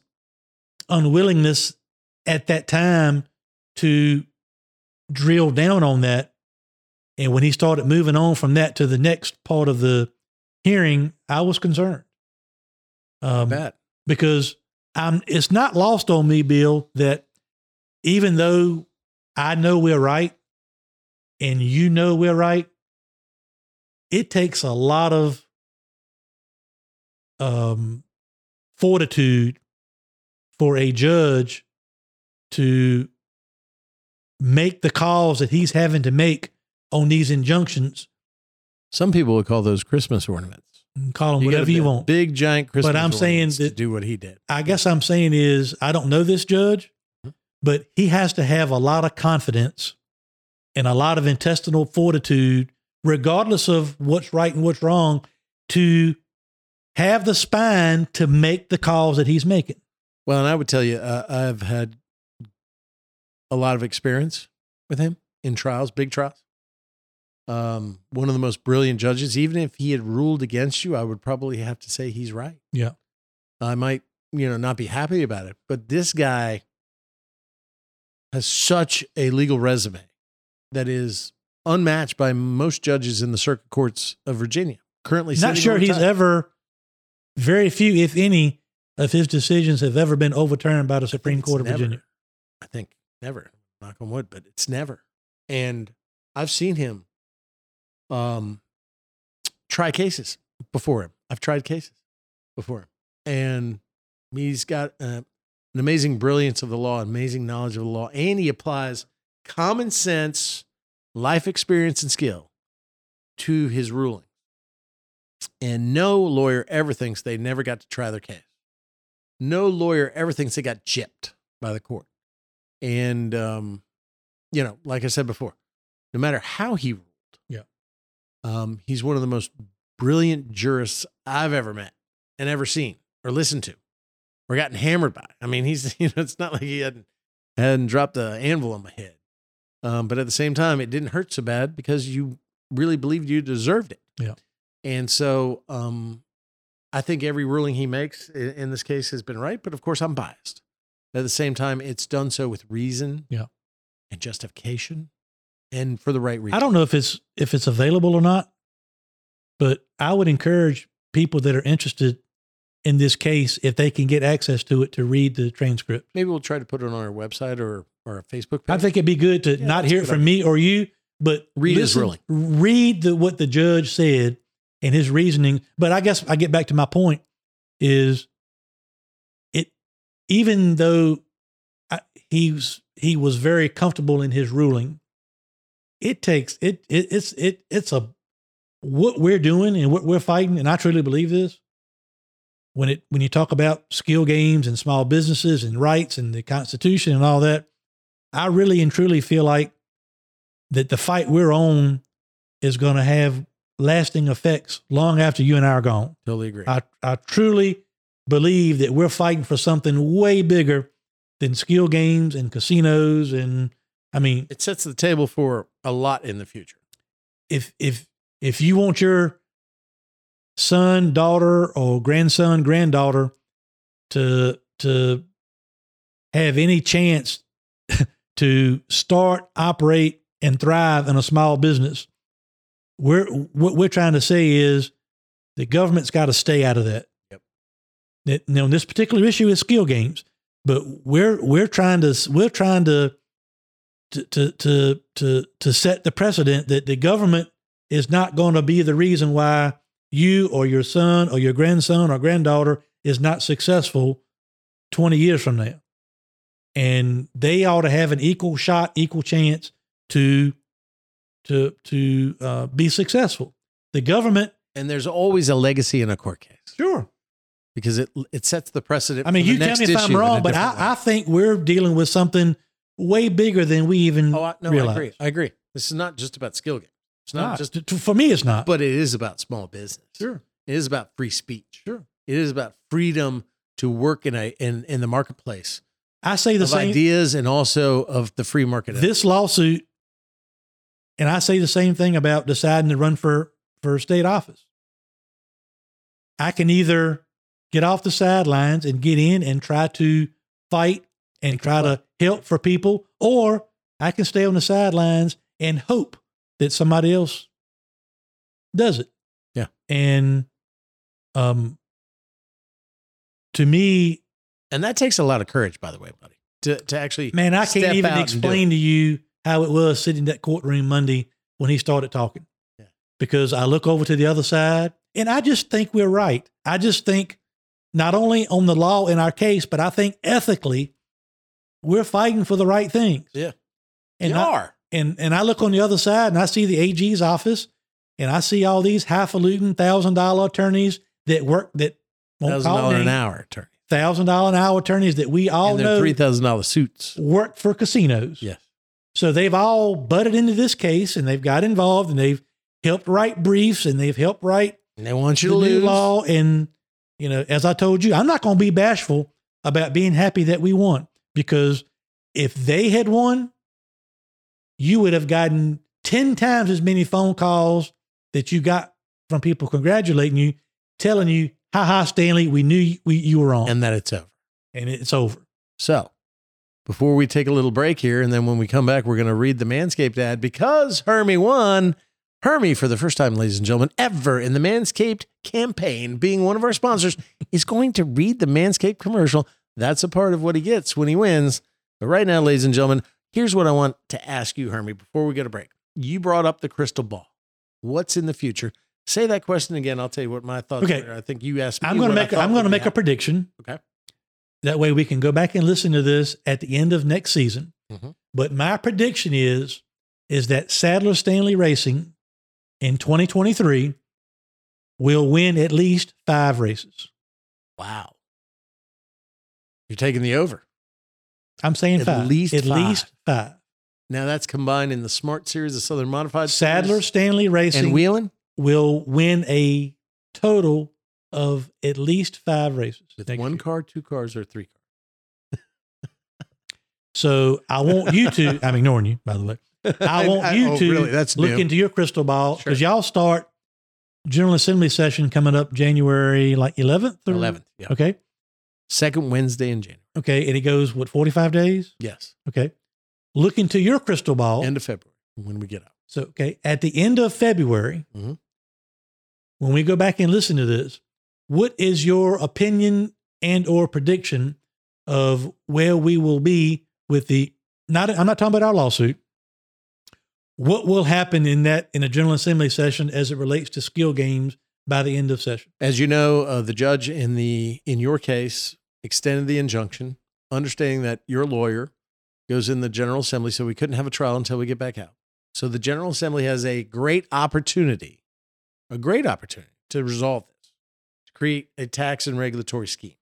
Speaker 3: unwillingness at that time to drill down on that, and when he started moving on from that to the next part of the hearing, I was concerned. Um,
Speaker 2: Bet.
Speaker 3: because It's not lost on me, Bill, that even though I know we're right, and you know we're right, it takes a lot of um, fortitude for a judge to make the calls that he's having to make on these injunctions.
Speaker 2: Some people would call those Christmas ornaments.
Speaker 3: Call him
Speaker 2: You
Speaker 3: whatever you want.
Speaker 2: Big giant Christmas.
Speaker 3: But I'm saying that-
Speaker 2: do what he did.
Speaker 3: I guess I'm saying is I don't know this judge, but he has to have a lot of confidence and a lot of intestinal fortitude, regardless of what's right and what's wrong, to have the spine to make the calls that he's making.
Speaker 2: Well, and I would tell you, uh, I've had a lot of experience with him in trials, big trials. Um, one of the most brilliant judges. Even if he had ruled against you, I would probably have to say he's right.
Speaker 3: Yeah.
Speaker 2: I might, you know, not be happy about it, but this guy has such a legal resume that is unmatched by most judges in the circuit courts of Virginia. Currently,
Speaker 3: Not sure he's ever, very few, if any, of his decisions have ever been overturned by the Supreme Court of
Speaker 2: never.
Speaker 3: Virginia.
Speaker 2: I think never. Knock on wood, but it's never. And I've seen him um try cases before him. I've tried cases before him. And he's got uh, an amazing brilliance of the law, amazing knowledge of the law, and he applies common sense, life experience, and skill to his ruling. And no lawyer ever thinks they never got to try their case. No lawyer ever thinks they got gypped by the court. And, um, you know, like I said before, no matter how he ruled,
Speaker 3: Yeah.
Speaker 2: Um, he's one of the most brilliant jurists I've ever met and ever seen or listened to or gotten hammered by. I mean, he's, you know, it's not like he hadn't, hadn't dropped the anvil on my head. Um, but at the same time, it didn't hurt so bad because you really believed you deserved it.
Speaker 3: Yeah.
Speaker 2: And so, um, I think every ruling he makes in this case has been right, but of course I'm biased. At the same time, it's done so with reason
Speaker 3: Yeah.
Speaker 2: and justification and for the right reason.
Speaker 3: I don't know if it's if it's available or not, but I would encourage people that are interested in this case, if they can get access to it, to read the transcript.
Speaker 2: Maybe we'll try to put it on our website or, or our Facebook page.
Speaker 3: I think it'd be good to
Speaker 2: Yeah,
Speaker 3: not hear it
Speaker 2: good
Speaker 3: from me or you, but
Speaker 2: Read his
Speaker 3: listen- Read the, what the judge said and his reasoning. But I guess I get back to my point is it even though I, he was he was very comfortable in his ruling, it takes it, it it's it it's a what we're doing and what we're fighting, and I truly believe this. When it when you talk about skill games and small businesses and rights and the Constitution and all that, I really and truly feel like that the fight we're on is going to have lasting effects long after you and I are gone.
Speaker 2: totally agree.
Speaker 3: I, I truly believe that we're fighting for something way bigger than skill games and casinos. And I mean,
Speaker 2: it sets the table for a lot in the future.
Speaker 3: if if if you want your son, daughter, or grandson, granddaughter to to have any chance to start, operate, and thrive in a small business, we're what we're trying to say is the government's got to stay out of that.
Speaker 2: Yep.
Speaker 3: That- Now, this particular issue is skill games, but we're we're trying to we're trying to to to to to, set the precedent that the government is not going to be the reason why you or your son or your grandson or granddaughter is not successful 20 years from now. And they ought to have an equal shot, equal chance to to to uh, be successful. The government,
Speaker 2: And there's always a legacy in a court case
Speaker 3: sure.
Speaker 2: because it it sets the precedent.
Speaker 3: I mean, you tell me if I'm wrong, but
Speaker 2: way.
Speaker 3: I, I think we're dealing with something way bigger than we even
Speaker 2: oh, I, no,
Speaker 3: realize.
Speaker 2: I agree. I agree. This is not just about skill games. It's not
Speaker 3: Not-
Speaker 2: just,
Speaker 3: for me, it's not.
Speaker 2: but it is about small business.
Speaker 3: sure,
Speaker 2: It is about free speech.
Speaker 3: sure.
Speaker 2: It is about freedom to work in a in in the marketplace
Speaker 3: I say the same.
Speaker 2: ideas and also of the free market.
Speaker 3: this lawsuit, and I say the same thing about deciding to run for for state office. I can either get off the sidelines and get in and try to fight and try to help for people, or I can stay on the sidelines and hope that somebody else does it.
Speaker 2: Yeah.
Speaker 3: And um to me,
Speaker 2: and that takes a lot of courage, by the way, buddy, to to actually
Speaker 3: Man, I can't even
Speaker 2: out and do
Speaker 3: explain to you how it was sitting in that courtroom Monday when he started talking.
Speaker 2: Yeah.
Speaker 3: Because I look over to the other side and I just think we're right. I just think not only on the law in our case, but I think ethically we're fighting for the right things.
Speaker 2: Yeah.
Speaker 3: And
Speaker 2: you
Speaker 3: I,
Speaker 2: are.
Speaker 3: and and I look on the other side and I see the AG's office and I see all these highfalutin thousand dollar attorneys that work that
Speaker 2: Thousand dollar an hour attorney.
Speaker 3: thousand dollar an hour attorneys that we all know
Speaker 2: three thousand dollar suits.
Speaker 3: work for casinos.
Speaker 2: Yes.
Speaker 3: So they've all butted into this case and they've got involved and they've helped write briefs and they've helped write
Speaker 2: And they want you
Speaker 3: the
Speaker 2: to
Speaker 3: new
Speaker 2: lose.
Speaker 3: law. And, you know, as I told you, I'm not going to be bashful about being happy that we won because if they had won, you would have gotten 10 times as many phone calls that you got from people congratulating you, telling you, ha ha, Stanley, we knew you, we, you were on.
Speaker 2: and that it's over.
Speaker 3: and it's over.
Speaker 2: So, before we take a little break here, and then when we come back, we're going to read the Manscaped ad because Hermie won. Hermie, for the first time, ladies and gentlemen, ever in the Manscaped campaign, being one of our sponsors, is going to read the Manscaped commercial. That's a part of what he gets when he wins. But right now, ladies and gentlemen, here's what I want to ask you, Hermie, before we get a break. You brought up the crystal ball. What's in the future? Say that question again. I'll tell you what my thoughts
Speaker 3: Okay.
Speaker 2: are. I think you asked me.
Speaker 3: I'm going to make, I'm going to make a prediction.
Speaker 2: Okay.
Speaker 3: That way we can go back and listen to this at the end of next season.
Speaker 2: Mhm.
Speaker 3: But my prediction is is that Sadler Stanley Racing in 2023 will win at least five races.
Speaker 2: Wow. You're taking the over.
Speaker 3: I'm saying
Speaker 2: At
Speaker 3: five.
Speaker 2: least
Speaker 3: at
Speaker 2: five.
Speaker 3: least five.
Speaker 2: Now that's combined in the Smart Series, the Southern Modified
Speaker 3: Sadler
Speaker 2: Series,
Speaker 3: Stanley Racing
Speaker 2: and Whelen
Speaker 3: will win a total of at least five races.
Speaker 2: with one
Speaker 3: year.
Speaker 2: car, two cars, or three cars.
Speaker 3: So I want you to. I'm ignoring you, by the way. I want you
Speaker 2: oh,
Speaker 3: to
Speaker 2: really? That's
Speaker 3: look
Speaker 2: new.
Speaker 3: into your crystal ball
Speaker 2: Sure.
Speaker 3: because y'all start General Assembly session coming up January like 11th or
Speaker 2: 11th. Yeah.
Speaker 3: Okay.
Speaker 2: Second Wednesday in January.
Speaker 3: Okay. And it goes, what, 45 days?
Speaker 2: Yes.
Speaker 3: Okay. Look into your crystal ball.
Speaker 2: End of February when we get out.
Speaker 3: so, okay. At the end of February,
Speaker 2: Mhm.
Speaker 3: when we go back and listen to this, what is your opinion and or prediction of where we will be with the, not, I'm not talking about our lawsuit. What will happen in that, in a General Assembly session as it relates to skill games by the end of session?
Speaker 2: As you know, uh, the judge in the in your case extended the injunction, understanding that your lawyer goes in the General Assembly, so we couldn't have a trial until we get back out. So the General Assembly has a great opportunity, a great opportunity to resolve this, to create a tax and regulatory scheme.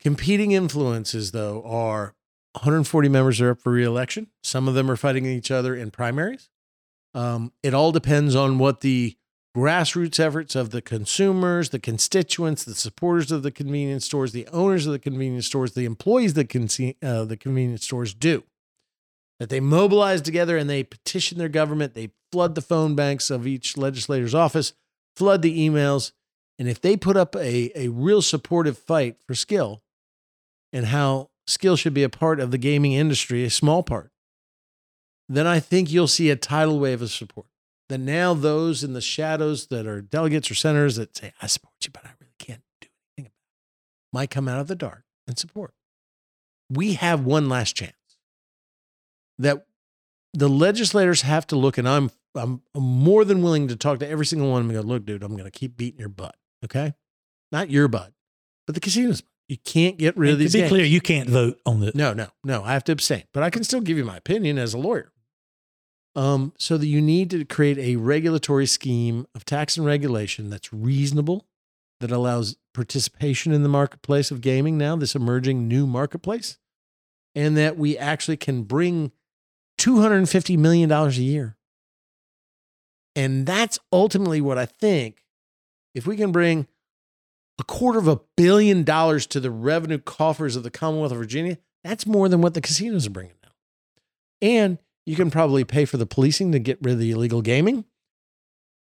Speaker 2: Competing influences, though, are 140 members are up for reelection. Some of them are fighting each other in primaries. Um, it all depends on what the grassroots efforts of the consumers, the constituents, the supporters of the convenience stores, the owners of the convenience stores, the employees that uh, the convenience stores do. That they mobilize together and they petition their government, they flood the phone banks of each legislator's office, flood the emails. And if they put up a, a real supportive fight for skill and how skill should be a part of the gaming industry, a small part, then I think you'll see a tidal wave of support that now those in the shadows that are delegates or senators that say, I support you, but I really can't do anything about it, might come out of the dark and support. We have one last chance that the legislators have to look, and I'm, I'm, more than willing to talk to every single one of them and go, look, dude, I'm going to keep beating your butt. Okay. Not your butt, but the casinos. You can't get rid of
Speaker 3: And
Speaker 2: these
Speaker 3: to be
Speaker 2: games.
Speaker 3: clear, you can't vote on this.
Speaker 2: No, no, no. I have to abstain, but I can still give you my opinion as a lawyer. Um, so that you need to create a regulatory scheme of tax and regulation that's reasonable, that allows participation in the marketplace of gaming now, this emerging new marketplace, and that we actually can bring $250 million a year. And that's ultimately what I think. If we can bring a quarter of a billion dollars to the revenue coffers of the Commonwealth of Virginia, that's more than what the casinos are bringing now. And you can probably pay for the policing to get rid of the illegal gaming,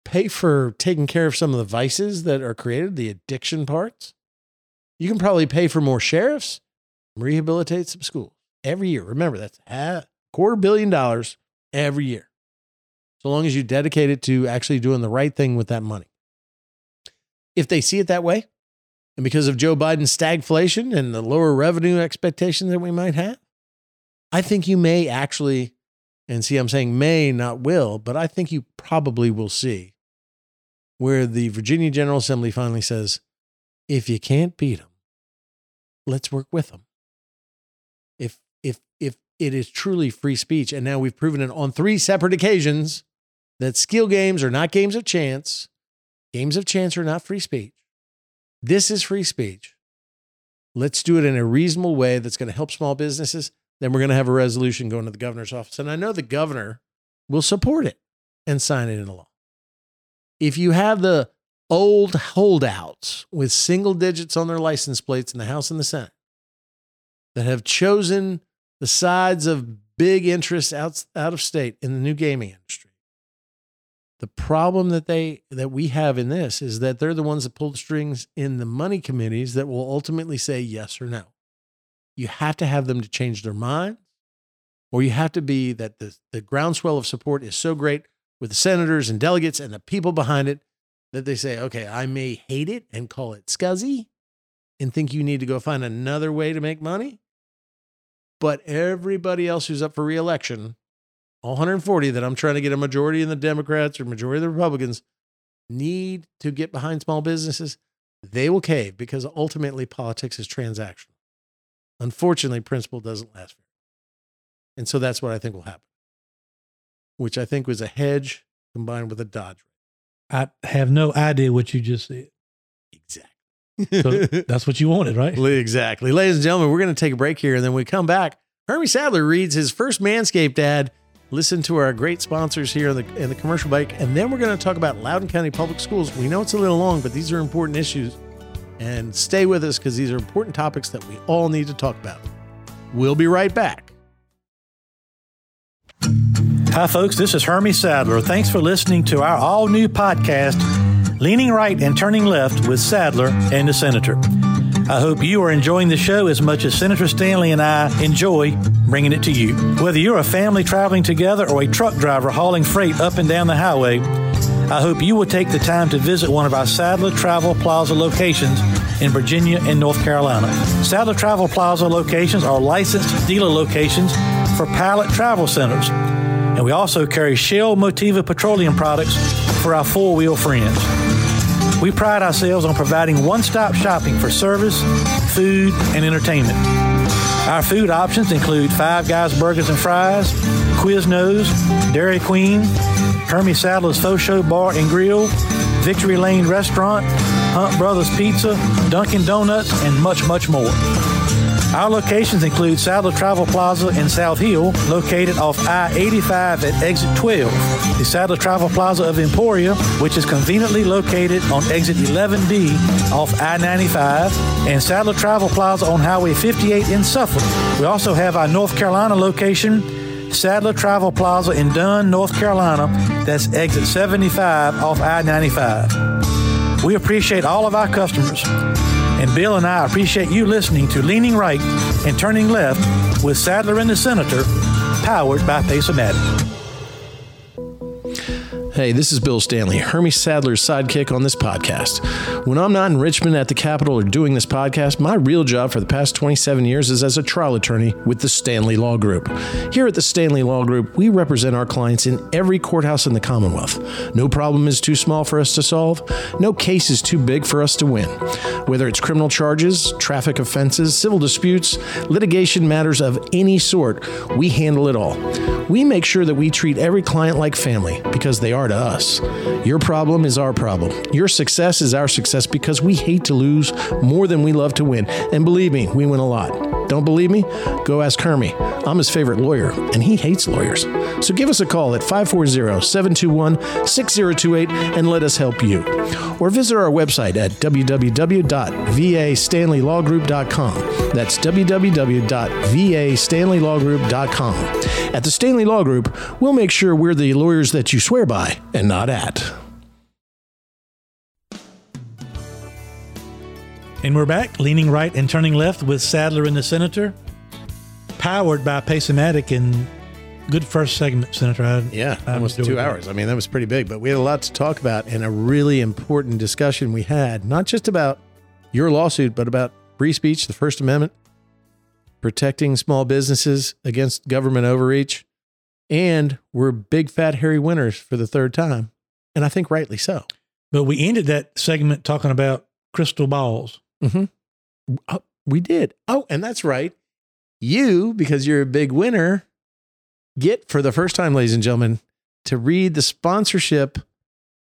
Speaker 2: pay for taking care of some of the vices that are created, the addiction parts. You can probably pay for more sheriffs, rehabilitate some schools every year. Remember, that's a quarter billion dollars every year. So long as you dedicate it to actually doing the right thing with that money. If they see it that way, and because of Joe Biden's stagflation and the lower revenue expectations that we might have, I think you may actually, and see, I'm saying may, not will, but I think you probably will see where the Virginia General Assembly finally says, if you can't beat them, let's work with them. If if if it is truly free speech, and now we've proven it on three separate occasions that skill games are not games of chance, games of chance are not free speech. This is free speech. Let's do it in a reasonable way that's going to help small businesses. Then we're going to have a resolution going to the governor's office. And I know the governor will support it and sign it into law. If you have the old holdouts with single digits on their license plates in the House and the Senate that have chosen the sides of big interests out, out of state in the new gaming industry. The problem that they that we have in this is that they're the ones that pull the strings in the money committees that will ultimately say yes or no. You have to have them to change their minds, or you have to be that the, the groundswell of support is so great with the senators and delegates and the people behind it that they say, okay, I may hate it and call it scuzzy and think you need to go find another way to make money. But everybody else who's up for reelection, all 140 that I'm trying to get a majority in the Democrats or majority of the Republicans, need to get behind small businesses. They will cave because ultimately politics is transactional. Unfortunately, principle doesn't last very And so that's what I think will happen, which I think was a hedge combined with a dodge.
Speaker 3: I have no idea what you just said.
Speaker 2: Exactly.
Speaker 3: So that's what you wanted, right?
Speaker 2: Exactly. Ladies and gentlemen, we're going to take a break here. And then we come back, Hermie Sadler reads his first Manscaped ad. Listen to our great sponsors here in the, in the commercial break. And then we're going to talk about Loudoun County Public Schools. We know it's a little long, but these are important issues. And stay with us because these are important topics that we all need to talk about. We'll be right back.
Speaker 3: Hi, folks. This is Hermie Sadler. Thanks for listening to our all new podcast, Leaning Right and Turning Left with Sadler and the Senator. I hope you are enjoying the show as much as Senator Stanley and I enjoy bringing it to you. Whether you're a family traveling together or a truck driver hauling freight up and down the highway, I hope you will take the time to visit one of our Sadler Travel Plaza locations in Virginia and North Carolina. Sadler Travel Plaza locations are licensed dealer locations for Pilot Travel Centers and we also carry Shell Motiva petroleum products for our four wheel friends. We pride ourselves on providing one stop shopping for service, food, and entertainment. Our food options include Five Guys Burgers and Fries, Quiznos, Dairy Queen, Hermie Sadler's Faux Show Bar and Grill, Victory Lane Restaurant, Hunt Brothers Pizza, Dunkin' Donuts, and much, much more. Our locations include Sadler Travel Plaza in South Hill, located off I 85 at exit 12, the Sadler Travel Plaza of Emporia, which is conveniently located on exit 11D off I 95, and Sadler Travel Plaza on Highway 58 in Suffolk. We also have our North Carolina location. Sadler Travel Plaza in Dunn, North Carolina. That's exit 75 off I 95. We appreciate all of our customers. And Bill and I appreciate you listening to Leaning Right and Turning Left with Sadler and the Senator, powered by Pace-O-Matic.
Speaker 2: Hey, this is Bill Stanley, Hermie Sadler's sidekick on this podcast. When I'm not in Richmond at the Capitol or doing this podcast, my real job for the past 27 years is as a trial attorney with the Stanley Law Group. Here at the Stanley Law Group, we represent our clients in every courthouse in the Commonwealth. No problem is too small for us to solve, no case is too big for us to win. Whether it's criminal charges, traffic offenses, civil disputes, litigation matters of any sort, we handle it all. We make sure that we treat every client like family because they are to us. Your problem is our problem. Your success is our success because we hate to lose more than we love to win. And believe me, we win a lot. Don't believe me? Go ask Hermie. I'm his favorite lawyer, and he hates lawyers. So give us a call at 540 721 6028 and let us help you. Or visit our website at www.vastanleylawgroup.com. That's www.vastanleylawgroup.com. At the Stanley Law Group, we'll make sure we're the lawyers that you swear by and not at.
Speaker 3: And we're back, leaning right and turning left with Sadler and the Senator, powered by Pace-O-Matic and good first segment, Senator. I,
Speaker 2: Yeah,
Speaker 3: I
Speaker 2: almost
Speaker 3: enjoyed
Speaker 2: two
Speaker 3: that.
Speaker 2: hours. I mean, that was pretty big, but we had a lot to talk about and a really important discussion we had, not just about your lawsuit, but about free speech, the First Amendment, protecting small businesses against government overreach, and we're big fat hairy winners for the third time, and I think rightly so.
Speaker 3: But we ended that segment talking about crystal balls.
Speaker 2: Mm-hmm. Oh, we did. Oh, and that's right. You, because you're a big winner, get for the first time, ladies and gentlemen, to read the sponsorship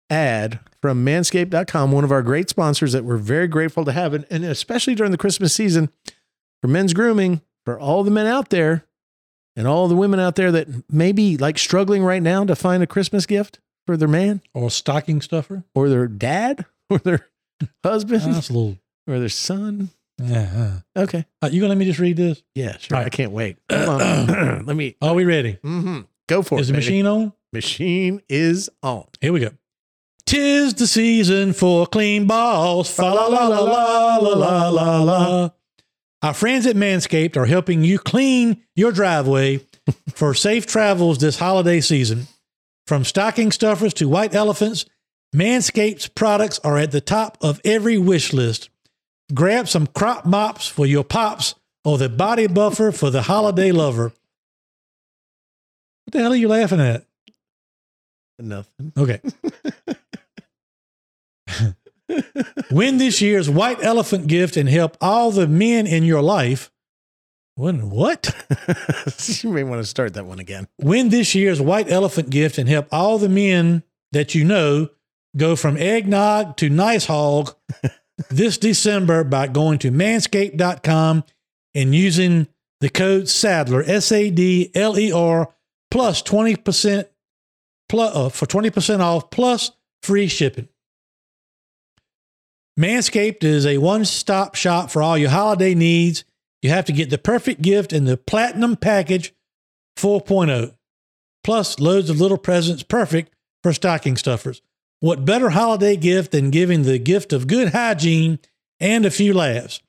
Speaker 2: ad from manscaped.com, one of our great sponsors that we're very grateful to have. And, and especially during the Christmas season for men's grooming, for all the men out there and all the women out there that may be like struggling right now to find a Christmas gift for their man
Speaker 3: Or stocking stuffer.
Speaker 2: or their dad or their husband
Speaker 3: That's a little.
Speaker 2: or their son.
Speaker 3: Yeah.
Speaker 2: Okay.
Speaker 3: Uh, you gonna let me just read this?
Speaker 2: Yeah, sure.
Speaker 3: Right.
Speaker 2: I can't wait. Let me
Speaker 3: Are we ready?
Speaker 2: Mm-hmm. go for
Speaker 3: Is
Speaker 2: it.
Speaker 3: the
Speaker 2: baby.
Speaker 3: machine on?
Speaker 2: machine is on.
Speaker 3: Here we go. Tis the season for clean balls. Fa la la la la la la la la. Our friends at Manscaped are helping you clean your driveway for safe travels this holiday season. From stocking stuffers to white elephants, Manscaped's products are at the top of every wish list. Grab some crop mops for your pops or the body buffer for the holiday lover. What the hell are you laughing at?
Speaker 2: Nothing.
Speaker 3: Okay. Win this year's white elephant gift and help all the men in your life. Win what?
Speaker 2: you may want to start that one again.
Speaker 3: Win this year's white elephant gift and help all the men that you know go from eggnog to nice hog this December by going to manscaped.com and using the code Sadler, S A D L E R, plus 20% plus, uh, for 20% off plus free shipping. Manscaped is a one stop shop for all your holiday needs. You have to get the perfect gift in the Platinum Package 4.0, plus loads of little presents perfect for stocking stuffers. What better holiday gift than giving the gift of good hygiene and a few laughs?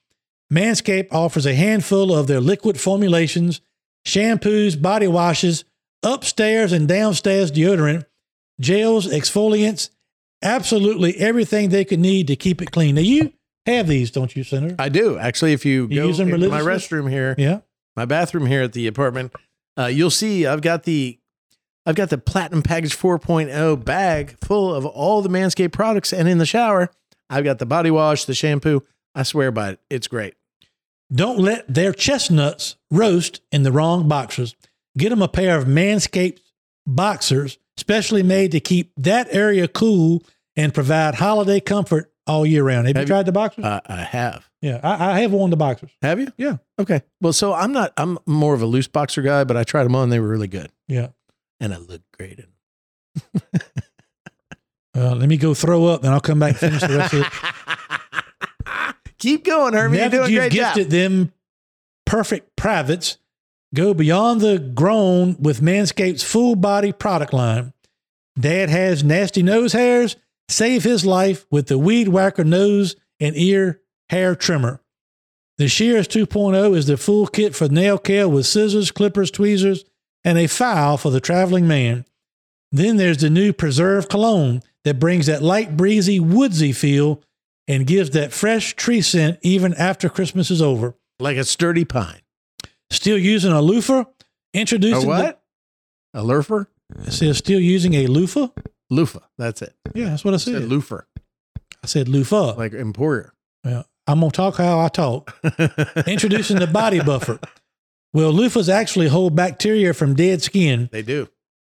Speaker 3: Manscaped offers a handful of their liquid formulations, shampoos, body washes, upstairs and downstairs deodorant, gels, exfoliants, absolutely everything they could need to keep it clean. Now, you have these, don't you, Senator?
Speaker 2: I do actually. If you,
Speaker 3: You
Speaker 2: go
Speaker 3: use them
Speaker 2: into my restroom here,
Speaker 3: yeah.
Speaker 2: my bathroom here at the apartment, uh, you'll see I've got the I've got the Platinum Package 4.0 bag full of all the Manscaped products, and in the shower, I've got the body wash, the shampoo. I swear by it, it's great.
Speaker 3: Don't let their chestnuts roast in the wrong boxers. Get them a pair of Manscaped boxers, specially made to keep that area cool and provide holiday comfort all year round. Have,
Speaker 2: Have you
Speaker 3: tried the boxers?
Speaker 2: Uh, I have.
Speaker 3: yeah, I, I have worn the boxers.
Speaker 2: Have you?
Speaker 3: Yeah.
Speaker 2: Okay. Well, so I'm not. I'm more of a loose boxer guy, but I tried them on. They were really good,
Speaker 3: Yeah.
Speaker 2: and I look great in.
Speaker 3: Uh, let me go throw up, and I'll come back and finish the rest of it.
Speaker 2: Keep going, Hermie.
Speaker 3: now
Speaker 2: You're doing a
Speaker 3: you've
Speaker 2: great job.
Speaker 3: gifted them perfect privates, go beyond the grown with Manscaped's full body product line. Dad has nasty nose hairs. Save his life with the Weed Whacker nose and ear hair trimmer. The Shears 2.0 is the full kit for nail care with scissors, clippers, tweezers, and a file for the traveling man. Then there's the new Preserve Cologne that brings that light, breezy, woodsy feel and gives that fresh tree scent even after Christmas is over.
Speaker 2: like a sturdy pine.
Speaker 3: Still using a loofah?
Speaker 2: A
Speaker 3: Introducing
Speaker 2: what? A lurfer?
Speaker 3: The, it says still using a loofah?
Speaker 2: Loofah. That's it.
Speaker 3: Yeah, that's what I
Speaker 2: a
Speaker 3: said.
Speaker 2: loofer,
Speaker 3: I said loofah.
Speaker 2: like employer.
Speaker 3: Yeah, I'm gonna talk how I talk. Introducing the body buffer. Well, loofahs actually hold bacteria from dead skin.
Speaker 2: they do.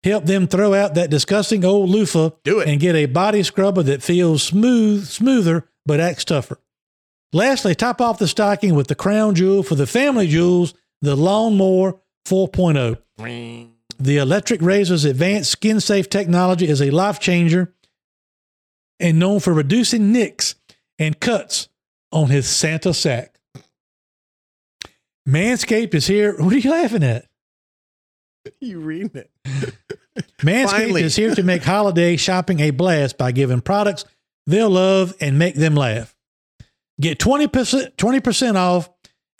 Speaker 3: Help them throw out that disgusting old loofah
Speaker 2: Do it.
Speaker 3: and get a body scrubber that feels smooth, smoother, but acts tougher. Lastly, top off the stocking with the crown jewel for the family jewels, the Lawnmower 4.0. The electric razor's advanced skin safe technology is a life changer and known for reducing nicks and cuts on his Santa sack. Manscaped is here. What are you laughing at?
Speaker 2: you reading it?
Speaker 3: Manscaped
Speaker 2: Finally.
Speaker 3: is here to make holiday shopping a blast by giving products they'll love and make them laugh. Get 20%, 20% off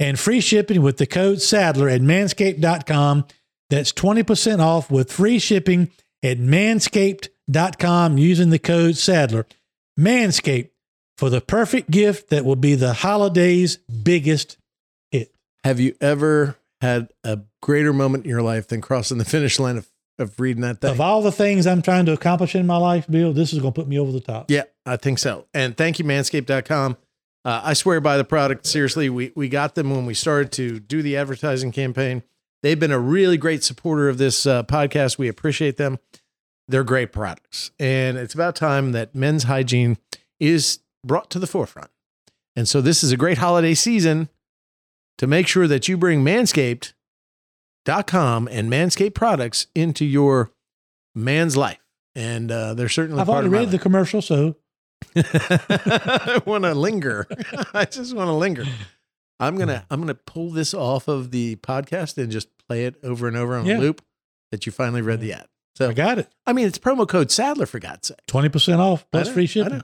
Speaker 3: and free shipping with the code Sadler at manscaped.com. That's 20% off with free shipping at manscaped.com using the code Sadler. Manscaped for the perfect gift that will be the holiday's biggest hit.
Speaker 2: Have you ever had a greater moment in your life than crossing the finish line of, of reading that thing?
Speaker 3: Of all the things I'm trying to accomplish in my life, Bill, this is going to put me over the top.
Speaker 2: Yeah, I think so. And thank you, manscaped.com. Uh, I swear by the product. Seriously, we, we got them when we started to do the advertising campaign. They've been a really great supporter of this uh, podcast. We appreciate them. They're great products. And it's about time that men's hygiene is brought to the forefront. And so this is a great holiday season to make sure that you bring manscaped.com and manscaped products into your man's life. And uh, they're certainly
Speaker 3: I've
Speaker 2: part
Speaker 3: already read the commercial, so
Speaker 2: I want to linger. I just want to linger. I'm gonna I'm gonna pull this off of the podcast and just play it over and over on
Speaker 3: Yeah.
Speaker 2: a loop that you finally read the ad. So
Speaker 3: I got it.
Speaker 2: I mean, it's promo code Sadler for God's sake.
Speaker 3: 20% off
Speaker 2: I
Speaker 3: plus free shipping.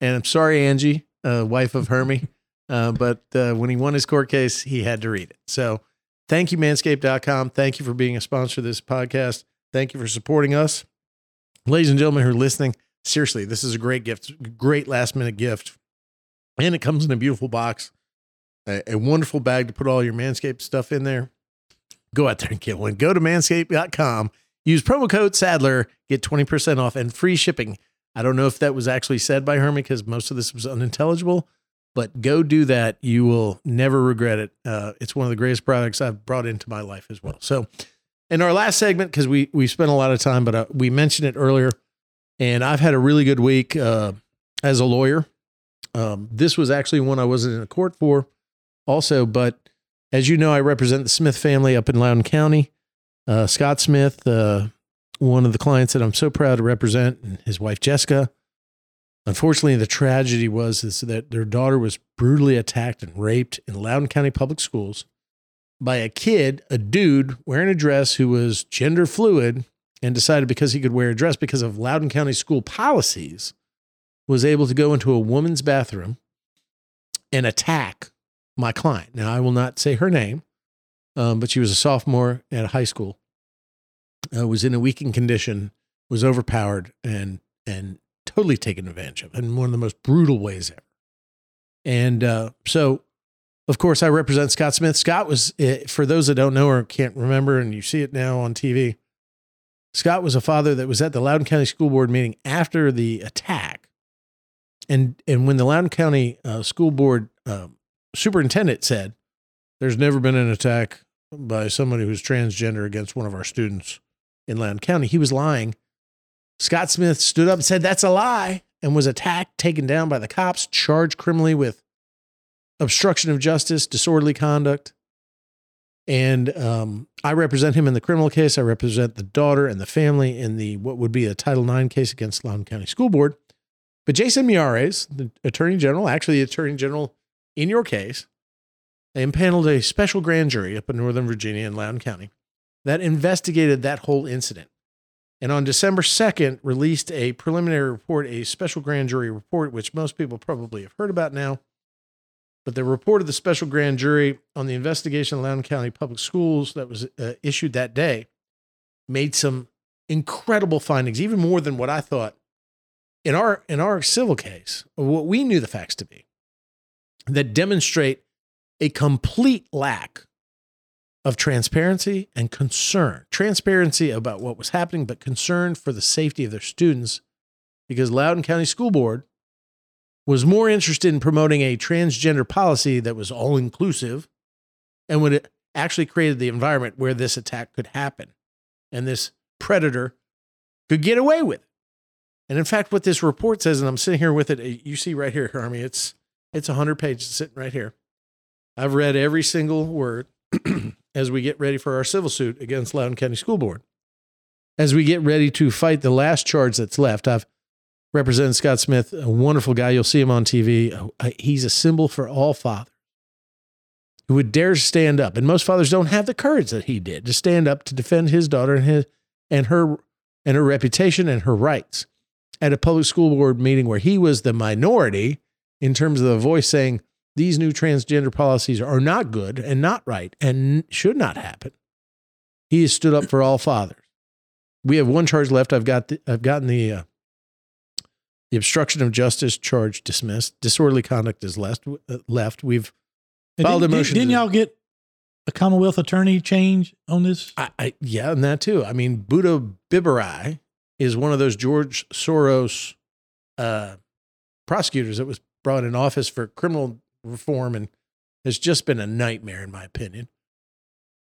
Speaker 2: And I'm sorry, Angie, uh, wife of Hermie, uh, but uh, when he won his court case, he had to read it. So thank you, Manscaped.com. Thank you for being a sponsor of this podcast. Thank you for supporting us, ladies and gentlemen who are listening. Seriously, this is a great gift, great last minute gift, and it comes in a beautiful box, a, a wonderful bag to put all your Manscaped stuff in there. Go out there and get one. Go to manscaped.com. Use promo code Sadler, get 20% off and free shipping. I don't know if that was actually said by Hermie because most of this was unintelligible, but go do that. You will never regret it. Uh, it's one of the greatest products I've brought into my life as well. So, in our last segment, because we we spent a lot of time, but uh, we mentioned it earlier, and I've had a really good week uh, as a lawyer. Um, this was actually one I wasn't in a court for, also, but as you know, I represent the Smith family up in Loudoun County. Uh, Scott Smith, uh, one of the clients that I'm so proud to represent, and his wife Jessica. Unfortunately, the tragedy was is that their daughter was brutally attacked and raped in Loudoun County Public Schools by a kid, a dude wearing a dress who was gender fluid and decided because he could wear a dress because of Loudoun County school policies, was able to go into a woman's bathroom and attack my client. Now, I will not say her name, um, but she was a sophomore at a high school uh, was in a weakened condition, was overpowered, and and totally taken advantage of in one of the most brutal ways ever. And uh, so, of course, I represent Scott Smith. Scott was, uh, for those that don't know or can't remember, and you see it now on TV. Scott was a father that was at the Loudoun County School Board meeting after the attack, and and when the Loudoun County uh, School Board um, superintendent said, "There's never been an attack by somebody who's transgender against one of our students." in Loudoun County. He was lying. Scott Smith stood up and said, That's a lie, and was attacked, taken down by the cops, charged criminally with obstruction of justice, disorderly conduct. And um, I represent him in the criminal case. I represent the daughter and the family in the what would be a Title IX case against Loudoun County School Board. But Jason Miyares, the Attorney General, actually the Attorney General in your case, impaneled a special grand jury up in Northern Virginia in Loudoun County that investigated that whole incident. And on December 2nd, released a preliminary report, a special grand jury report, which most people probably have heard about now. But the report of the special grand jury on the investigation of Loudoun County Public Schools that was uh, issued that day made some incredible findings, even more than what I thought in our in our civil case, what we knew the facts to be, that demonstrate a complete lack of transparency and concern. Transparency about what was happening, but concern for the safety of their students, because Loudoun County School Board was more interested in promoting a transgender policy that was all inclusive and would actually created the environment where this attack could happen and this predator could get away with it. And in fact, what this report says, and I'm sitting here with it, uh, you see right here, Hermie, it's it's 100 pages sitting right here. I've read every single word as we get ready for our civil suit against Loudoun County School Board. As we get ready to fight the last charge that's left, I've represented Scott Smith, a wonderful guy. You'll see him on TV. Uh, He's a symbol for all fathers who would dare stand up. And most fathers don't have the courage that he did to stand up to defend his daughter and his and her and her reputation and her rights at a public school board meeting where he was the minority in terms of the voice saying these new transgender policies are not good and not right and should not happen. He has stood up for all fathers. We have one charge left. I've got the, I've gotten the uh, the obstruction of justice charge dismissed. Disorderly conduct is left. Uh, left. We've Filed
Speaker 3: didn't,
Speaker 2: a motion
Speaker 3: Didn't
Speaker 2: to-
Speaker 3: y'all get a Commonwealth attorney change on this?
Speaker 2: I, I yeah, and that too. I mean, Buta Biberaj is one of those George Soros uh, prosecutors that was brought in office for criminal reform and has just been a nightmare, in my opinion.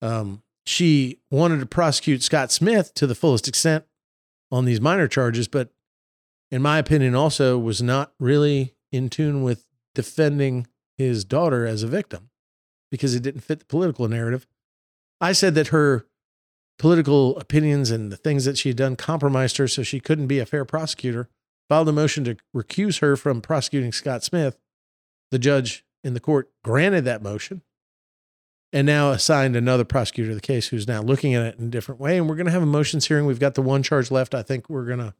Speaker 2: Um, she wanted to prosecute Scott Smith to the fullest extent on these minor charges, but in my opinion, also was not really in tune with defending his daughter as a victim because it didn't fit the political narrative. I said that her political opinions and the things that she had done compromised her so she couldn't be a fair prosecutor. Filed a motion to recuse her from prosecuting Scott Smith. The judge in the court granted that motion and now assigned another prosecutor to the case who's now looking at it in a different way. And we're going to have a motions hearing. We've got the one charge left. I think we're going to,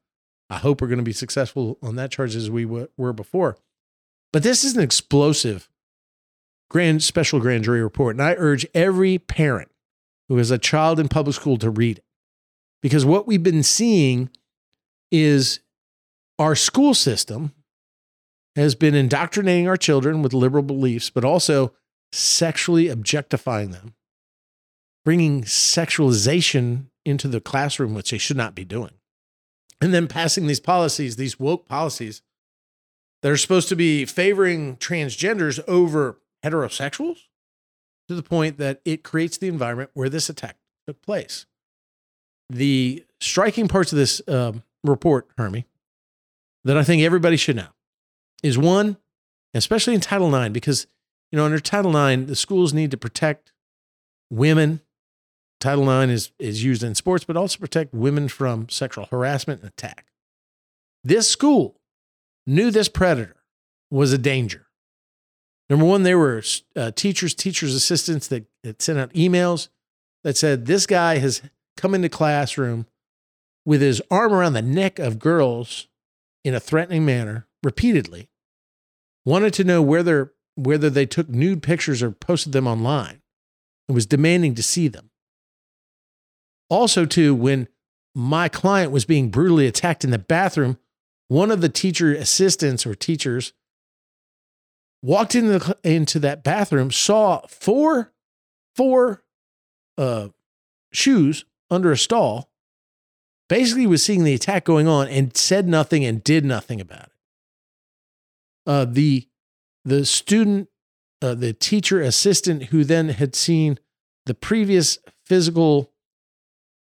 Speaker 2: I hope we're going to be successful on that charge as we w- were before. But this is an explosive grand special grand jury report. And I urge every parent who has a child in public school to read it. Because what we've been seeing is our school system has been indoctrinating our children with liberal beliefs, but also sexually objectifying them, bringing sexualization into the classroom, which they should not be doing, and then passing these policies, these woke policies that are supposed to be favoring transgenders over heterosexuals to the point that it creates the environment where this attack took place. The striking parts of this um, report, Hermie, that I think everybody should know is one, especially in Title IX, because you know under Title IX, the schools need to protect women. Title IX is is used in sports, but also protect women from sexual harassment and attack. This school knew this predator was a danger. Number one, there were uh, teachers, teachers' assistants that, that sent out emails that said this guy has come into classroom with his arm around the neck of girls in a threatening manner repeatedly, wanted to know whether whether they took nude pictures or posted them online, and was demanding to see them. Also, too, when my client was being brutally attacked in the bathroom, one of the teacher assistants or teachers walked into the, into that bathroom, saw four four uh, shoes under a stall, basically was seeing the attack going on and said nothing and did nothing about it. Uh, the the student, uh, the teacher assistant who then had seen the previous physical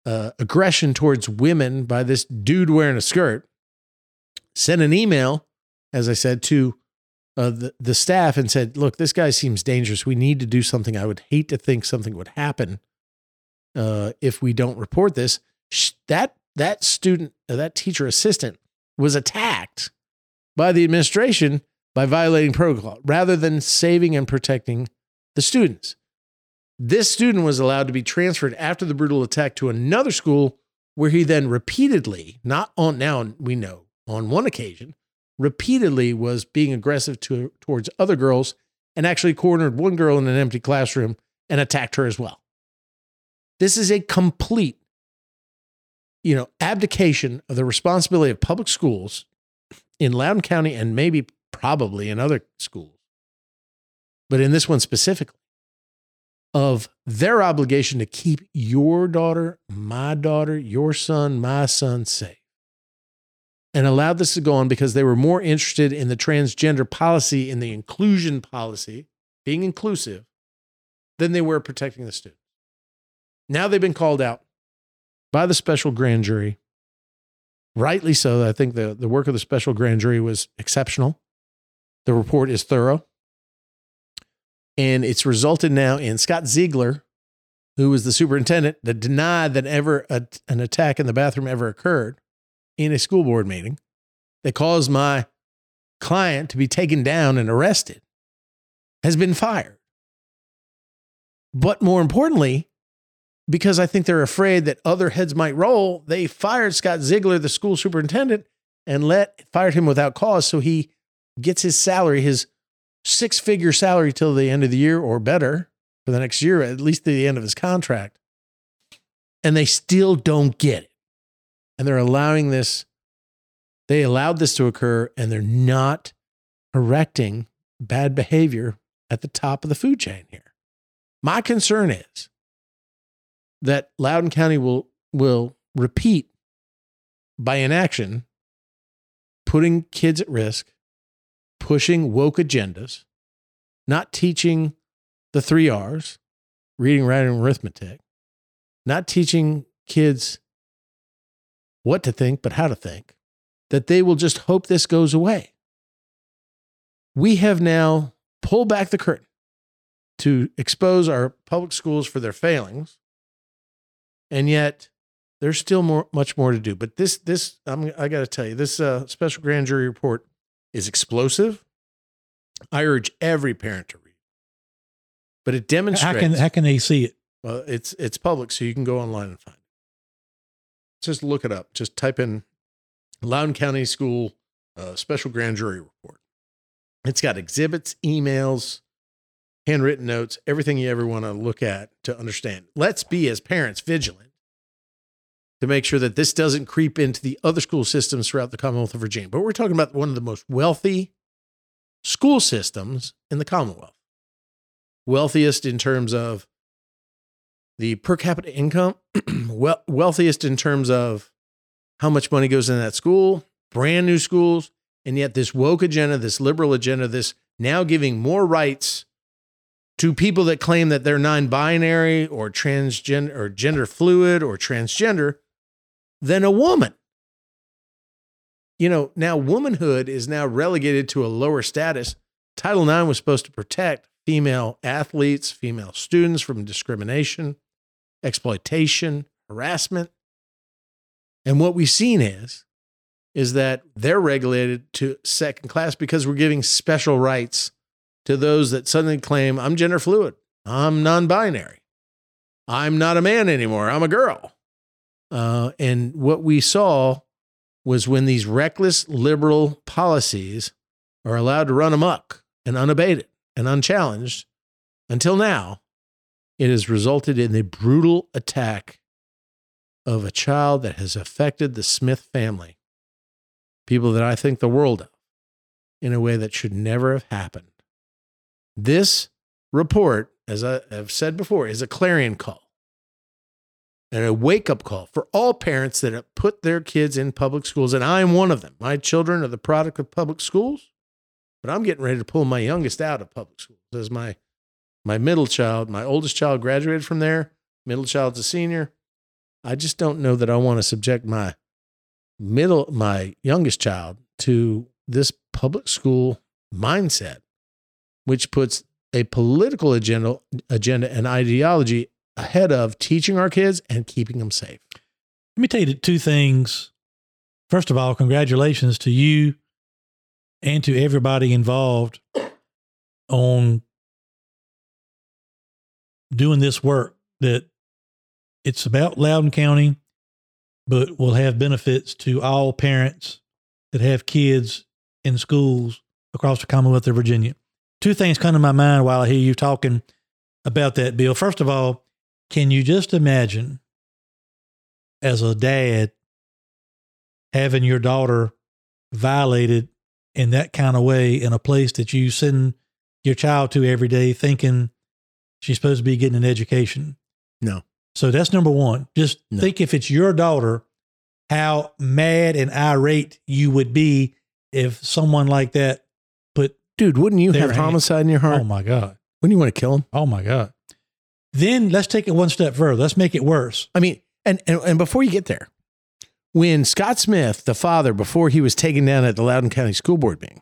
Speaker 2: uh, aggression towards women by this dude wearing a skirt, sent an email, as I said, to uh, the, the staff and said, Look, this guy seems dangerous. We need to do something. I would hate to think something would happen uh, if we don't report this. That, that student, uh, that teacher assistant was attacked by the administration by violating protocol rather than saving and protecting the students. This student was allowed to be transferred after the brutal attack to another school where he then repeatedly, not on now we know on one occasion, repeatedly was being aggressive to, towards other girls and actually cornered one girl in an empty classroom and attacked her as well. This is a complete, you know, abdication of the responsibility of public schools in Loudoun County and maybe probably in other schools, but in this one specifically, of their obligation to keep your daughter, my daughter, your son, my son safe and allowed this to go on because they were more interested in the transgender policy, in the inclusion policy, being inclusive, than they were protecting the students. Now they've been called out by the special grand jury. Rightly so. I think the, the work of the special grand jury was exceptional. The report is thorough. And it's resulted now in Scott Ziegler, who was the superintendent that denied that ever a, an attack in the bathroom ever occurred in a school board meeting that caused my client to be taken down and arrested has been fired. But more importantly, because I think they're afraid that other heads might roll, they fired Scott Ziegler, the school superintendent, and let fired him without cause. So he gets his salary, his six figure salary till the end of the year or better for the next year, at least to the end of his contract. And they still don't get it and they're allowing this, they allowed this to occur and they're not correcting bad behavior at the top of the food chain here. My concern is that Loudoun County will will repeat by inaction putting kids at risk, pushing woke agendas, not teaching the 3 Rs, reading, writing, arithmetic, not teaching kids what to think but how to think, that they will just hope this goes away. We have now pulled back the curtain to expose our public schools for their failings. And yet there's still more, much more to do. But this, this, I'm, I got to tell you, this uh, special grand jury report is explosive. I urge every parent to read, but it
Speaker 3: How
Speaker 2: demonstrates.
Speaker 3: can how can they see it?
Speaker 2: Well, it's it's public, so you can go online and find it. Just look it up. Just type in Loudoun County School uh, Special Grand Jury Report. It's got exhibits, emails, handwritten notes, everything you ever want to look at to understand. Let's be as parents vigilant to make sure that this doesn't creep into the other school systems throughout the Commonwealth of Virginia. But we're talking about one of the most wealthy school systems in the Commonwealth. Wealthiest in terms of the per capita income, wealthiest in terms of how much money goes in that school, brand new schools, and yet this woke agenda, this liberal agenda, this now giving more rights to people that claim that they're non-binary or transgender or gender fluid or transgender than a woman. You know, now womanhood is now relegated to a lower status. Title IX was supposed to protect female athletes, female students from discrimination, exploitation, harassment. And what we've seen is is that they're regulated to second class because we're giving special rights to those that suddenly claim I'm gender fluid, I'm non-binary, I'm not a man anymore, I'm a girl. Uh, and what we saw was when these reckless liberal policies are allowed to run amok and unabated and unchallenged until now, it has resulted in the brutal attack of a child that has affected the Smith family, people that I think the world of, in a way that should never have happened. This report, as I have said before, is a clarion call and a wake up call for all parents that have put their kids in public schools. And I'm one of them. My children are the product of public schools, but I'm getting ready to pull my youngest out of public schools as my my middle child, my oldest child graduated from there, middle child's a senior. I just don't know that I want to subject my middle my youngest child to this public school mindset which puts a political agenda agenda and ideology ahead of teaching our kids and keeping them safe.
Speaker 3: Let me tell you two things. First of all, congratulations to you and to everybody involved on doing this work that it's about Loudoun County, but will have benefits to all parents that have kids in schools across the Commonwealth of Virginia. Two things come to my mind while I hear you talking about that, Bill. First of all, can you just imagine as a dad having your daughter violated in that kind of way in a place that you send your child to every day thinking she's supposed to be getting an education?
Speaker 2: No.
Speaker 3: So that's number one. Just
Speaker 2: No.
Speaker 3: think if it's your daughter, how mad and irate you would be if someone like that put,
Speaker 2: Dude, wouldn't you have
Speaker 3: hand-
Speaker 2: homicide in your heart?
Speaker 3: oh my God,
Speaker 2: wouldn't you want to kill him?
Speaker 3: oh my God. Then let's take it one step further. Let's make it worse.
Speaker 2: I mean, and, and and before you get there, when Scott Smith, the father, before he was taken down at the Loudoun County School Board meeting,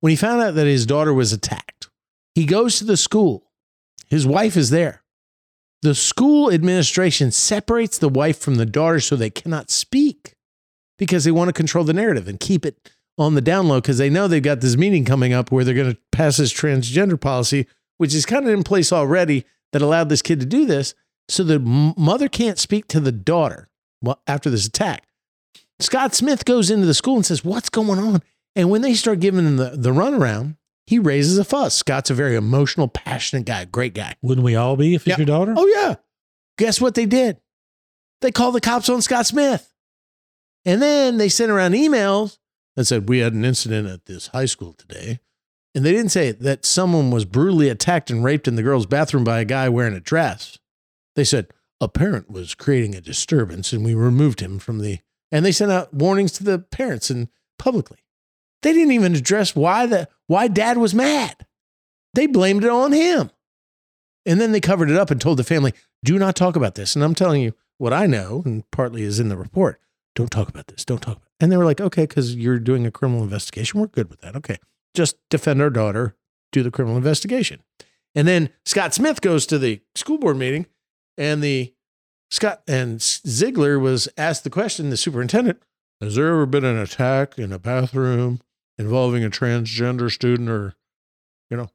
Speaker 2: when he found out that his daughter was attacked, he goes to the school. His wife is there. The school administration separates the wife from the daughter so they cannot speak because they want to control the narrative and keep it on the down low because they know they've got this meeting coming up where they're going to pass this transgender policy, which is kind of in place already that allowed this kid to do this. So the mother can't speak to the daughter well, after this attack. Scott Smith goes into the school and says, What's going on? And when they start giving him the, the runaround, he raises a fuss. Scott's a very emotional, passionate guy, great guy.
Speaker 3: Wouldn't we all be if it's
Speaker 2: Yeah.
Speaker 3: your daughter?
Speaker 2: Oh, yeah. Guess what they did? They called the cops on Scott Smith. And then they sent around emails that said, We had an incident at this high school today. And they didn't say that someone was brutally attacked and raped in the girl's bathroom by a guy wearing a dress. They said a parent was creating a disturbance and we removed him from the and they sent out warnings to the parents and publicly. They didn't even address why the why dad was mad. They blamed it on him. And then they covered it up and told the family, do not talk about this. And I'm telling you what I know, and partly is in the report. Don't talk about this. Don't talk about it. And they were like, okay, because you're doing a criminal investigation. We're good with that. Okay. Just defend our daughter, do the criminal investigation. And then Scott Smith goes to the school board meeting, and the Scott and Ziegler was asked the question, the superintendent, has there ever been an attack in a bathroom involving a transgender student or, you know,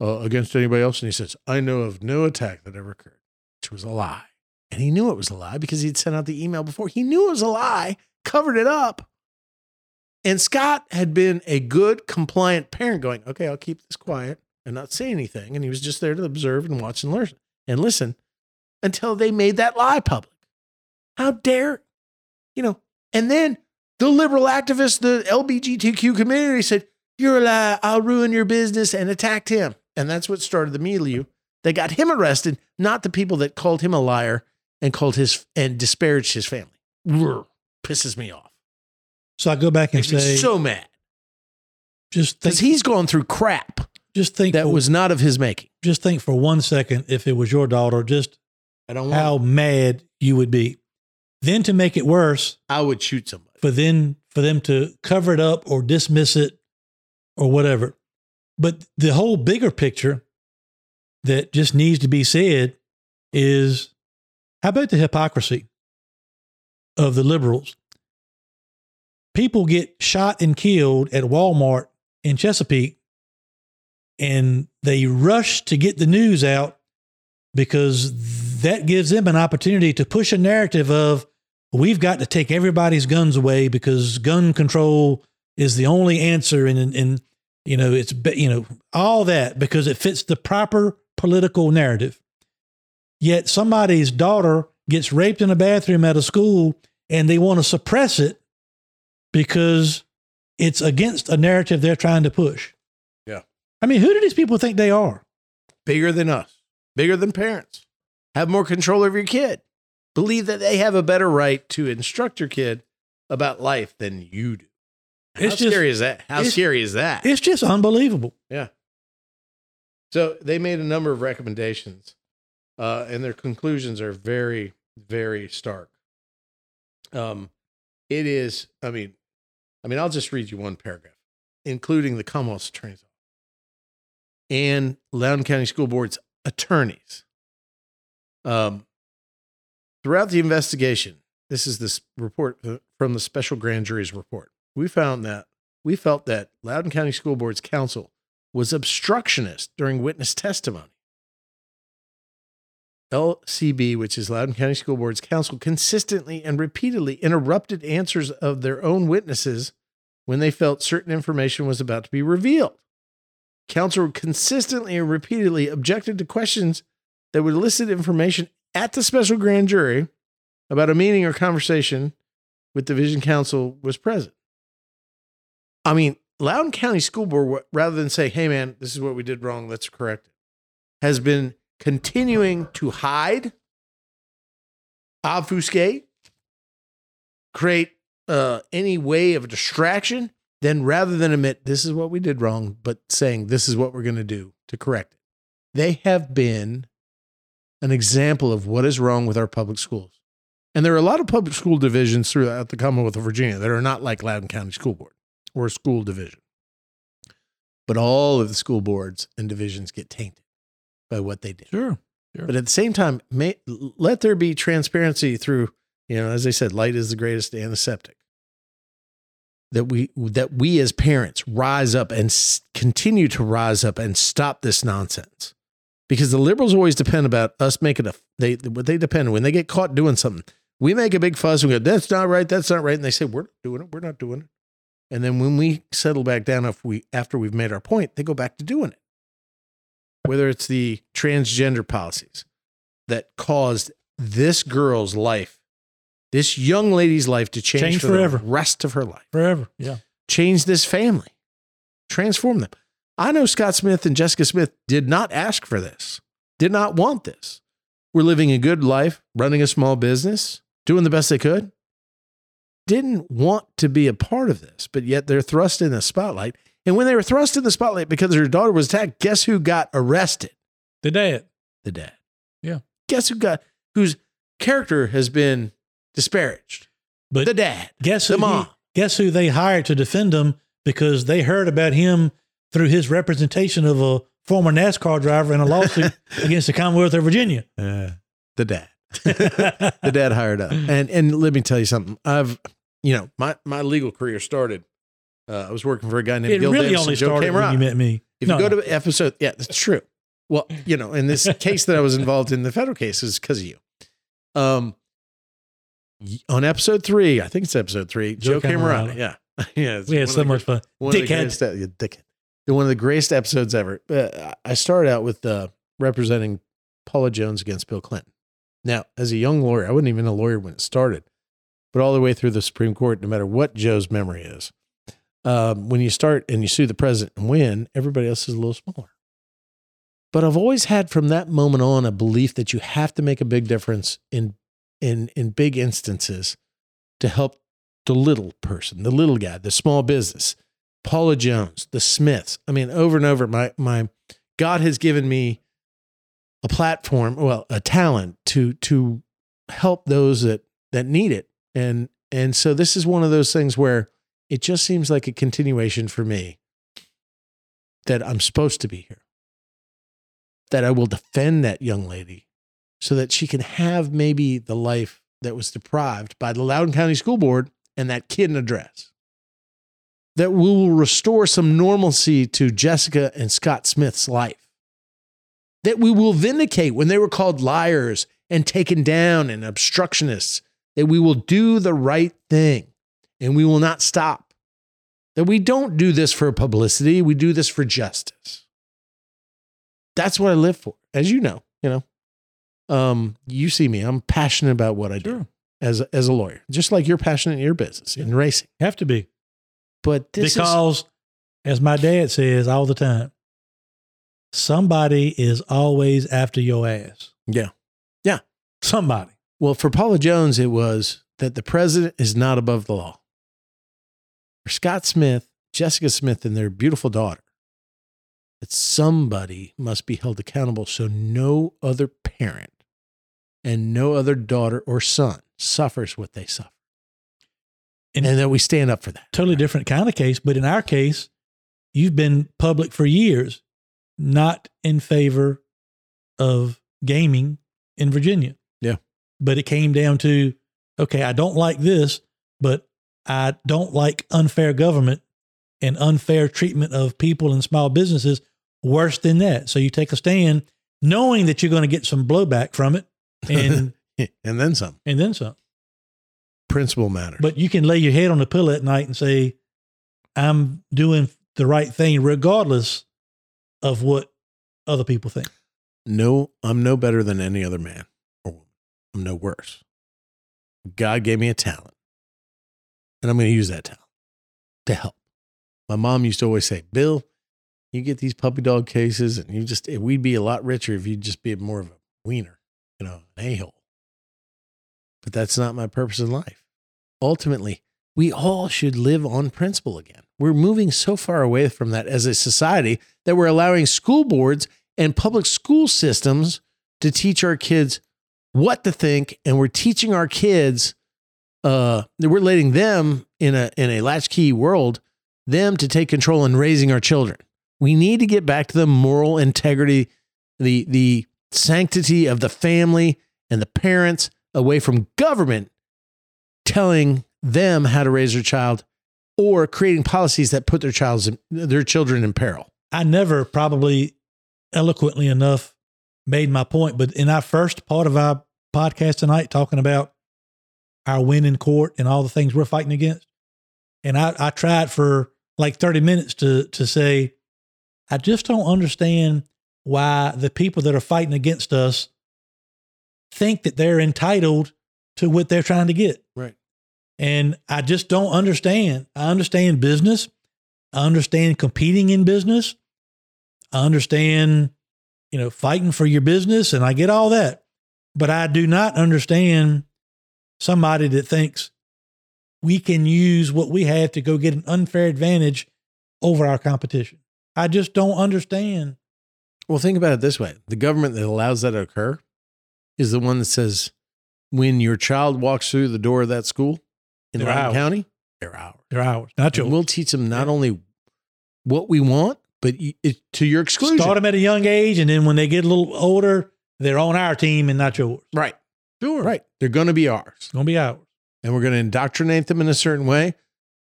Speaker 2: uh, against anybody else? And he says, I know of no attack that ever occurred, which was a lie. And he knew it was a lie because he'd sent out the email before. He knew it was a lie, covered it up. And Scott had been a good, compliant parent going, okay, I'll keep this quiet and not say anything. And he was just there to observe and watch and learn and listen until they made that lie public. How dare, you know? And then the liberal activists, the LBGTQ community said, You're a lie, I'll ruin your business, and attacked him. And that's what started the milieu. They got him arrested, not the people that called him a liar and called his and disparaged his family. Urgh, pisses me off.
Speaker 3: So I go back and say,
Speaker 2: so mad
Speaker 3: just
Speaker 2: because he's gone through crap
Speaker 3: just think
Speaker 2: that
Speaker 3: for,
Speaker 2: was not of his making.
Speaker 3: just think for one second if it was your daughter, just
Speaker 2: I don't
Speaker 3: how mad you would be. Then to make it worse,
Speaker 2: I would shoot somebody.
Speaker 3: for then for them to cover it up or dismiss it or whatever. But the whole bigger picture that just needs to be said is how about the hypocrisy of the liberals? People get shot and killed at Walmart in Chesapeake and they rush to get the news out because that gives them an opportunity to push a narrative of we've got to take everybody's guns away because gun control is the only answer. And and, and you know it's you know all that because it fits the proper political narrative. Yet somebody's daughter gets raped in a bathroom at a school and they want to suppress it because it's against a narrative they're trying to push
Speaker 2: Yeah.
Speaker 3: i mean who do these people think they are
Speaker 2: Bigger than us, bigger than parents. Have more control over your kid. Believe that they have a better right to instruct your kid about life than you do. How
Speaker 3: It's just-
Speaker 2: scary is that? How scary is that?
Speaker 3: it's just unbelievable
Speaker 2: Yeah. So they made a number of recommendations, uh, and their conclusions are very, very stark. Um, it is. I mean, I mean, I'll just read you one paragraph, including the Commonwealth's attorney's office and Loudoun County School Board's attorneys. Um, throughout the investigation, this is this report uh, from the special grand jury's report. We found that we felt that Loudoun County School Board's counsel was obstructionist during witness testimony. LCB, which is Loudoun County School Board's counsel, consistently and repeatedly interrupted answers of their own witnesses when they felt certain information was about to be revealed. Counsel consistently and repeatedly objected to questions that would elicit information at the special grand jury about a meeting or conversation with division counsel was present. I mean, Loudoun County School Board, rather than say, hey, man, this is what we did wrong, let's correct it, has been continuing to hide, obfuscate, create uh, any way of distraction, then rather than admit this is what we did wrong, but saying this is what we're going to do to correct it, they have been an example of what is wrong with our public schools. And there are a lot of public school divisions throughout the Commonwealth of Virginia that are not like Loudoun County School Board or a school division. But all of the school boards and divisions get tainted by what they did.
Speaker 3: sure
Speaker 2: But at the same time, may, let there be transparency through, you know, as I said, light is the greatest antiseptic. That we that we as parents rise up and s- continue to rise up and stop this nonsense, because the liberals always depend about us making a they what they depend when they get caught doing something. We make a big fuss and we go, "That's not right. That's not right," and they say, "We're not doing it. We're not doing it." And then when we settle back down, if we after we've made our point, they go back to doing it whether it's the transgender policies that caused this girl's life, this young lady's life to change,
Speaker 3: Change
Speaker 2: for
Speaker 3: forever.
Speaker 2: the rest of her life,
Speaker 3: forever yeah
Speaker 2: change this family, transform them. I know Scott Smith and Jessica Smith did not ask for this, did not want this. We're living a good life, running a small business, doing the best they could. Didn't want to be a part of this, but yet they're thrust in the spotlight. And when they were thrust in the spotlight because their daughter was attacked, guess who got arrested?
Speaker 3: The dad.
Speaker 2: The dad.
Speaker 3: Yeah.
Speaker 2: Guess who got whose character has been disparaged?
Speaker 3: But
Speaker 2: the dad.
Speaker 3: guess who
Speaker 2: the mom.
Speaker 3: he- guess who they hired to defend him because they heard about him through his representation of a former NASCAR driver in a lawsuit against the Commonwealth of Virginia.
Speaker 2: Uh, the dad. the dad hired up. And and let me tell you something. I've you know, my my legal career started. Uh, I was working for a guy named
Speaker 3: It
Speaker 2: Gil
Speaker 3: really
Speaker 2: Davis
Speaker 3: only
Speaker 2: Joe
Speaker 3: started when you met me.
Speaker 2: If
Speaker 3: No,
Speaker 2: you go
Speaker 3: no.
Speaker 2: to episode, yeah, that's true. Well, you know, in this case that I was involved in, the federal case is because of you. Um, on episode three, I think it's episode three, Joe,
Speaker 3: Joe Cammarata.
Speaker 2: Yeah, yeah. it's
Speaker 3: we had so
Speaker 2: the
Speaker 3: much fun.
Speaker 2: one of the
Speaker 3: Dickhead.
Speaker 2: greatest, dickhead. One of the greatest episodes ever. Uh, I started out with uh, representing Paula Jones against Bill Clinton. Now, as a young lawyer, I wasn't even a lawyer when it started, but all the way through the Supreme Court, no matter what Joe's memory is, um, when you start and you sue the president and win, everybody else is a little smaller. But I've always had from that moment on a belief that you have to make a big difference in in in big instances to help the little person, the little guy, the small business. Paula Jones, the Smiths. I mean, over and over, my my God has given me a platform, well, a talent to to help those that that need it. And and so this is one of those things where it just seems like a continuation for me that I'm supposed to be here. That I will defend that young lady so that she can have maybe the life that was deprived by the Loudoun County School Board and that kid in a dress. That we will restore some normalcy to Jessica and Scott Smith's life. That we will vindicate when they were called liars and taken down and obstructionists. That we will do the right thing and we will not stop. That we don't do this for publicity, we do this for justice. That's what I live for, as you know, you know. Um, you see me, I'm passionate about what I do as a, as a lawyer, just like you're passionate in your business in racing.
Speaker 3: Have to be.
Speaker 2: But this is
Speaker 3: because, as my dad says all the time, somebody is always after your ass.
Speaker 2: Yeah. Yeah.
Speaker 3: Somebody.
Speaker 2: Well, for Paula Jones, it was that the president is not above the law. For Scott Smith, Jessica Smith, and their beautiful daughter, that somebody must be held accountable so no other parent and no other daughter or son suffers what they suffer.
Speaker 3: And-
Speaker 2: And, that we stand up for that.
Speaker 3: Totally different kind of case. But in our case, you've been public for years, not in favor of gaming in Virginia.
Speaker 2: Yeah.
Speaker 3: But it came down to okay, I don't like this, but I don't like unfair government and unfair treatment of people and small businesses worse than that. So you take a stand knowing that you're going to get some blowback from it and
Speaker 2: and then some.
Speaker 3: and then some.
Speaker 2: Principle matters.
Speaker 3: But you can lay your head on the pillow at night and say, I'm doing the right thing regardless of what other people think.
Speaker 2: no, I'm no better than any other man or woman. I'm no worse. God gave me a talent, and I'm going to use that talent to help. My mom used to always say, Bill, you get these puppy dog cases, and you just, we'd be a lot richer if you'd just be more of a wiener, you know, an a hole. But that's not my purpose in life. Ultimately, we all should live on principle again. We're moving so far away from that as a society that we're allowing school boards and public school systems to teach our kids what to think, and we're teaching our kids, uh, we're letting them in a in a latchkey world, them to take control in raising our children. We need to get back to the moral integrity, the the sanctity of the family and the parents away from government telling them how to raise their child or creating policies that put their child's their children in peril.
Speaker 3: I never probably eloquently enough made my point, but in our first part of our podcast tonight, talking about our win in court and all the things we're fighting against, and I, I tried for like 30 minutes to to say, I just don't understand why the people that are fighting against us think that they're entitled to what they're trying to get.
Speaker 2: Right.
Speaker 3: And I just don't understand. I understand business. I understand competing in business. I understand, you know, fighting for your business and I get all that. But I do not understand somebody that thinks we can use what we have to go get an unfair advantage over our competition. I just don't understand.
Speaker 2: Well, think about it this way the government that allows that to occur is the one that says when your child walks through the door of that school in Loudoun. County, they're ours.
Speaker 3: They're ours, not
Speaker 2: And
Speaker 3: yours.
Speaker 2: we'll teach them not only what we want, but it, to your exclusion.
Speaker 3: Start them at a young age, and then when they get a little older, they're on our team and not yours.
Speaker 2: right.
Speaker 3: Sure.
Speaker 2: Right. They're going to be ours.
Speaker 3: It's going to be ours.
Speaker 2: and we're going to indoctrinate them in a certain way.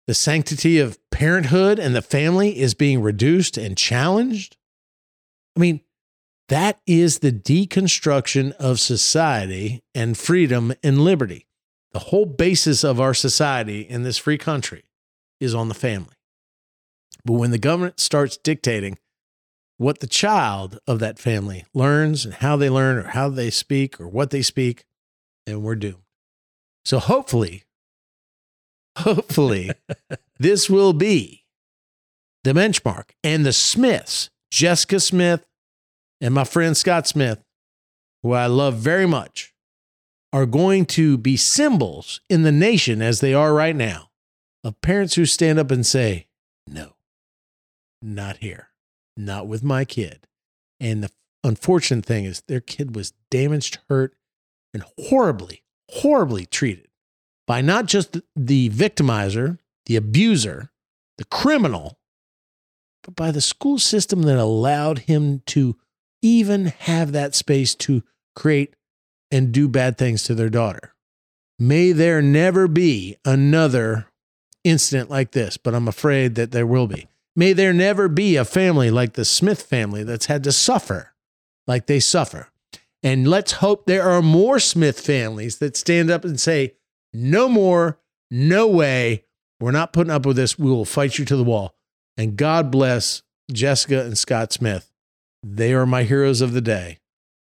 Speaker 2: The sanctity of parenthood and the family is being reduced and challenged. I mean, that is the deconstruction of society and freedom and liberty. The whole basis of our society in this free country is on the family. But when the government starts dictating what the child of that family learns and how they learn or how they speak or what they speak, then we're doomed. So hopefully, hopefully, this will be the benchmark. And the Smiths, Jessica Smith and my friend Scott Smith, who I love very much, are going to be symbols in the nation as they are right now of parents who stand up and say, no, not here, not with my kid. And the unfortunate thing is their kid was damaged, hurt, and horribly, horribly treated by not just the victimizer, the abuser, the criminal, but by the school system that allowed him to even have that space to create and do bad things to their daughter. May there never be another incident like this, but I'm afraid that there will be. May there never be a family like the Smith family that's had to suffer like they suffer. And let's hope there are more Smith families that stand up and say, no more, no way. We're not putting up with this. We will fight you to the wall. And God bless Jessica and Scott Smith. They are my heroes of the day.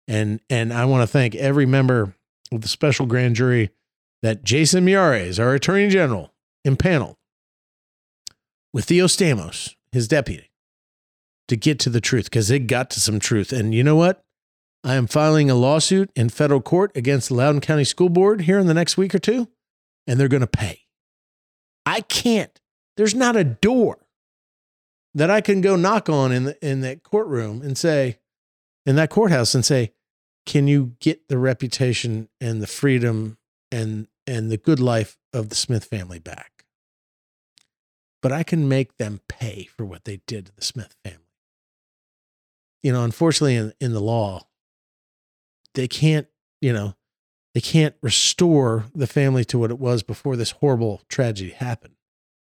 Speaker 2: And and I want to thank every member of the special grand jury that Jason Miyares, our attorney general, impaneled with Theo Stamos, his deputy, to get to the truth because they got to some truth. And you know what? I am filing a lawsuit in federal court against the Loudoun County School Board here in the next week or two, and they're going to pay. I can't. There's not a door that I can go knock on in the, in that courtroom and say, in that courthouse and say, can you get the reputation and the freedom and and the good life of the Smith family back? But I can make them pay for what they did to the Smith family. You know, unfortunately, in, in the law, they can't, you know, they can't restore the family to what it was before this horrible tragedy happened.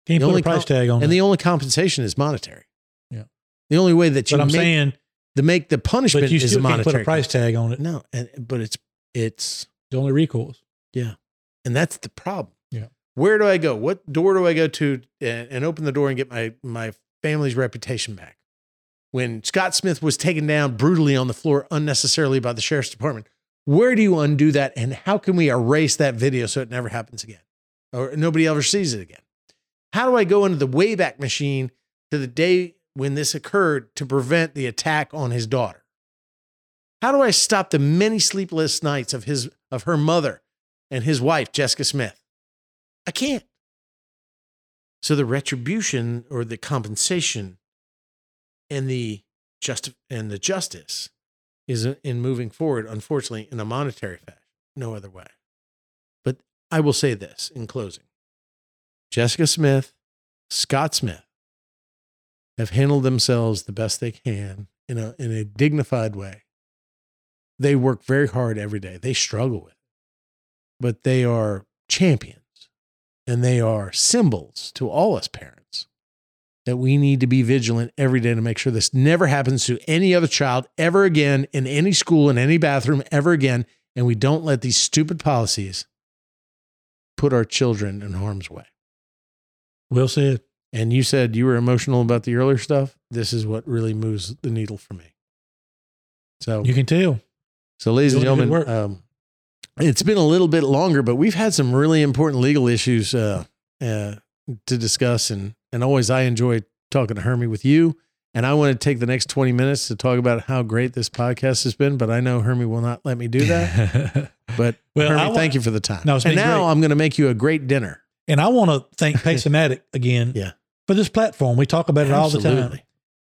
Speaker 3: Can't
Speaker 2: The
Speaker 3: put a price
Speaker 2: com-
Speaker 3: tag on
Speaker 2: And
Speaker 3: it.
Speaker 2: the only compensation is monetary.
Speaker 3: Yeah.
Speaker 2: The only way that you
Speaker 3: but I'm
Speaker 2: make,
Speaker 3: saying,
Speaker 2: to make the punishment
Speaker 3: but you
Speaker 2: is
Speaker 3: still can't
Speaker 2: monetary.
Speaker 3: put a price tag on it.
Speaker 2: No, and but it's it's
Speaker 3: The only recourse. Yeah.
Speaker 2: And that's the problem.
Speaker 3: Yeah.
Speaker 2: Where do I go? What door do I go to and, and open the door and get my my family's reputation back? When Scott Smith was taken down brutally on the floor unnecessarily by the sheriff's department, where do you undo that and how can we erase that video so it never happens again or nobody ever sees it again? How do I go into the Wayback Machine to the day when this occurred to prevent the attack on his daughter? How do I stop the many sleepless nights of his of her mother and his wife, Jessica Smith? I can't. So the retribution or the compensation and the just and the justice is in moving forward, unfortunately, in a monetary fashion. No other way. But I will say this in closing. Jessica Smith, Scott Smith have handled themselves the best they can in a in a dignified way. They work very hard every day. They struggle with it. But they are champions and they are symbols to all us parents that we need to be vigilant every day to make sure this never happens to any other child ever again in any school in any bathroom ever again and we don't let these stupid policies put our children in harm's way.
Speaker 3: Well said.
Speaker 2: And you said you were emotional about the earlier stuff. This is what really moves the needle for me. So,
Speaker 3: You can tell.
Speaker 2: so ladies and gentlemen, um, it's been a little bit longer, but we've had some really important legal issues uh, uh, to discuss, and and always I enjoy talking to Hermie with you And I want to take the next 20 minutes to talk about how great this podcast has been, but I know Hermie will not let me do that. But
Speaker 3: Well,
Speaker 2: Hermie,
Speaker 3: I
Speaker 2: thank you for the time.
Speaker 3: No,
Speaker 2: and now
Speaker 3: great.
Speaker 2: I'm going to make you a great dinner.
Speaker 3: and I want to thank Pace-O-Matic again
Speaker 2: Yeah.
Speaker 3: for this platform. We talk about it all the time.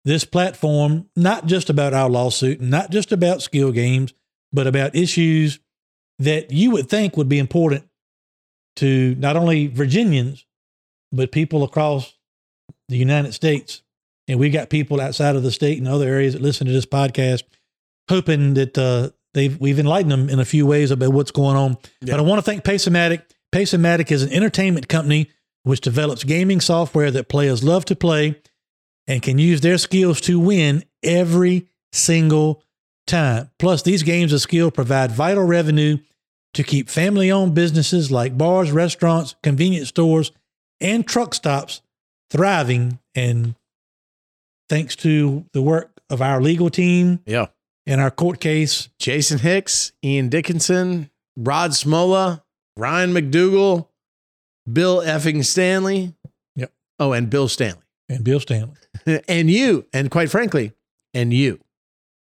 Speaker 3: This platform, not just about our lawsuit, not just about skill games, but about issues that you would think would be important to not only Virginians, but people across the United States. And we got people outside of the state and other areas that listen to this podcast, hoping that uh, they've we've enlightened them in a few ways about what's going on.
Speaker 2: Yeah.
Speaker 3: But I want to thank Pace-O-Matic. Pace-O-Matic is an entertainment company which develops gaming software that players love to play and can use their skills to win every single time. Plus, these games of skill provide vital revenue to keep family owned businesses like bars, restaurants, convenience stores, and truck stops thriving. And thanks to the work of our legal team
Speaker 2: Yeah.
Speaker 3: and our court case,
Speaker 2: Jason Hicks, Ian Dickinson, Rod Smolla, Ryan McDougle, Bill effing Stanley.
Speaker 3: Yep.
Speaker 2: Oh, and Bill Stanley.
Speaker 3: and Bill Stanley.
Speaker 2: and you, and quite frankly, and you,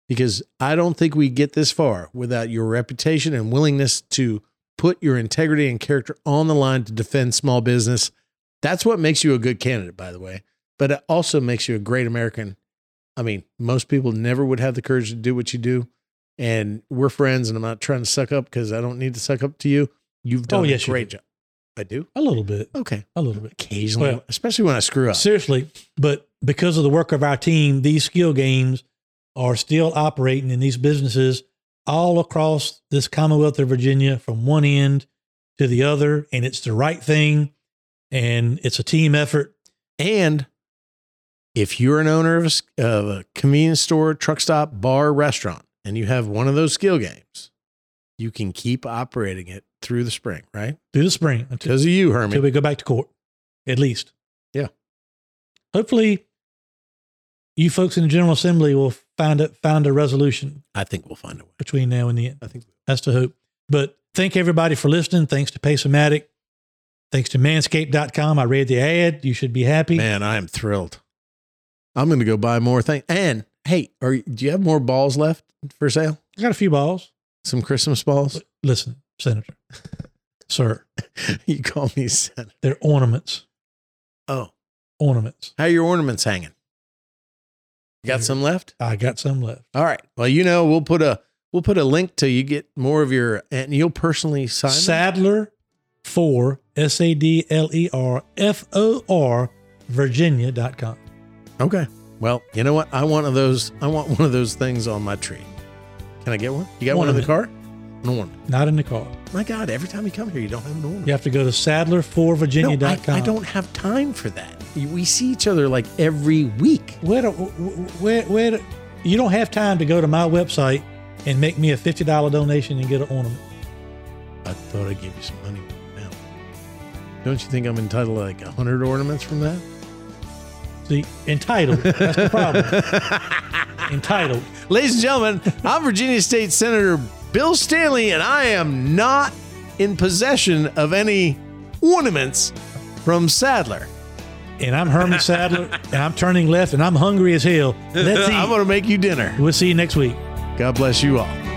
Speaker 2: because I don't think we get this far without your reputation and willingness to put your integrity and character on the line to defend small business. That's what makes you a good candidate, by the way. But it also makes you a great American. I mean, most people never would have the courage to do what you do. And we're friends, and I'm not trying to suck up because I don't need to suck up to you. You've oh, done
Speaker 3: Oh, yes,
Speaker 2: a great job. I do?
Speaker 3: A little bit,
Speaker 2: Okay.
Speaker 3: a little bit.
Speaker 2: Occasionally,
Speaker 3: Well-
Speaker 2: especially when I screw up.
Speaker 3: Seriously, but because of the work of our team, these skill games are still operating in these businesses all across this Commonwealth of Virginia from one end to the other. And it's the right thing. And it's a team effort.
Speaker 2: And if you're an owner of a, of a convenience store, truck stop, bar, restaurant, and you have one of those skill games, you can keep operating it through the spring, right?
Speaker 3: through the spring until,
Speaker 2: Because of you,
Speaker 3: until we go back to court, at least.
Speaker 2: Yeah.
Speaker 3: Hopefully, you folks in the General Assembly will find a, find a resolution
Speaker 2: I think we'll find a way.
Speaker 3: between now and the end.
Speaker 2: I think
Speaker 3: That's the hope. But thank everybody for listening. Thanks to Pace-O-Matic. Thanks to manscaped.com. I read the ad. You should be happy.
Speaker 2: man, I am thrilled. I'm going to go buy more things. And hey, are you- do you have more balls left for sale?
Speaker 3: I got a few balls.
Speaker 2: Some Christmas balls?
Speaker 3: Listen, Senator, sir,
Speaker 2: you call me Senator.
Speaker 3: they're ornaments.
Speaker 2: Oh,
Speaker 3: Ornaments.
Speaker 2: how are your ornaments hanging? You got some left?
Speaker 3: I got some left.
Speaker 2: All right. Well, you know, we'll put a we'll put a link to you get more of your and you'll personally sign them?
Speaker 3: Sadler for S A D L E R F O R Virginia.com.
Speaker 2: Okay. Well, you know what? I want one of those. I want one of those things on my tree. Can I get one? You got one,
Speaker 3: One
Speaker 2: in the car? An ornament.
Speaker 3: Not in the car.
Speaker 2: My God! Every time you come here, you don't have an ornament.
Speaker 3: You have to go to Sadler for
Speaker 2: No,
Speaker 3: Virginia.com.
Speaker 2: I, I don't have time for that. We see each other like every week.
Speaker 3: Where, do- where, where, do- you don't have time to go to my website and make me a $50 donation and get an ornament.
Speaker 2: I thought I'd give you some money. Don't you think I'm entitled to like a hundred ornaments from that?
Speaker 3: See, entitled. That's the problem. entitled.
Speaker 2: Ladies and gentlemen, I'm Virginia State Senator Bill Stanley, and I am not in possession of any ornaments from Sadler.
Speaker 3: And I'm Herman Sadler, and I'm turning left, and I'm hungry as hell. Let's
Speaker 2: I'm going to make you dinner.
Speaker 3: We'll see you next week.
Speaker 2: God bless you all.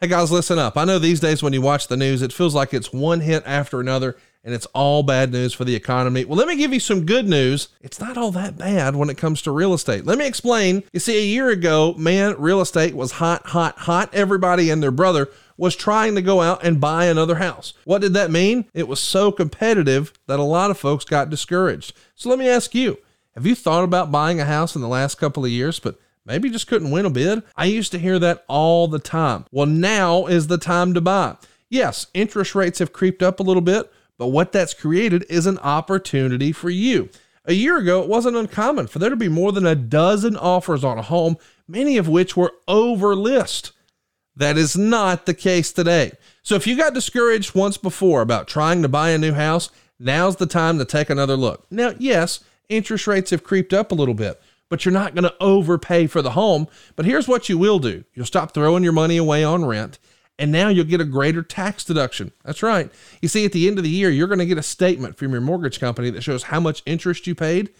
Speaker 4: Hey guys, listen up. I know these days when you watch the news, it feels like it's one hit after another and it's all bad news for the economy. Well, let me give you some good news. It's not all that bad when it comes to real estate. Let me explain. You see, a year ago, man, real estate was hot, hot, hot. Everybody and their brother was trying to go out and buy another house. What did that mean? It was so competitive that a lot of folks got discouraged. So let me ask you have you thought about buying a house in the last couple of years, but maybe just couldn't win a bid? I used to hear that all the time. Well, now is the time to buy. Yes, interest rates have creeped up a little bit, but what that's created is an opportunity for you. A year ago, it wasn't uncommon for there to be more than a dozen offers on a home, many of which were over list. That is not the case today. So if you got discouraged once before about trying to buy a new house, now's the time to take another look. Now, yes, interest rates have creeped up a little bit, but you're not going to overpay for the home. But here's what you will do you'll stop throwing your money away on rent, and now you'll get a greater tax deduction. That's right. You see, at the end of the year, you're going to get a statement from your mortgage company that shows how much interest you paid,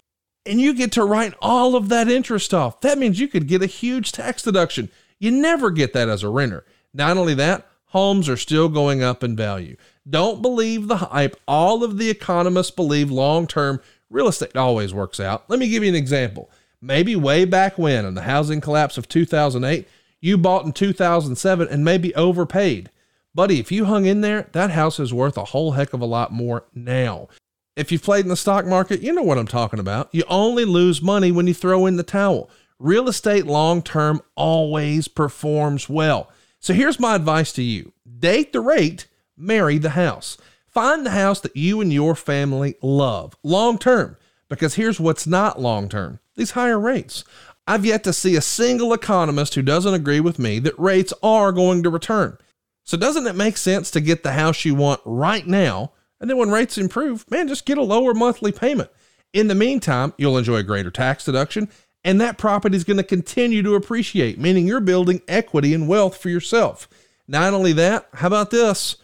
Speaker 4: and you get to write all of that interest off. That means you could get a huge tax deduction. You never get that as a renter. Not only that, homes are still going up in value. Don't believe the hype. All of the economists believe long term real estate always works out. Let me give you an example. Maybe way back when, in the housing collapse of 2008, you bought in 2007 and maybe overpaid. Buddy, if you hung in there, that house is worth a whole heck of a lot more now. If you've played in the stock market, you know what I'm talking about. You only lose money when you throw in the towel. Real estate long term always performs well. So here's my advice to you date the rate, marry the house. Find the house that you and your family love long term, because here's what's not long term these higher rates. I've yet to see a single economist who doesn't agree with me that rates are going to return. So, doesn't it make sense to get the house you want right now? And then when rates improve, man, just get a lower monthly payment. In the meantime, you'll enjoy a greater tax deduction, and that property is going to continue to appreciate, meaning you're building equity and wealth for yourself. Not only that, how about this?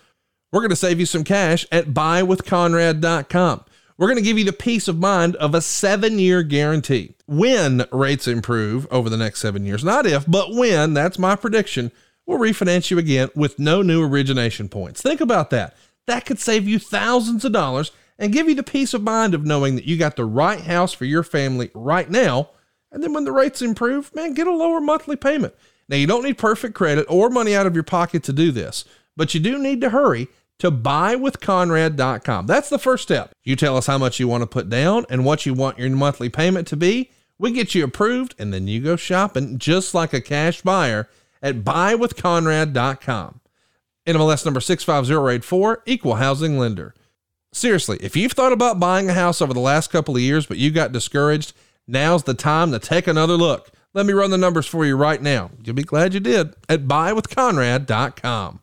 Speaker 4: We're going to save you some cash at buywithconrad.com. We're going to give you the peace of mind of a seven year guarantee. When rates improve over the next seven years, not if, but when, that's my prediction, we'll refinance you again with no new origination points. Think about that. That could save you thousands of dollars and give you the peace of mind of knowing that you got the right house for your family right now. And then when the rates improve, man, get a lower monthly payment. Now, you don't need perfect credit or money out of your pocket to do this, but you do need to hurry to buywithconrad.com. That's the first step. You tell us how much you want to put down and what you want your monthly payment to be. We get you approved, and then you go shopping just like a cash buyer at buywithconrad.com. NMLS number 65084, equal housing lender. Seriously, if you've thought about buying a house over the last couple of years, but you got discouraged, now's the time to take another look. Let me run the numbers for you right now. You'll be glad you did at buywithconrad.com.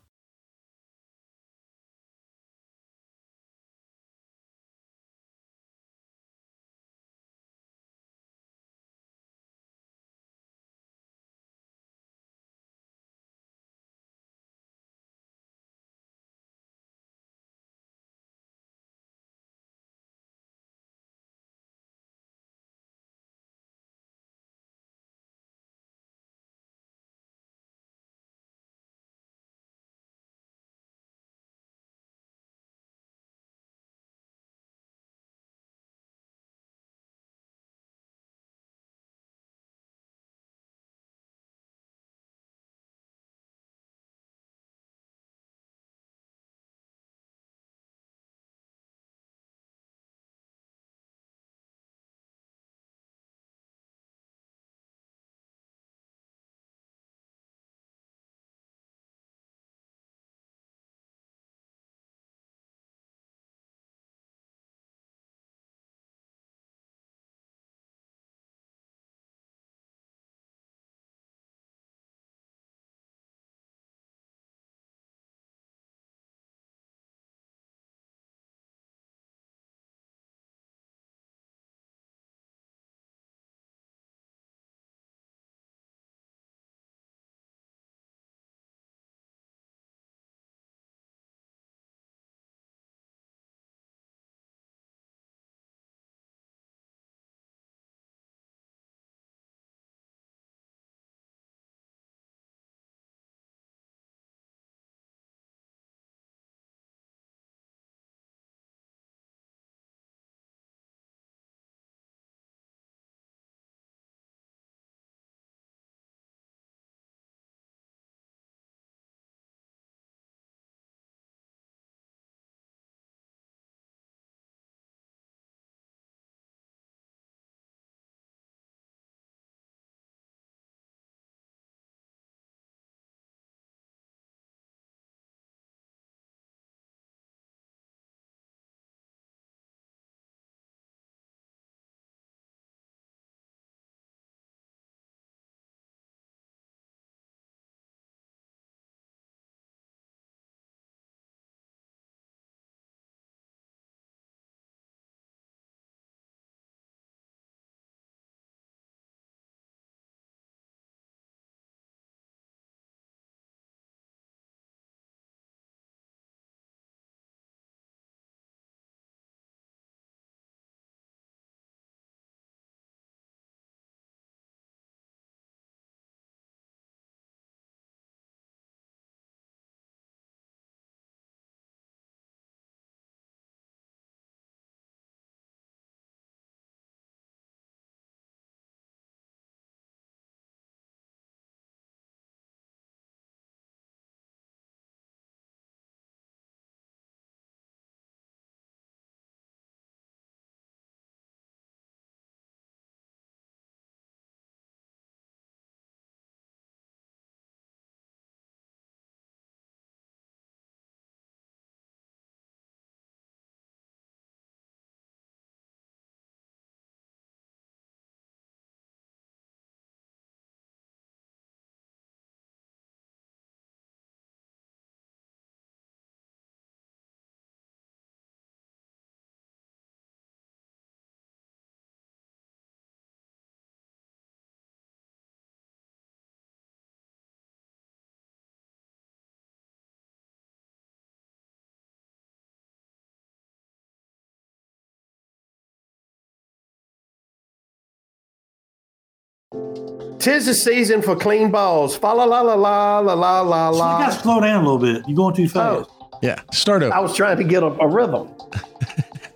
Speaker 5: Tis the season for clean balls. Fa la la la la la la la
Speaker 3: You got to slow down a little bit. You're going too fast.
Speaker 2: Yeah. Start over.
Speaker 5: I was trying to get a, a rhythm.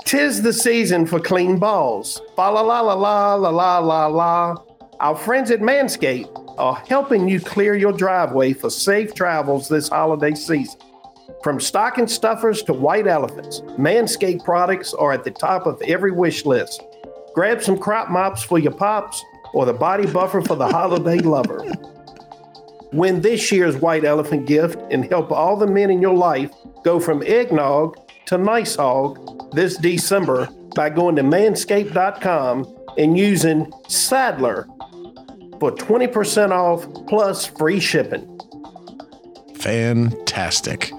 Speaker 5: Tis the season for clean balls. Fa la la la la la la la la. Our friends at Manscaped are helping you clear your driveway for safe travels this holiday season. From stocking stuffers to white elephants, Manscaped products are at the top of every wish list. Grab some crop mops for your pops or the body buffer for the holiday lover. Win this year's white elephant gift and help all the men in your life go from eggnog to nice hog this December by going to manscaped.com and using Sadler for 20% off plus free shipping.
Speaker 2: Fantastic.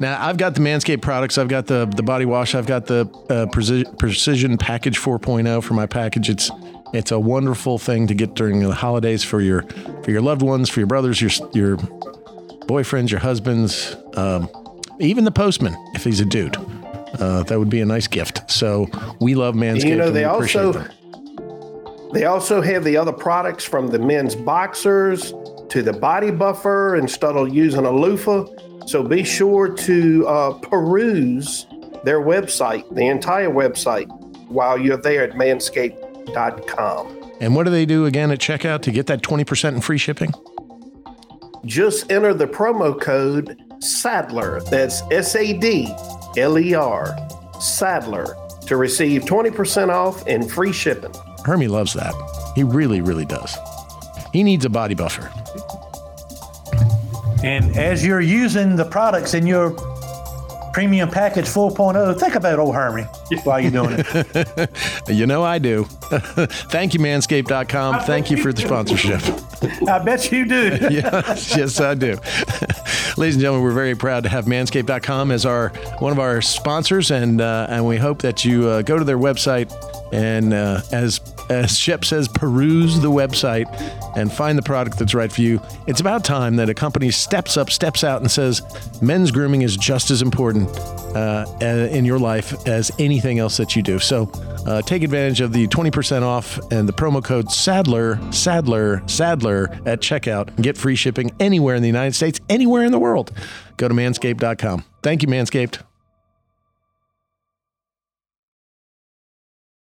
Speaker 2: Now I've got the Manscaped products. I've got the the body wash. I've got the uh, Preci- Precision Package 4.0 for my package. It's it's a wonderful thing to get during the holidays for your for your loved ones, for your brothers, your your boyfriends, your husbands, um, even the postman if he's a dude. Uh, that would be a nice gift. So we love Manscaped.
Speaker 5: You know, they also
Speaker 2: them.
Speaker 5: they also have the other products from the men's boxers to the body buffer instead of using a loofah. So be sure to uh, peruse their website, the entire website, while you're there at manscaped.com.
Speaker 2: And what do they do again at checkout to get that 20% in free shipping?
Speaker 5: Just enter the promo code Sadler. That's S A D L E R, Sadler, to receive 20% off and free shipping.
Speaker 2: Hermie loves that. He really, really does. He needs a body buffer.
Speaker 3: And as you're using the products in your premium package 4.0, think about old Hermie while you're doing it.
Speaker 2: You know I do. Thank you, manscaped.com. Thank you for the sponsorship.
Speaker 3: I bet you do.
Speaker 2: yes, yes, I do. Ladies and gentlemen, we're very proud to have manscaped.com as our one of our sponsors, and uh, and we hope that you uh, go to their website and uh, as as Shep says, peruse the website and find the product that's right for you. It's about time that a company steps up, steps out, and says men's grooming is just as important uh, uh, in your life as anything else that you do. So uh, take advantage of the 20% off and the promo code Sadler, Sadler, Sadler at checkout get free shipping anywhere in the United States, anywhere in the world. Go to manscaped.com. Thank you, Manscaped.